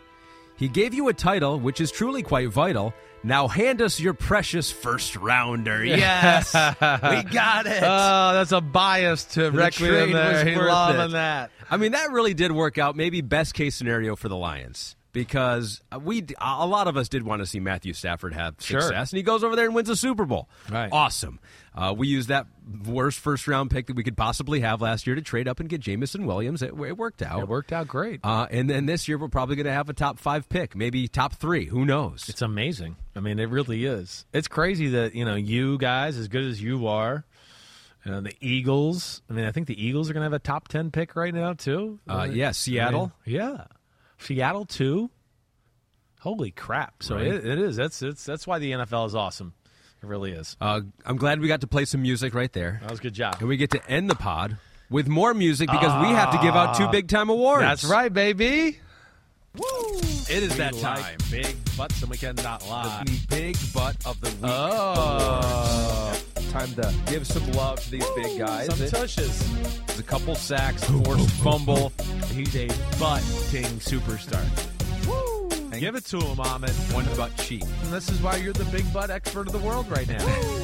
B: He gave you a title, which is truly quite vital. Now hand us your precious first rounder. Yes, we got it.
A: Oh, that's a bias to
B: The
A: Requiem there.
B: was
A: He
B: worth
A: loving
B: it.
A: that.
B: I mean, that really did work out. Maybe best case scenario for the Lions because we a lot of us did want to see Matthew Stafford have
A: Sure.
B: success, and he goes over there and wins a Super Bowl.
A: Right.
B: Awesome. Uh, we used that worst first round pick that we could possibly have last year to trade up and get Jameson Williams. It, it worked out.
A: It worked out great.
B: Uh, and then this year we're probably going to have a top five pick, maybe top three. Who knows?
A: It's amazing. I mean, it really is. It's crazy that you know you guys, as good as you are, you know, the Eagles. I mean, I think the Eagles are going to have a top ten pick right now too.
B: Uh, yeah, Seattle.
A: I mean, yeah, Seattle too. Holy crap! So
B: Right.
A: it, it is. That's it's that's why the NFL is awesome. It really is.
B: Uh, I'm glad we got to play some music right there,
A: That was a good job.
B: and we get to end the pod with more music because we have to give out two big time awards.
A: That's right, baby. Woo.
B: It is that
A: We
B: time.
A: big butts, and we cannot lie.
B: The big butt of the week.
A: Oh,
B: Time to give some love to these big guys.
A: some
B: It-
A: tushes.
B: There's a couple sacks, forced fumble.
A: He's a butting superstar. Give it to him, Ahmed.
B: One butt cheek.
A: And this is why you're the big butt expert of the world right now.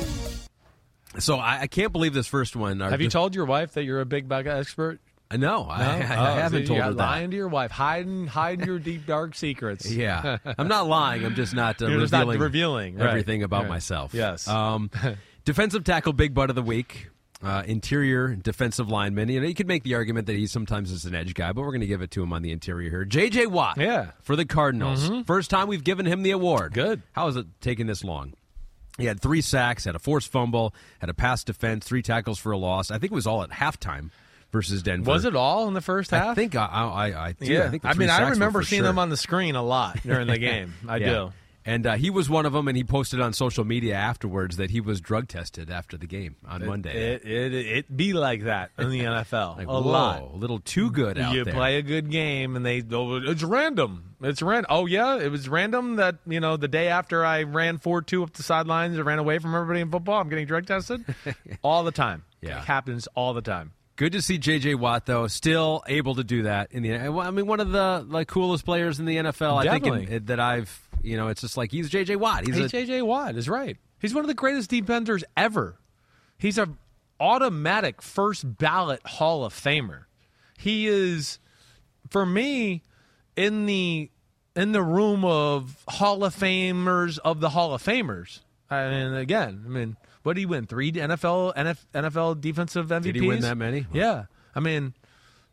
B: So I, I can't believe this first one.
A: Have you told your wife that you're a big butt expert?
B: No, I, I, I
A: Oh,
B: haven't
A: so
B: told her that.
A: Lying to your wife, hiding, hiding your deep dark secrets.
B: Yeah, I'm not lying. I'm just not uh,
A: You're just
B: revealing,
A: not revealing right.
B: everything about
A: Right.
B: myself.
A: Yes.
B: Um, defensive tackle, big butt of the week. Uh, interior defensive lineman. You know, you could make the argument that he sometimes is an edge guy, but we're going to give it to him on the interior here. J.J. Watt.
A: Yeah. Mm-hmm.
B: For the Cardinals. First time we've given him the award.
A: Good.
B: How is it taking this long? He had three sacks, had a forced fumble, had a pass defense, three tackles for a loss. I think it was all at halftime versus Denver.
A: Was it all in the first half?
B: I think I, I, I do.
A: Yeah.
B: I,
A: I mean, I remember seeing
B: sure.
A: him on the screen a lot during the game. I
B: Yeah.
A: do.
B: And uh, he was one of them, and he posted on social media afterwards that he was drug tested after the game on Monday.
A: It, it it be like that in the NFL
B: Like,
A: a
B: whoa,
A: lot.
B: a little too good out
A: you
B: there.
A: play a good game and they oh, it's random. It's random. Oh yeah, it was random that you know the day after I ran four two up the sidelines and ran away from everybody in football, I'm getting drug tested all the time.
B: Yeah.
A: it happens all the time.
B: Good to see J.J. Watt though, still able to do that in the. I mean, one of the like coolest players in the NFL. I think
A: Definitely.
B: in, that I've you know, it's just like he's J.J. Watt. He's a,
A: J.J. Watt is right. He's one of the greatest defenders ever. He's a automatic first ballot Hall of Famer. He is, for me, in the in the room of Hall of Famers of the Hall of Famers. I And again, I mean, what did he win? Three NFL NF, NFL defensive MVPs.
B: Did he win that many?
A: Yeah, I mean,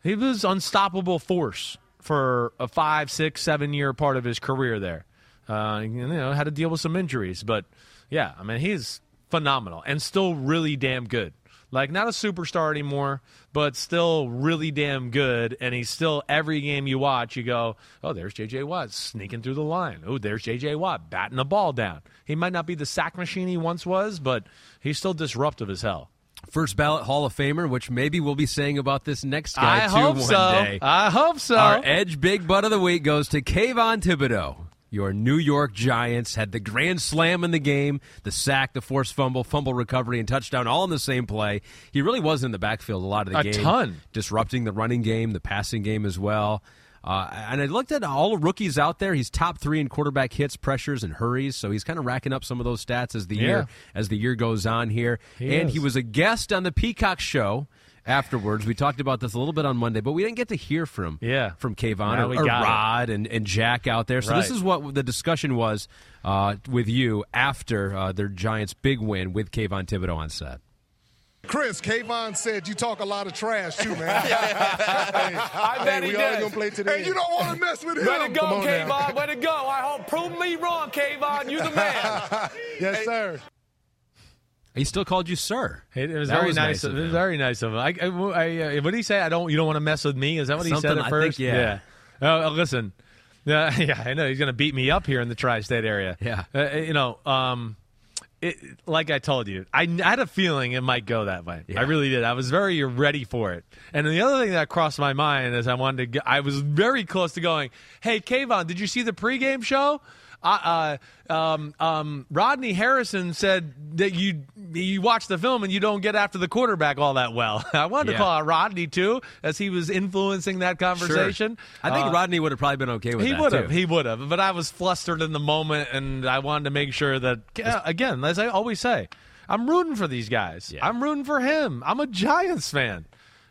A: he was unstoppable force for a five, six, seven year part of his career there. Uh, you know, had to deal with some injuries, but yeah, I mean, he's phenomenal and still really damn good. Like not a superstar anymore, but still really damn good. And he's still every game you watch, you go, oh, there's J.J. Watt sneaking through the line. Oh, there's J.J. Watt batting the ball down. He might not be the sack machine he once was, but he's still disruptive as hell.
B: first ballot Hall of Famer, which maybe we'll be saying about this next guy
A: I
B: too
A: hope
B: one
A: so.
B: day.
A: I hope so.
B: Our edge big butt of the week goes to Kayvon Thibodeaux. Your New York Giants had the grand slam in the game, the sack, the forced fumble, fumble recovery, and touchdown all in the same play. He really was in the backfield a lot of the
A: A
B: game.
A: ton.
B: Disrupting the running game, the passing game as well. Uh, and I looked at all the rookies out there. He's top three in quarterback hits, pressures, and hurries. So he's kind of racking up some of those stats as the
A: Yeah.
B: year as the year goes on here.
A: He
B: and
A: is.
B: he was a guest on the Peacock Show afterwards. We talked about this a little bit on Monday, but we didn't get to hear from
A: Yeah.
B: from Kayvon
A: Now
B: or, or
A: got it.
B: Rod and, and Jack out there. So this is what the discussion was uh, with you after uh, their Giants' big win with Kayvon Thibodeaux on set.
G: Chris, Kayvon said you talk a lot of trash too, man. hey,
H: I
G: hey,
H: bet
G: we
H: he
G: all
H: does.
G: gonna play today. Hey, you don't want to mess with him.
H: Let it go,
G: Come on now.
H: Kayvon. Way to go. I hope prove me wrong, Kayvon. You the man.
G: yes, sir.
B: He still called you sir.
A: It, was
B: That
A: very
B: was
A: nice.
B: nice of
A: it was
B: him.
A: very nice of him. I, I, I, uh, what did he say? I don't. You don't want to mess with me. Is that what he
B: Something,
A: said
B: I
A: at
B: think,
A: first?
B: yeah.
A: Oh, uh, listen. Yeah, yeah. I know he's going to beat me up here in the tri-state area.
B: Yeah.
A: Uh, you know, um, it, like I told you, I had a feeling it might go that way. I really did. I was very ready for it. And the other thing that crossed my mind is I wanted to. Get, I was very close to going. Hey, Kayvon, did you see the pregame show? Uh, uh, um, um, Rodney Harrison said that you you watch the film and you don't get after the quarterback all that well. I wanted
B: Yeah.
A: to call out Rodney too, as he was influencing that conversation. Sure.
B: I think
A: Uh,
B: Rodney would have probably been okay with that.
A: he would have. He would have. But I was flustered in the moment, and I wanted to make sure that, again, as I always say, I'm rooting for these guys. Yeah. I'm rooting for him. I'm a Giants fan.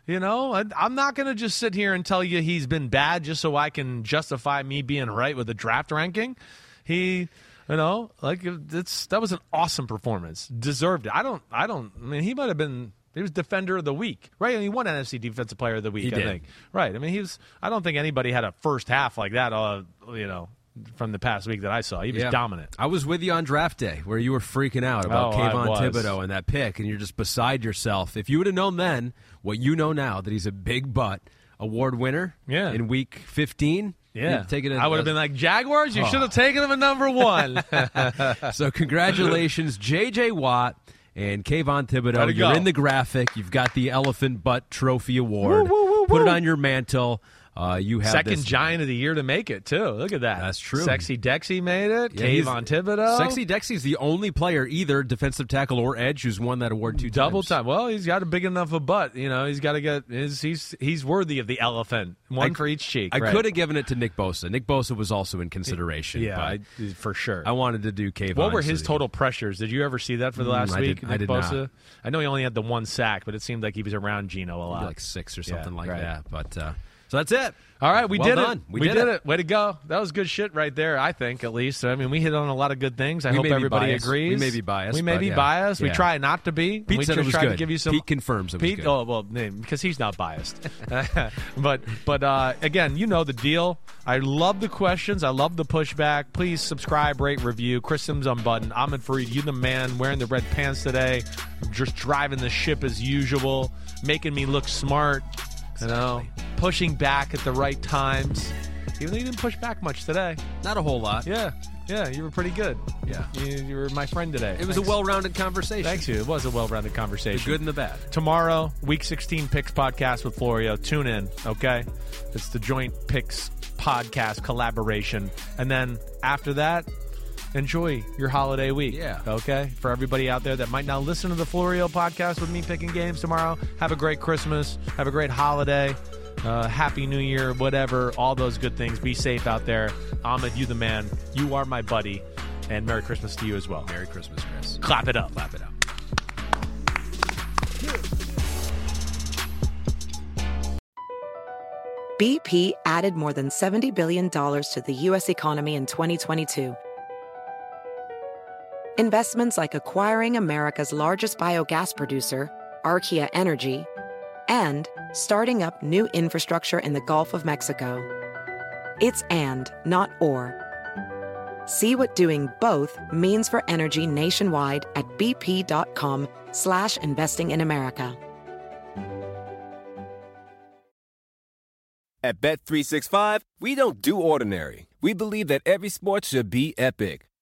A: You know, I, I'm not going to just sit here and tell you he's been bad just so I can justify me being right with the draft ranking. He, you know, like it's that was an awesome performance. Deserved it. I don't. I don't. I mean, he might have been. He was defender of the week, right? And he won NFC Defensive Player of the Week.
B: He
A: I
B: did.
A: think. Right. I mean, he was. I don't think anybody had a first half like that. Uh, you know, from the past week that I saw, he was
B: Yeah.
A: dominant.
B: I was with you on draft day where you were freaking out about
A: Oh,
B: Kayvon. Thibodeaux and that pick, and you're just beside yourself. If you would have known then what you know now, that he's a big butt award winner
A: Yeah.
B: in week 15,
A: Yeah,
B: take it
A: I would have been like Jaguars. You
B: Oh.
A: should have taken him at number one.
B: so congratulations, J.J. Watt and Kayvon
A: Thibodeaux.
B: You're
A: go.
B: in the graphic. You've got the Elephant Butt Trophy Award. Put it on your mantle. Uh, you have
A: Second
B: this-
A: giant of the year to make it too. Look at that.
B: That's true.
A: Sexy Dexy made it.
B: Yeah, he's-
A: Kayvon Thibodeaux.
B: Sexy Dexy's the only player, either defensive tackle or edge, who's won that award two
A: Double
B: times.
A: time. Well, he's got a big enough a butt. You know, he's got to get. His, he's he's worthy of the elephant. One
B: I-
A: for each cheek.
B: I
A: right.
B: could have given it to Nick Bosa. Nick Bosa was also in consideration.
A: Yeah,
B: but
A: I, for sure.
B: I wanted to do Kayvon.
A: What were his total pressures? Did you ever see that for the
B: Mm,
A: last
B: I
A: week?
B: did- I
A: Nick
B: did
A: Bosa?
B: not.
A: I know he only had the one sack, but it seemed like he was around Geno a lot.
B: like six or
A: Yeah,
B: something like
A: right.
B: that. But uh, so that's it.
A: All right, we
B: Well
A: did
B: done.
A: it.
B: We
A: We,
B: did
A: did,
B: it.
A: it. Way to go. That was good shit right there, I think, at least. I mean, we hit on a lot of good things. I
B: We
A: hope everybody
B: biased.
A: agrees.
B: We may be biased,
A: We may be
B: yeah.
A: biased. We try not to be.
B: Pete
A: we
B: said it was
A: try to
B: good.
A: give you some
B: Pete confirms it
A: Pete,
B: good.
A: oh well, because he's not biased. but but uh, again, you know the deal. I love the questions. I love the pushback. Please subscribe, rate, review. Chris Simms unbuttoned. Ahmed Fareed, you the man, wearing the red pants today. Just driving the ship as usual, making me look smart. You know, pushing back at the right times. Even though you didn't push back much today.
B: Not a whole lot.
A: Yeah, yeah, you were pretty good.
B: Yeah.
A: you, you were my friend today.
B: It was
A: Thanks.
B: a well-rounded conversation.
A: Thanks you. It was a well-rounded conversation.
B: The good and the bad.
A: Tomorrow, Week 16 Picks podcast with Florio. Tune in, okay? It's the joint Picks podcast collaboration, and then after that, enjoy your holiday week.
B: Yeah.
A: Okay. For everybody out there that might not listen to the Florio podcast with me picking games tomorrow, have a great Christmas. Have a great holiday. Uh, Happy New Year, whatever, all those good things. Be safe out there. Ahmed, you the man. You are my buddy. And Merry Christmas to you as well.
B: Merry Christmas, Chris.
A: Clap it up.
B: Clap it up.
C: BP added more than $70 billion to the U.S. economy in 2022. Investments like acquiring America's largest biogas producer, Archaea Energy, and starting up new infrastructure in the Gulf of Mexico. It's and, not or. See what doing both means for energy nationwide at bp.com slash investing in America.
F: At Bet365, we don't do ordinary. We believe that every sport should be epic.